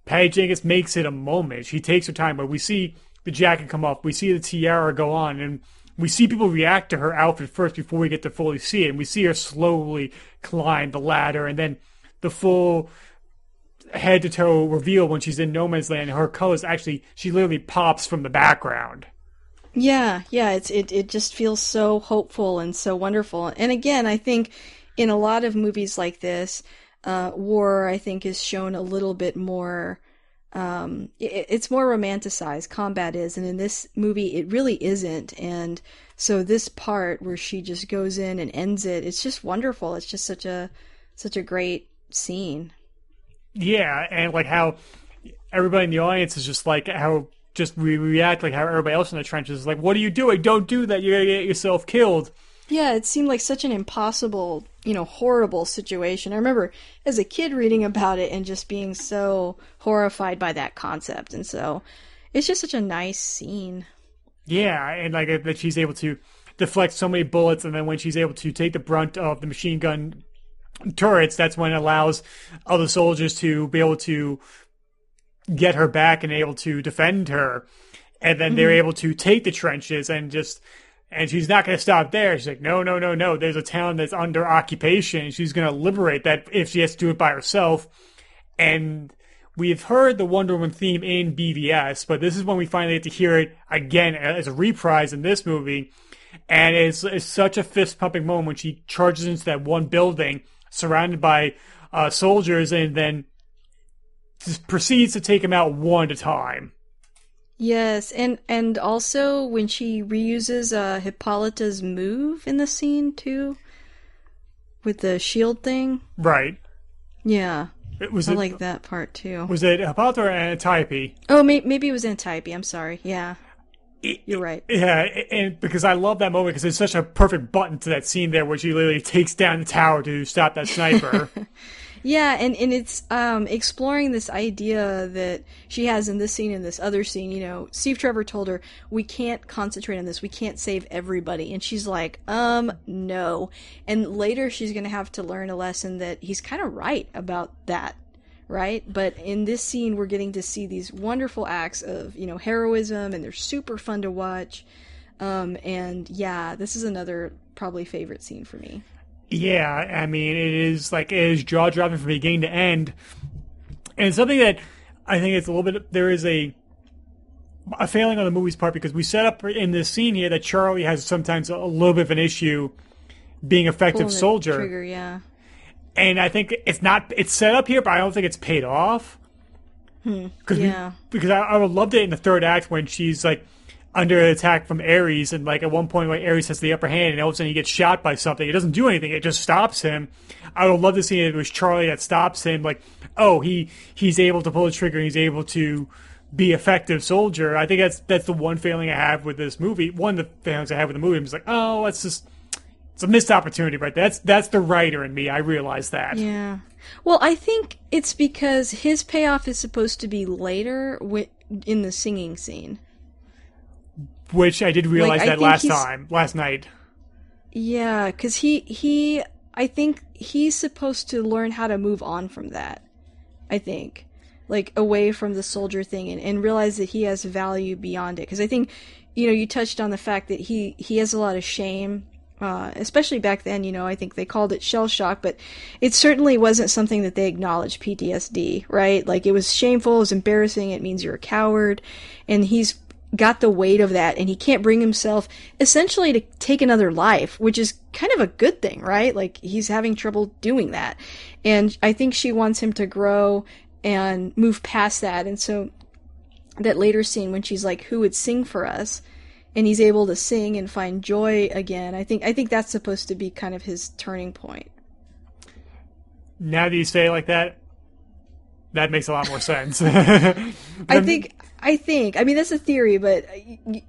Speaker 1: Patty Jenkins makes it a moment. She takes her time, but we see the jacket come up, we see the tiara go on, and we see people react to her outfit first before we get to fully see it. And we see her slowly climb the ladder, and then the full head to toe reveal when she's in no man's land. Her colors actually, she literally pops from the background.
Speaker 2: Yeah, yeah, it's it it just feels so hopeful and so wonderful. And again, I think in a lot of movies like this, uh, war I think is shown a little bit more. Um, it, it's more romanticized. Combat is, and in this movie, it really isn't. And so this part where she just goes in and ends it, it's just wonderful. It's just such a such a great scene.
Speaker 1: Yeah, and like how everybody in the audience is just like how just we react like how everybody else in the trenches is like, "What are you doing? Don't do that! You're gonna get yourself killed."
Speaker 2: Yeah, it seemed like such an impossible, you know, horrible situation. I remember as a kid reading about it and just being so horrified by that concept. And so it's just such a nice scene.
Speaker 1: Yeah, and like that she's able to deflect so many bullets, and then when she's able to take the brunt of the machine gun turrets, that's when it allows other soldiers to be able to get her back and able to defend her. And then mm-hmm. they're able to take the trenches and just and she's not going to stop there. She's like, no, no, no, no. There's a town that's under occupation. She's going to liberate that if she has to do it by herself. And we've heard the Wonder Woman theme in BVS, but this is when we finally get to hear it again as a reprise in this movie. And it's, it's such a fist pumping moment when she charges into that one building surrounded by uh, soldiers and then proceeds to take him out one at a time.
Speaker 2: Yes, and and also when she reuses uh, Hippolyta's move in the scene too, with the shield thing.
Speaker 1: Right.
Speaker 2: Yeah.
Speaker 1: It was
Speaker 2: I
Speaker 1: it,
Speaker 2: like that part too.
Speaker 1: Was it Hippolyta or Antiope?
Speaker 2: Oh, may, maybe it was Antiope. I'm sorry. Yeah. You're right.
Speaker 1: Yeah, and because I love that moment because it's such a perfect button to that scene there where she literally takes down the tower to stop that sniper.
Speaker 2: Yeah, and, and it's um, exploring this idea that she has in this scene and this other scene. You know, Steve Trevor told her, we can't concentrate on this. We can't save everybody. And she's like, um, no. And later she's going to have to learn a lesson that he's kind of right about that. Right? But in this scene, we're getting to see these wonderful acts of, you know, heroism, and they're super fun to watch. Um, and yeah, this is another probably favorite scene for me.
Speaker 1: Yeah, I mean, it is like it is jaw dropping from beginning to end, and something that I think it's a little bit. There is a a failing on the movie's part because we set up in this scene here that Charlie has sometimes a little bit of an issue being effective soldier.
Speaker 2: Trigger, yeah.
Speaker 1: And I think it's not it's set up here, but I don't think it's paid off.
Speaker 2: Hmm. Yeah.
Speaker 1: We, because I, I would loved it in the third act when she's like under attack from Ares, and like at one point, like Ares has the upper hand, and all of a sudden he gets shot by something. It doesn't do anything; it just stops him. I would love to see if it was Charlie that stops him. Like, oh, he he's able to pull the trigger, and he's able to be effective soldier. I think that's that's the one failing I have with this movie. One of the failings I have with the movie. I'm just like, oh, that's just it's a missed opportunity, right? That's that's the writer in me. I realize that.
Speaker 2: Yeah, Well, I think it's because his payoff is supposed to be later wi- in the singing scene.
Speaker 1: Which I did realize
Speaker 2: Like, I
Speaker 1: that last time, last night.
Speaker 2: Yeah, because he he I think he's supposed to learn how to move on from that. I think, like away from the soldier thing and, and realize that he has value beyond it. Because I think, you know, you touched on the fact that he he has a lot of shame. Uh, especially back then, you know, I think they called it shell shock, but it certainly wasn't something that they acknowledged PTSD, right? Like it was shameful, it was embarrassing, it means you're a coward, and he's got the weight of that and he can't bring himself essentially to take another life, which is kind of a good thing, right? Like he's having trouble doing that. And I think she wants him to grow and move past that. And so that later scene when she's like, who would sing for us? And he's able to sing and find joy again. I think, I think that's supposed to be kind of his turning point.
Speaker 1: Now that you say it like that, that makes a lot more sense.
Speaker 2: I think, I think, I mean, that's a theory, but it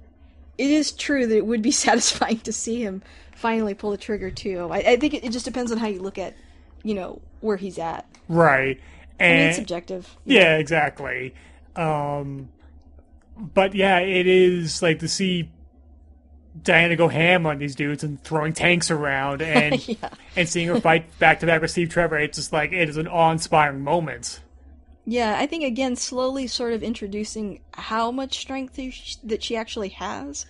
Speaker 2: is true that it would be satisfying to see him finally pull the trigger too. I, I think it, it just depends on how you look at, you know, where he's at.
Speaker 1: right.
Speaker 2: I mean,
Speaker 1: And
Speaker 2: it's subjective.
Speaker 1: yeah, exactly. Um, but yeah, it is like to see Diana go ham on these dudes and throwing tanks around and
Speaker 2: Yeah.
Speaker 1: and seeing her fight back to back with Steve Trevor. It's just like it is an awe-inspiring moment.
Speaker 2: Yeah, I think again, slowly sort of introducing how much strength that she actually has.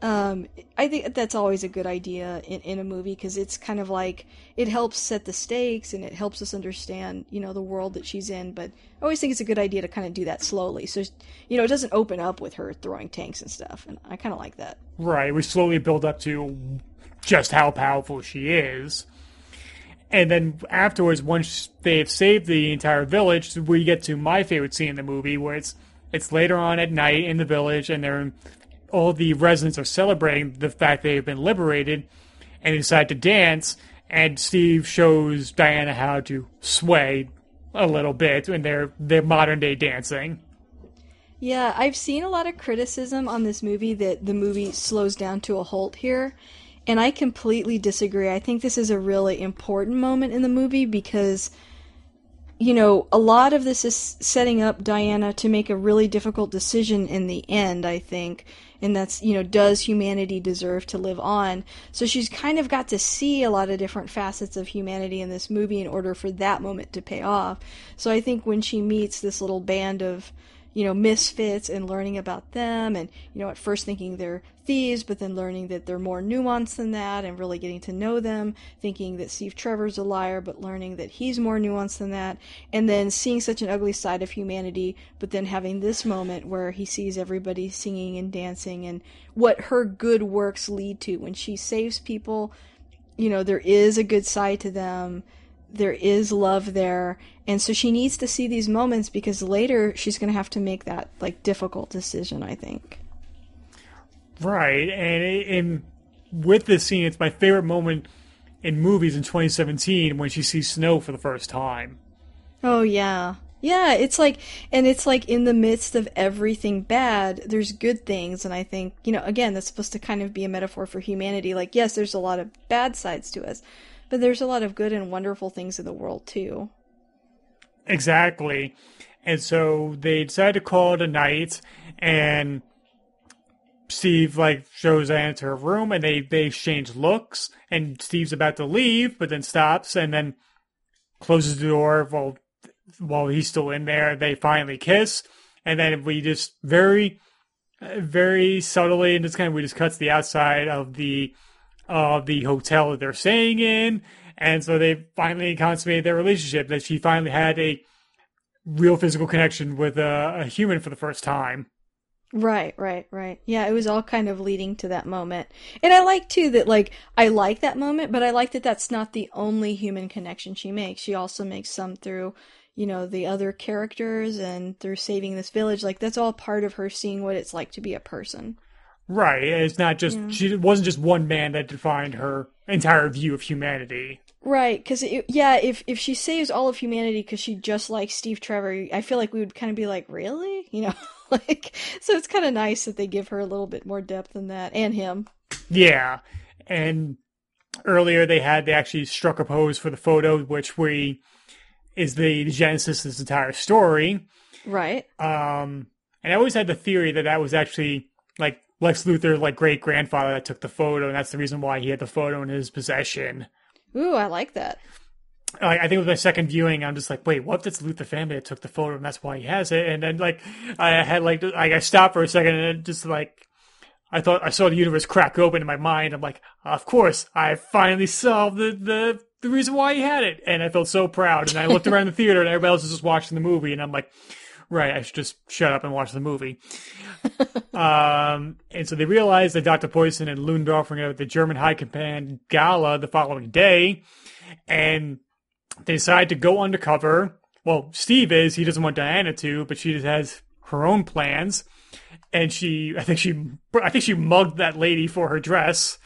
Speaker 2: Um, I think that's always a good idea in, in a movie because it's kind of like it helps set the stakes and it helps us understand, you know, the world that she's in. But I always think it's a good idea to kind of do that slowly, so you know, it doesn't open up with her throwing tanks and stuff. And I kind of like that.
Speaker 1: Right. We slowly build up to just how powerful she is. And then afterwards, once they've saved the entire village, we get to my favorite scene in the movie, where it's it's later on at night in the village, and they're all the residents are celebrating the fact they've been liberated, and they decide to dance. And Steve shows Diana how to sway a little bit in their their modern day dancing.
Speaker 2: Yeah, I've seen a lot of criticism on this movie that the movie slows down to a halt here, and I completely disagree. I think this is a really important moment in the movie because you know, a lot of this is setting up Diana to make a really difficult decision in the end, I think. And that's, you know, does humanity deserve to live on? So she's kind of got to see a lot of different facets of humanity in this movie in order for that moment to pay off. So I think when she meets this little band of, you know, misfits and learning about them and, you know, at first thinking they're thieves, but then learning that they're more nuanced than that and really getting to know them, thinking that Steve Trevor's a liar, but learning that he's more nuanced than that, and then seeing such an ugly side of humanity, but then having this moment where he sees everybody singing and dancing and what her good works lead to. When she saves people, you know, there is a good side to them there is love there. And so she needs to see these moments because later she's going to have to make that like difficult decision i think.
Speaker 1: Right, and in with this scene, it's my favorite moment in movies in 2017 when she sees snow for the first time.
Speaker 2: oh yeah. Yeah it's like and it's like in the midst of everything bad there's good things. And i think you know again that's supposed to kind of be a metaphor for humanity. Like yes there's a lot of bad sides to us but there's a lot of good and wonderful things in the world too
Speaker 1: Exactly, and so they decide to call it a night, and Steve like shows Anna to her room, and they they exchange looks, and Steve's about to leave, but then stops, and then closes the door while while he's still in there. They finally kiss, and then we just very very subtly and just kind of we just cuts the outside of the of the hotel that they're staying in and so they finally consummated their relationship that she finally had a real physical connection with a, a human for the first time
Speaker 2: Right, right, right. Yeah, it was all kind of leading to that moment. And I like too that like I like that moment, but I like that that's not the only human connection she makes. She also makes some through, you know, the other characters and through saving this village. Like that's all part of her seeing what it's like to be a person.
Speaker 1: Right it's not just she it wasn't just one man that defined her entire view of humanity
Speaker 2: Right, because yeah, if if she saves all of humanity because she just likes Steve Trevor, I feel like we would kind of be like, really, you know, like so it's kind of nice that they give her a little bit more depth than that, and him.
Speaker 1: yeah and earlier they had they actually struck a pose for the photo which we is the genesis of this entire story.
Speaker 2: Right.
Speaker 1: Um, and I always had the theory that that was actually like Lex Luthor, like great grandfather that took the photo, and that's the reason why he had the photo in his possession.
Speaker 2: Ooh, I like that.
Speaker 1: Like, I think with my second viewing, I'm just like, wait, what if it's Luthor family that took the photo, and that's why he has it? And then like, I had like, like I stopped for a second, and it just like, I thought I saw the universe crack open in my mind. I'm like, of course, I finally solved the the the reason why he had it, and I felt so proud. And I looked around the theater, and everybody else was just watching the movie, and I'm like, right, I should just shut up and watch the movie. um, and so they realized that Dr. Poison and Ludendorff were going to the German High Command gala the following day, and they decide to go undercover. Well, Steve is, he doesn't want Diana to, but she just has her own plans. And she, I think she, I think she mugged that lady for her dress.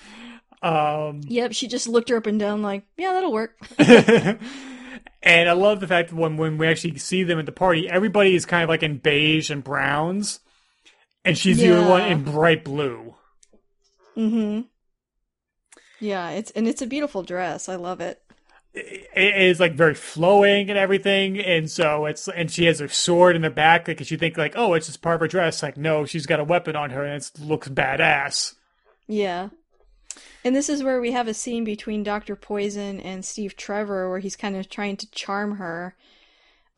Speaker 1: Um,
Speaker 2: Yep, she just looked her up and down like, yeah, that'll work.
Speaker 1: And I love the fact that when, when we actually see them at the party, everybody is kind of like in beige and browns. And she's the only one in bright blue.
Speaker 2: mm-hmm. Yeah, it's and it's a beautiful dress. I love it.
Speaker 1: It is like very flowing and everything. And so it's, and she has her sword in her back. Like, you think like, oh, it's just part of her dress. Like, no, she's got a weapon on her and it looks badass.
Speaker 2: Yeah. And this is where we have a scene between Dr. Poison and Steve Trevor where he's kind of trying to charm her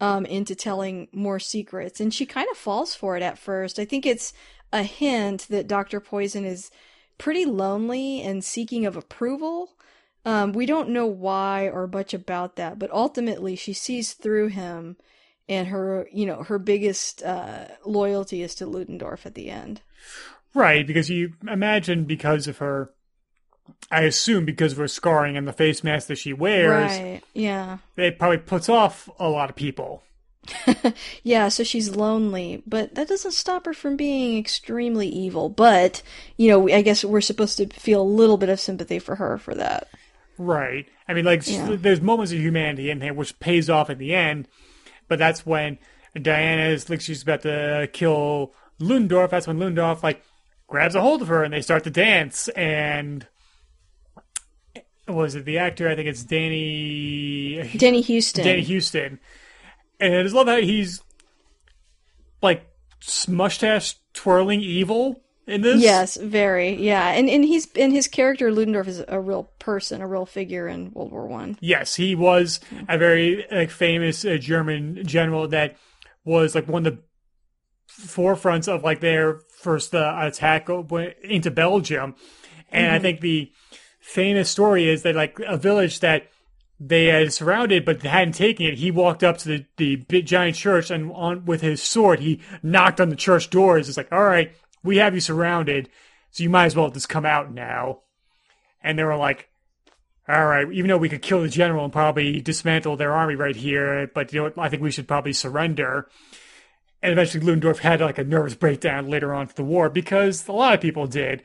Speaker 2: um, into telling more secrets. And she kind of falls for it at first. I think it's a hint that Dr. Poison is pretty lonely and seeking of approval. Um, we don't know why or much about that, but ultimately she sees through him and her, you know, her biggest uh, loyalty is to Ludendorff at the end.
Speaker 1: Right. Because you imagine because of her, I assume because of her scarring and the face mask that she wears,
Speaker 2: Right. Yeah.
Speaker 1: it probably puts off a lot of people.
Speaker 2: Yeah, so she's lonely, but that doesn't stop her from being extremely evil. But, you know, I guess we're supposed to feel a little bit of sympathy for her for that.
Speaker 1: Right. I mean, like,
Speaker 2: Yeah.
Speaker 1: there's moments of humanity in here which pays off at the end, but that's when Diana is like she's about to kill Ludendorff. That's when Ludendorff like grabs a hold of her and they start to dance. And was it the actor? I think it's Danny
Speaker 2: Danny Huston.
Speaker 1: Danny Huston. And I just love how he's like mustache twirling evil in this.
Speaker 2: Yes, very. Yeah, and and he's and his character Ludendorff is a real person, a real figure in World War One.
Speaker 1: Yes, he was a very like, famous uh, German general that was like one of the forefronts of like their first uh, attack into Belgium. And I think the famous story is that like a village that they had surrounded but hadn't taken it. He walked up to the, the big giant church and on with his sword, he knocked on the church doors. It's like, all right, we have you surrounded, so you might as well just come out now. And they were like, all right, even though we could kill the general and probably dismantle their army right here, but you know what? I think we should probably surrender. And eventually Ludendorff had like a nervous breakdown later on for the war because a lot of people did.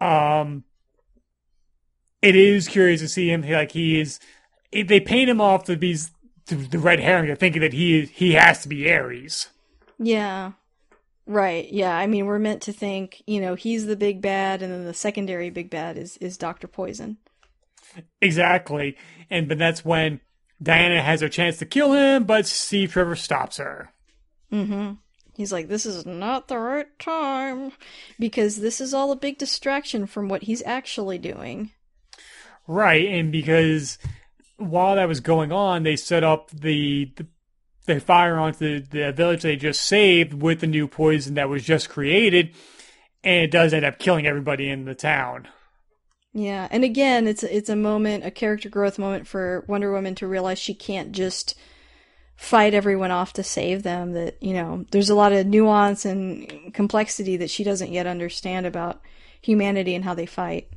Speaker 1: Um, it is curious to see him like he is. They paint him off to be the red herring, of thinking that he he has to be Ares.
Speaker 2: Yeah. Right. Yeah. I mean, we're meant to think, you know, he's the big bad, and then the secondary big bad is is Doctor Poison.
Speaker 1: Exactly, and but that's when Diana has her chance to kill him, but Steve Trevor stops her.
Speaker 2: Mm-hmm. He's like, this is not the right time because this is all a big distraction from what he's actually doing.
Speaker 1: Right, and because while that was going on, they set up the, the they fire onto the, the village they just saved with the new poison that was just created, and it does end up killing everybody in the town.
Speaker 2: Yeah, and again, it's it's a moment, a character growth moment for Wonder Woman to realize she can't just fight everyone off to save them. That you know, there's a lot of nuance and complexity that she doesn't yet understand about humanity and how they fight.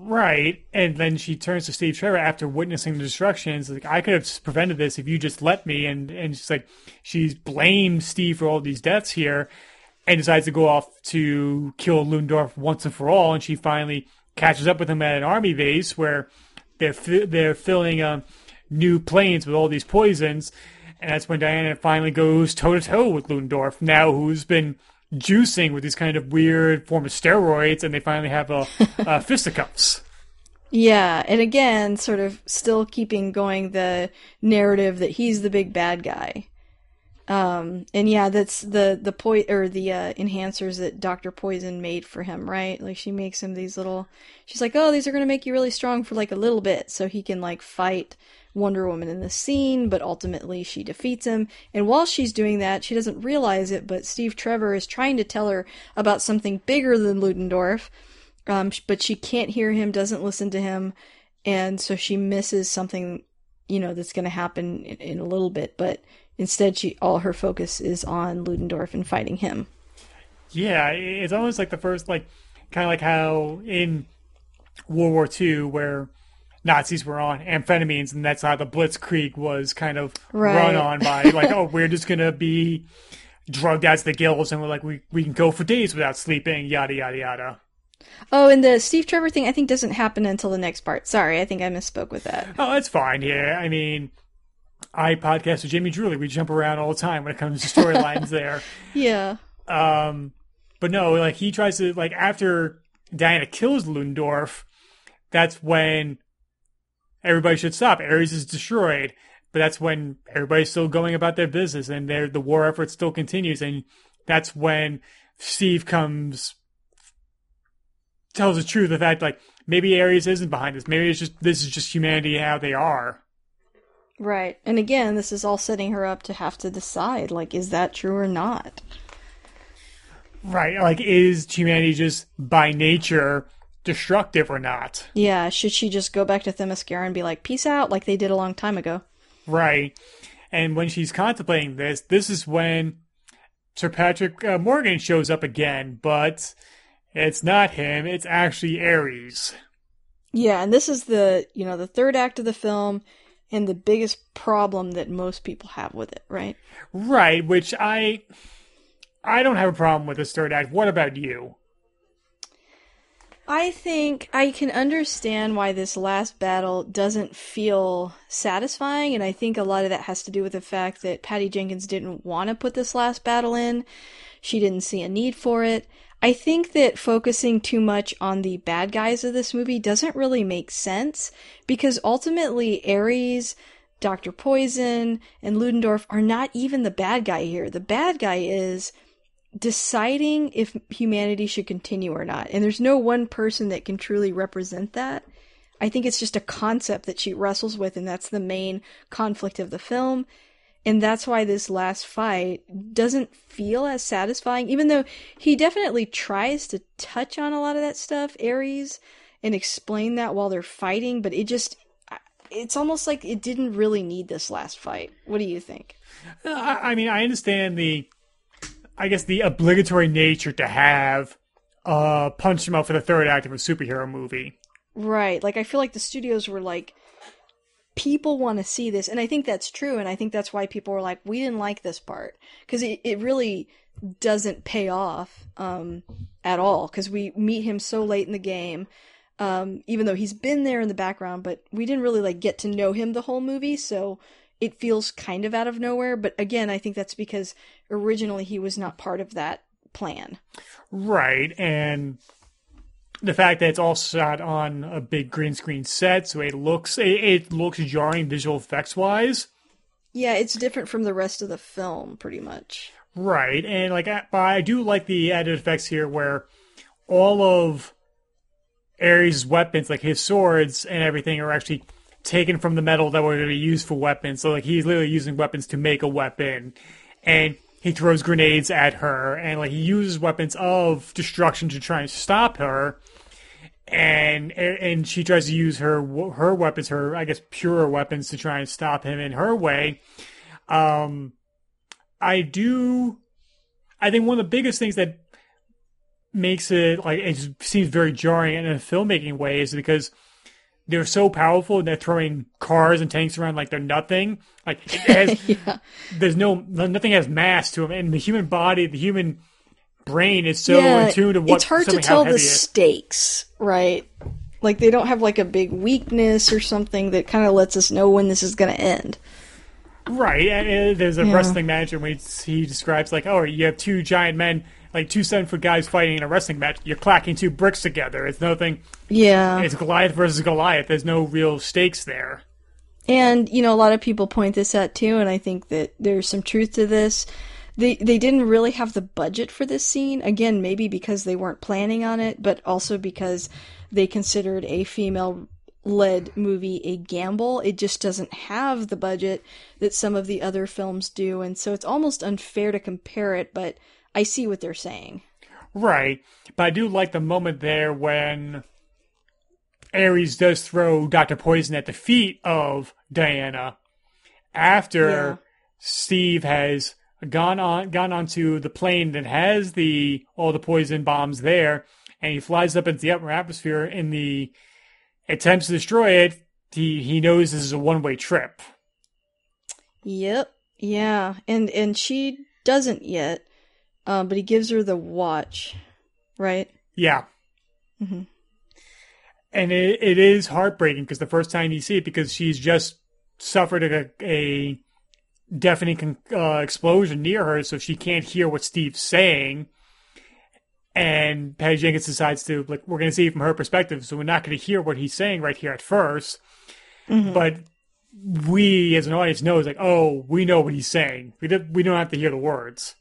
Speaker 1: Right, and then she turns to Steve Trevor after witnessing the destruction. and like, I could have prevented this if you just let me. And and she's like, she's blamed Steve for all these deaths here, and decides to go off to kill Ludendorff once and for all. And she finally catches up with him at an army base where they're fi- they're filling um, new planes with all these poisons, and that's when Diana finally goes toe to toe with Ludendorff. Now, who's been juicing with these kind of weird form of steroids, and they finally have a, a fisticuffs.
Speaker 2: Yeah, and again, sort of still keeping going the narrative that he's the big bad guy. Um, and yeah, that's the the po- or the uh, enhancers that Doctor Poison made for him, right? Like she makes him these little. She's like, oh, these are gonna make you really strong for like a little bit, so he can like fight Wonder Woman in the scene. But ultimately, she defeats him. And while she's doing that, she doesn't realize it, but Steve Trevor is trying to tell her about something bigger than Ludendorff. Um, but she can't hear him, doesn't listen to him, and so she misses something, you know, that's going to happen in, in a little bit. But Instead, she all her focus is on Ludendorff and fighting him.
Speaker 1: Yeah, it's almost like the first, like, kind of like how in World War II, where Nazis were on amphetamines, and that's how the Blitzkrieg was kind of
Speaker 2: right.
Speaker 1: run on by, like, oh, we're just gonna be drugged out to the gills, and we're like, we we can go for days without sleeping, yada yada yada.
Speaker 2: Oh, and the Steve Trevor thing, I think doesn't happen until the next part. Sorry, I think I misspoke with that.
Speaker 1: Oh, that's fine. Yeah, I mean, I podcast with Jamie Drewley. We jump around all the time when it comes to storylines there.
Speaker 2: Yeah.
Speaker 1: Um, but no, like he tries to like after Diana kills Ludendorff, that's when everybody should stop. Ares is destroyed, but that's when everybody's still going about their business and their the war effort still continues, and that's when Steve comes tells the truth. The fact like maybe Ares isn't behind this. Maybe it's just this is just humanity how they are.
Speaker 2: Right. And again, this is all setting her up to have to decide like is that true or not?
Speaker 1: Right. Like is humanity just by nature destructive or not?
Speaker 2: Yeah, should she just go back to Themyscira and be like peace out like they did a long time ago?
Speaker 1: Right. And when she's contemplating this, this is when Sir Patrick uh, Morgan shows up again, but it's not him, it's actually Ares.
Speaker 2: Yeah, and this is the, you know, the third act of the film and the biggest problem that most people have with it, right?
Speaker 1: Right, which I I don't have a problem with this third act. What about you?
Speaker 2: I think I can understand why this last battle doesn't feel satisfying, and I think a lot of that has to do with the fact that Patty Jenkins didn't want to put this last battle in. She didn't see a need for it. I think that focusing too much on the bad guys of this movie doesn't really make sense because ultimately Ares, Dr. Poison, and Ludendorff are not even the bad guy here. The bad guy is deciding if humanity should continue or not. And there's no one person that can truly represent that. I think it's just a concept that she wrestles with, and that's the main conflict of the film. And that's why this last fight doesn't feel as satisfying, even though he definitely tries to touch on a lot of that stuff, Ares, and explain that while they're fighting, but it just, it's almost like it didn't really need this last fight. What do you think?
Speaker 1: Uh, I mean, I understand the, I guess, the obligatory nature to have uh, punch him out for the third act of a superhero movie.
Speaker 2: Right. Like, I feel like the studios were like, people want to see this and i think that's true and i think that's why people were like we didn't like this part because it, it really doesn't pay off um, at all because we meet him so late in the game um, even though he's been there in the background but we didn't really like get to know him the whole movie so it feels kind of out of nowhere but again i think that's because originally he was not part of that plan
Speaker 1: right and the fact that it's all shot on a big green screen set, so it looks it, it looks jarring visual effects wise.
Speaker 2: Yeah, it's different from the rest of the film, pretty much.
Speaker 1: Right, and like I, I do like the added effects here, where all of Ares' weapons, like his swords and everything, are actually taken from the metal that were going to be used for weapons. So like he's literally using weapons to make a weapon, and he throws grenades at her. And like he uses weapons of destruction to try and stop her. And and she tries to use her her weapons her i guess purer weapons to try and stop him in her way. Um i do i think one of the biggest things that makes it like it seems very jarring in a filmmaking way is because they're so powerful and they're throwing cars and tanks around like they're nothing. Like has, yeah. there's no nothing has mass to them, and the human body, the human brain is so yeah, in tune to what.
Speaker 2: It's hard to tell the stakes, right? Like they don't have like a big weakness or something that kind of lets us know when this is going to end.
Speaker 1: Right, and there's a
Speaker 2: Yeah.
Speaker 1: wrestling match when he, he describes like, oh, you have two giant men, like two seven foot guys fighting in a wrestling match. You're clacking two bricks together. It's nothing.
Speaker 2: Yeah.
Speaker 1: It's Goliath versus Goliath. There's no real stakes there.
Speaker 2: And you know, a lot of people point this out too, and I think that there's some truth to this. They they didn't really have the budget for this scene. Again, maybe because they weren't planning on it, but also because they considered a female led movie a gamble. It just doesn't have the budget that some of the other films do, and so it's almost unfair to compare it, but I see what they're saying.
Speaker 1: Right, but I do like the moment there when Ares does throw Doctor Poison at the feet of Diana after
Speaker 2: Yeah.
Speaker 1: Steve has gone on gone onto the plane that has the all the poison bombs there, and he flies up into the upper atmosphere in the attempts to destroy it. He he knows this is a one way trip.
Speaker 2: Yep. Yeah. And and she doesn't yet. Um, but he gives her the watch, right?
Speaker 1: Yeah.
Speaker 2: Mhm.
Speaker 1: And it, it is heartbreaking because the first time you see it, because she's just suffered a, a deafening con- uh, explosion near her, so she can't hear what Steve's saying. And Patty Jenkins decides to, like, we're going to see it from her perspective, so we're not going to hear what he's saying right here at 1st But we, as an audience, know, it's like, oh, we know what he's saying. We, we don't have to hear the words.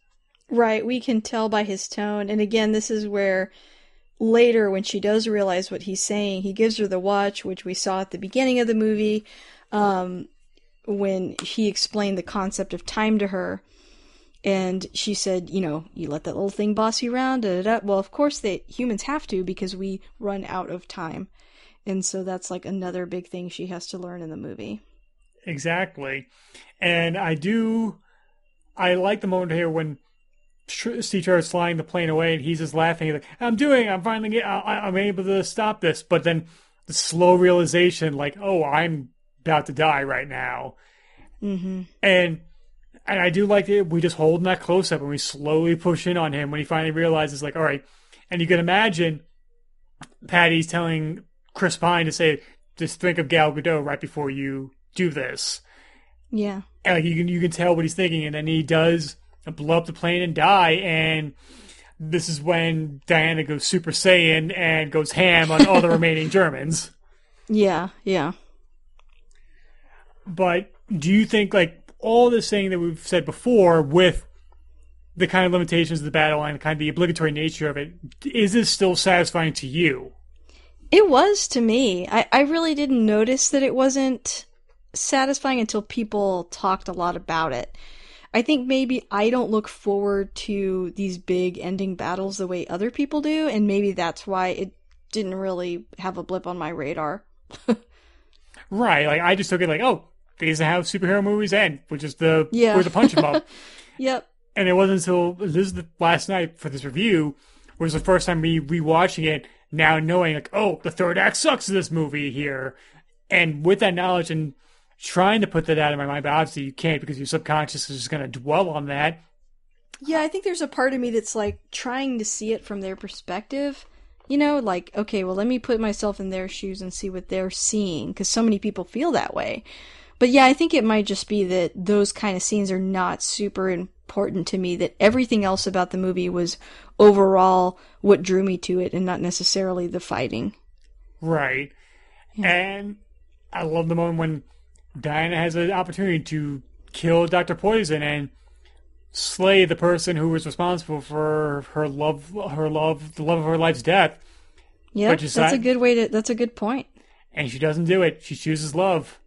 Speaker 2: Right. We can tell by his tone. And again, this is where later, when she does realize what he's saying, he gives her the watch, which we saw at the beginning of the movie, um, when he explained the concept of time to her. And she said, you know, you let that little thing boss you around. Da, da, da. Well, of course, they humans have to because we run out of time. And so that's like another big thing she has to learn in the movie.
Speaker 1: Exactly. And I do, I like the moment here when Tr- Steve flying the plane away and he's just laughing. He's like, I'm doing, I'm finally, get, I, I'm able to stop this. But then the slow realization, like, oh, I'm about to die right now.
Speaker 2: Mm-hmm.
Speaker 1: And and I do like it. We just hold that close up and we slowly push in on him when he finally realizes, like, all right. And you can imagine Patty's telling Chris Pine to say, just think of Gal Gadot right before you do this.
Speaker 2: Yeah.
Speaker 1: And like you can you can tell what he's thinking, and then he does blow up the plane and die. And this is when Diana goes Super Saiyan and goes ham on all the remaining Germans.
Speaker 2: Yeah. Yeah.
Speaker 1: But do you think like all this thing that we've said before with the kind of limitations of the battle and kind of the obligatory nature of it, is this still satisfying to you?
Speaker 2: It was to me. I, I really didn't notice that it wasn't satisfying until people talked a lot about it. I think maybe I don't look forward to these big ending battles the way other people do, and maybe that's why it didn't really have a blip on my radar.
Speaker 1: Right. Like I just took it like, oh, these are how superhero movies end, which is the
Speaker 2: Yeah.
Speaker 1: where's the punch 'em up.
Speaker 2: Yep.
Speaker 1: and it wasn't until this is the last night for this review was the first time me rewatching it. Now knowing like, oh, the third act sucks in this movie here, and with that knowledge and trying to put that out of my mind, but obviously you can't because your subconscious is just going to dwell on that.
Speaker 2: Yeah, I think there's a part of me that's like trying to see it from their perspective. You know, like, okay, well, let me put myself in their shoes and see what they're seeing, because so many people feel that way. But yeah, I think it might just be that those kind of scenes are not super important to me, that everything else about the movie was overall what drew me to it and not necessarily the fighting.
Speaker 1: Right. And I love the moment when Diana has an opportunity to kill Dr. Poison and slay the person who was responsible for her love her love the love of her life's death.
Speaker 2: Yeah, that's
Speaker 1: you
Speaker 2: a good way to, that's a good point.
Speaker 1: And she doesn't do it. She chooses love.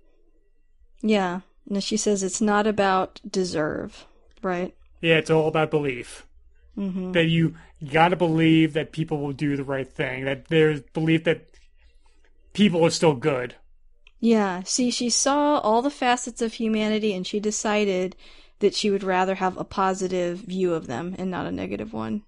Speaker 2: Yeah. And she says it's not about deserve, right?
Speaker 1: Yeah, it's all about belief.
Speaker 2: Mm-hmm.
Speaker 1: That you gotta believe that people will do the right thing. That there's belief that people are still good.
Speaker 2: Yeah, see, she saw all the facets of humanity and she decided that she would rather have a positive view of them and not a negative one.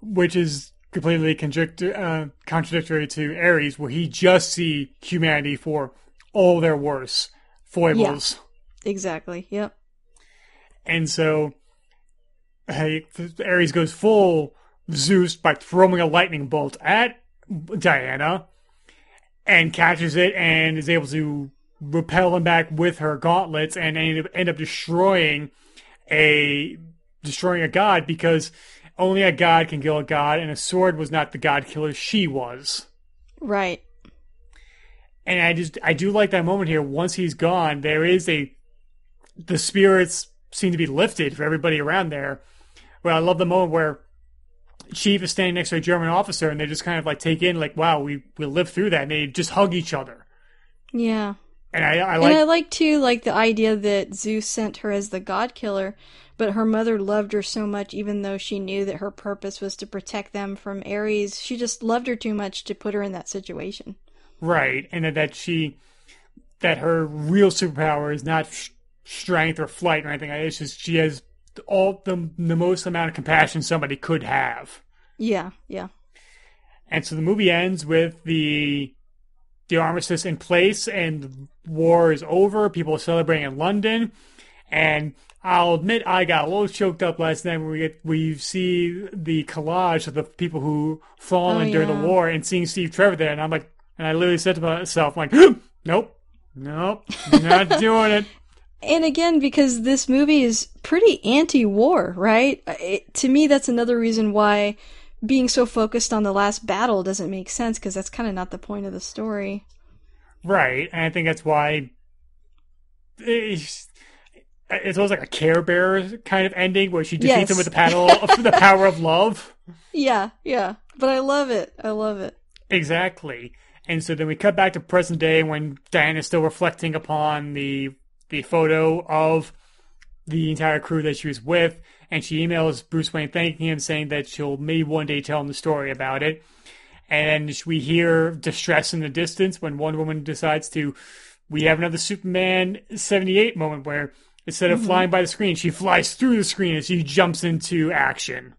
Speaker 1: which is completely contradict- uh, contradictory to Ares, where he just see humanity for all their worst foibles,
Speaker 2: Exactly. Yep.
Speaker 1: and so hey, Ares goes full Zeus by throwing a lightning bolt at Diana, and catches it and is able to repel him back with her gauntlets and end up, end up destroying a destroying a god because only a god can kill a god, and a sword was not the god killer; she was.
Speaker 2: Right.
Speaker 1: And I just I do like that moment here. Once he's gone, there is a the spirits seem to be lifted for everybody around there. Well, I love the moment where Chief is standing next to a German officer, and they just kind of like take in like, "Wow, we we lived through that," and they just hug each other.
Speaker 2: Yeah.
Speaker 1: And I, I like,
Speaker 2: and I like too, like the idea that Zeus sent her as the god killer, but her mother loved her so much, even though she knew that her purpose was to protect them from Ares. She just loved her too much to put her in that situation.
Speaker 1: right, and that- that she that her real superpower is not sh- strength or flight or anything. It's just she has all the the most amount of compassion somebody could have.
Speaker 2: Yeah, yeah.
Speaker 1: And so the movie ends with the the armistice in place and the war is over. People are celebrating in London. And I'll admit I got a little choked up last night when we get we see the collage of the people who fallen
Speaker 2: Oh,
Speaker 1: during
Speaker 2: yeah.
Speaker 1: the war and seeing Steve Trevor there and I'm like and I literally said to myself, I'm like, Nope, nope, not doing it.
Speaker 2: And again, because this movie is pretty anti-war, right? It, to me, that's another reason why being so focused on the last battle doesn't make sense, because that's kind of not the point of the story.
Speaker 1: Right. And I think that's why it's, it's almost like a Care Bear kind of ending where she defeats
Speaker 2: Yes.
Speaker 1: him with the paddle of the power of love.
Speaker 2: Yeah, yeah. But I love it. I love it.
Speaker 1: Exactly. And so then we cut back to present day when Diana is still reflecting upon the the photo of the entire crew that she was with, and she emails Bruce Wayne thanking him, saying that she'll maybe one day tell him the story about it. And we hear distress in the distance when one Woman decides to. We have another Superman 78 moment where instead of flying by the screen, she flies through the screen as she jumps into action.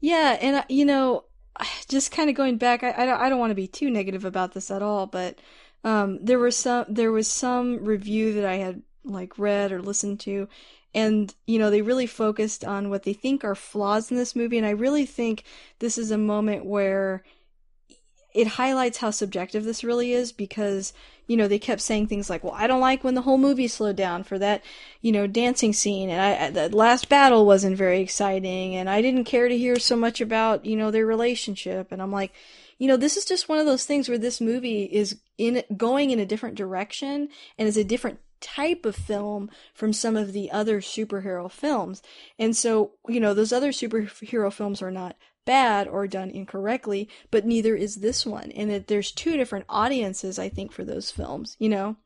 Speaker 2: Yeah, and uh, you know, just kind of going back, I, I don't, I don't want to be too negative about this at all, but um, there was some there was some review that I had like read or listened to, and you know they really focused on what they think are flaws in this movie, and I really think this is a moment where it highlights how subjective this really is because you know they kept saying things like well i don't like when the whole movie slowed down for that you know dancing scene and i the last battle wasn't very exciting and i didn't care to hear so much about you know their relationship and i'm like you know this is just one of those things where this movie is in going in a different direction and is a different type of film from some of the other superhero films and so you know those other superhero films are not bad or done incorrectly, but neither is this one. And that there's two different audiences, I think, for those films, you know?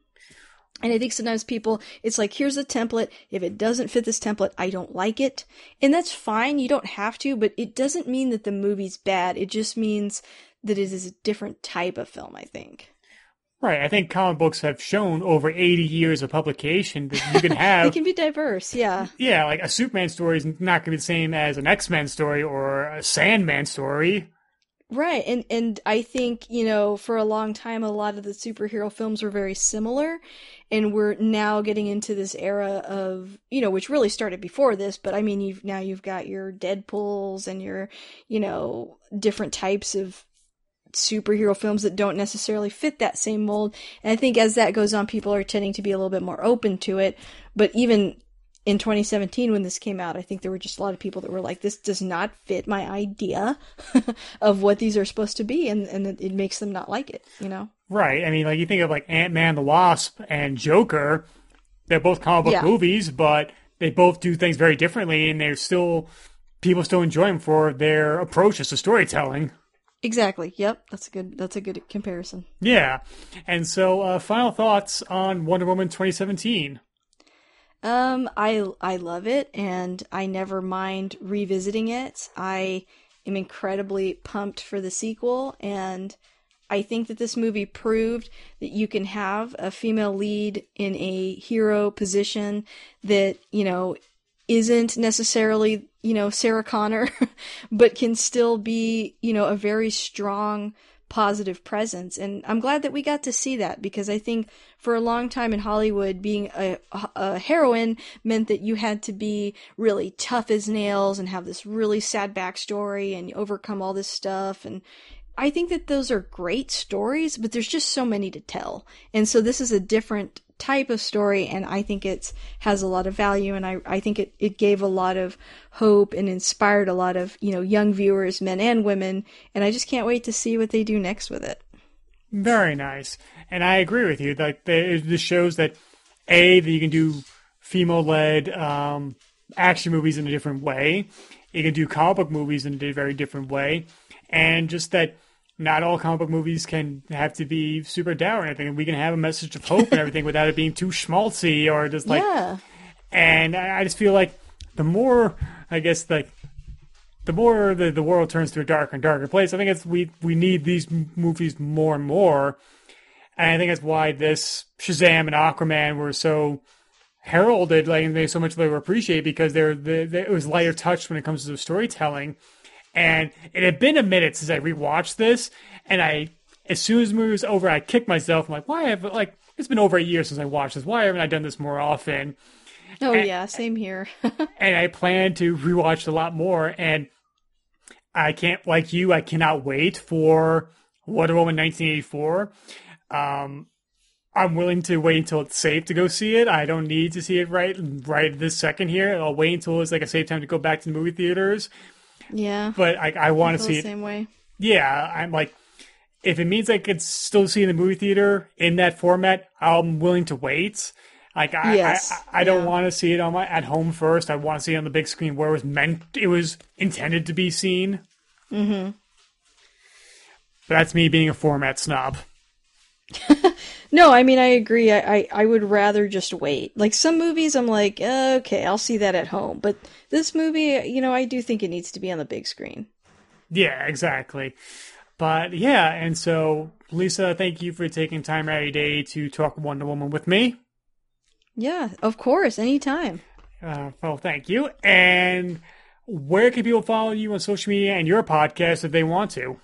Speaker 2: And I think sometimes people, it's like, here's a template. If it doesn't fit this template, I don't like it. And that's fine. You don't have to, but it doesn't mean that the movie's bad. It just means that it is a different type of film, I think.
Speaker 1: Right. I think comic books have shown over 80 years of publication that you can have.
Speaker 2: It can be diverse, yeah.
Speaker 1: yeah, like a Superman story is not going to be the same as an X Men story or a Sandman story.
Speaker 2: Right, and and I think you know for a long time a lot of the superhero films were very similar, and we're now getting into this era of you know which really started before this, but I mean you've now you've got your Deadpool's and your you know different types of superhero films that don't necessarily fit that same mold, and I think as that goes on, people are tending to be a little bit more open to it. But even in 2017 when this came out i think there were just a lot of people that were like this does not fit my idea of what these are supposed to be and, and it makes them not like it you know
Speaker 1: Right. I mean, like you think of like Ant Man, the Wasp, and Joker. They're both comic book
Speaker 2: Yeah.
Speaker 1: movies, but they both do things very differently, and they're still people still enjoy them for their approaches to storytelling.
Speaker 2: Exactly yep that's a good that's a good comparison
Speaker 1: Yeah. And so, uh, final thoughts on Wonder Woman 2017.
Speaker 2: um i i love it and i never mind revisiting it i am incredibly pumped for the sequel and I think that this movie proved that you can have a female lead in a hero position that, you know, isn't necessarily, you know, Sarah Connor, but can still be, you know, a very strong, positive presence. And I'm glad that we got to see that because I think for a long time in Hollywood, being a, a heroine meant that you had to be really tough as nails and have this really sad backstory and overcome all this stuff. And I think that those are great stories, but there's just so many to tell. And so this is a different type of story and I think it has a lot of value and I, I think it, it gave a lot of hope and inspired a lot of, you know, young viewers, men and women, and I just can't wait to see what they do next with it.
Speaker 1: Very nice. And I agree with you. Like this shows that A, that you can do female led um, action movies in a different way. You can do comic book movies in a very different way. And just that not all comic book movies can have to be super dour and everything. We can have a message of hope and everything without it being too schmaltzy or just like.
Speaker 2: Yeah.
Speaker 1: And I just feel like the more, I guess, like the more the, the world turns to a darker and darker place, I think it's we we need these movies more and more. And I think that's why this Shazam and Aquaman were so heralded, like and they so much they were appreciated because they're, they, they, it was lighter touch when it comes to the storytelling. And it had been a minute since I rewatched this, and I, as soon as the movie was over, I kicked myself. I'm like, why have like it's been over a year since I watched this. Why haven't I done this more often?
Speaker 2: Oh and, yeah, same here.
Speaker 1: and I plan to rewatch a lot more. And I can't, like you, I cannot wait for Wonder Woman 1984. Um, I'm willing to wait until it's safe to go see it. I don't need to see it right right this second here. I'll wait until it's like a safe time to go back to the movie theaters.
Speaker 2: Yeah.
Speaker 1: But I, I want to see
Speaker 2: the
Speaker 1: it.
Speaker 2: Same way.
Speaker 1: Yeah, I'm like, if it means I could still see in the movie theater in that format, I'm willing to wait. Like I,
Speaker 2: yes.
Speaker 1: I, I, don't yeah. want to see it on my at home first. I want to see it on the big screen where it was meant, it was intended to be seen.
Speaker 2: Mm-hmm.
Speaker 1: But that's me being a format snob.
Speaker 2: No, I mean I agree. I, I, I would rather just wait. Like some movies, I'm like, okay, I'll see that at home. But this movie, you know, I do think it needs to be on the big screen.
Speaker 1: Yeah, exactly. But yeah, and so Lisa, thank you for taking time out of your day to talk Wonder Woman with me.
Speaker 2: Yeah, of course, anytime.
Speaker 1: Uh, well, thank you. And where can people follow you on social media and your podcast if they want to?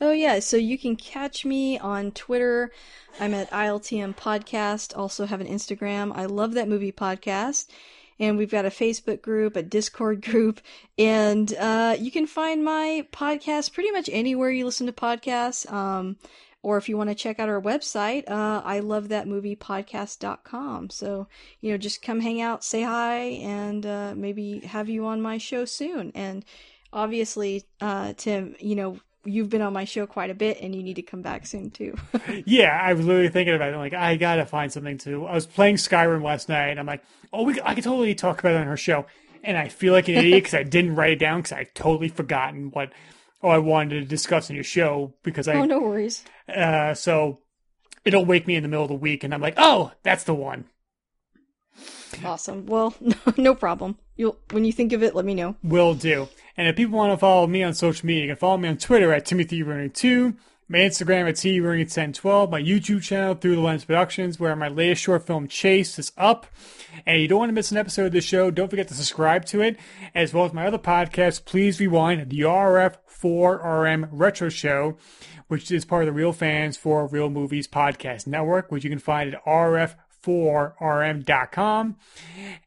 Speaker 2: Oh, yeah. So you can catch me on Twitter. I'm at ILTM Podcast. Also have an Instagram. I love that movie podcast. And we've got a Facebook group, a Discord group, and uh, you can find my podcast pretty much anywhere you listen to podcasts. Um, or if you want to check out our website, uh, I love that movie podcast.com. So, you know, just come hang out, say hi, and uh, maybe have you on my show soon. And obviously, uh, Tim, you know, you've been on my show quite a bit and you need to come back soon too.
Speaker 1: yeah, I was literally thinking about it. like, I gotta find something to. I was playing Skyrim last night and I'm like, oh, we, I could totally talk about it on her show. And I feel like an idiot because I didn't write it down because I totally forgotten what oh, I wanted to discuss in your show because I.
Speaker 2: Oh, no worries.
Speaker 1: Uh, so it'll wake me in the middle of the week and I'm like, oh, that's the one.
Speaker 2: Awesome. Well, no problem. You'll when you think of it, let me know.
Speaker 1: Will do. And if people want to follow me on social media, you can follow me on Twitter at Timothy Rooney 2 my Instagram at T Rooney 1012, my YouTube channel Through the Lens Productions, where my latest short film Chase is up. And you don't want to miss an episode of the show, don't forget to subscribe to it, as well as my other podcast, Please Rewind, the RF4RM Retro Show, which is part of the Real Fans for Real Movies podcast network, which you can find at rf4rm.com.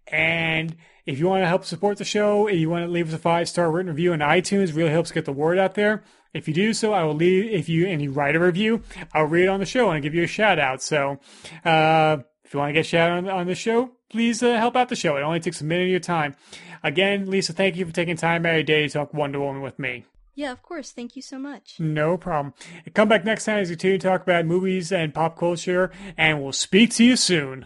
Speaker 1: And if you want to help support the show and you want to leave us a five star written review on iTunes, really helps get the word out there. If you do so, I will leave. If you and you write a review, I'll read it on the show and give you a shout out. So, uh, if you want to get shout out on, on the show, please uh, help out the show. It only takes a minute of your time. Again, Lisa, thank you for taking time out of your day to talk Wonder Woman with me.
Speaker 2: Yeah, of course. Thank you so much.
Speaker 1: No problem. Come back next time as we continue to talk about movies and pop culture, and we'll speak to you soon.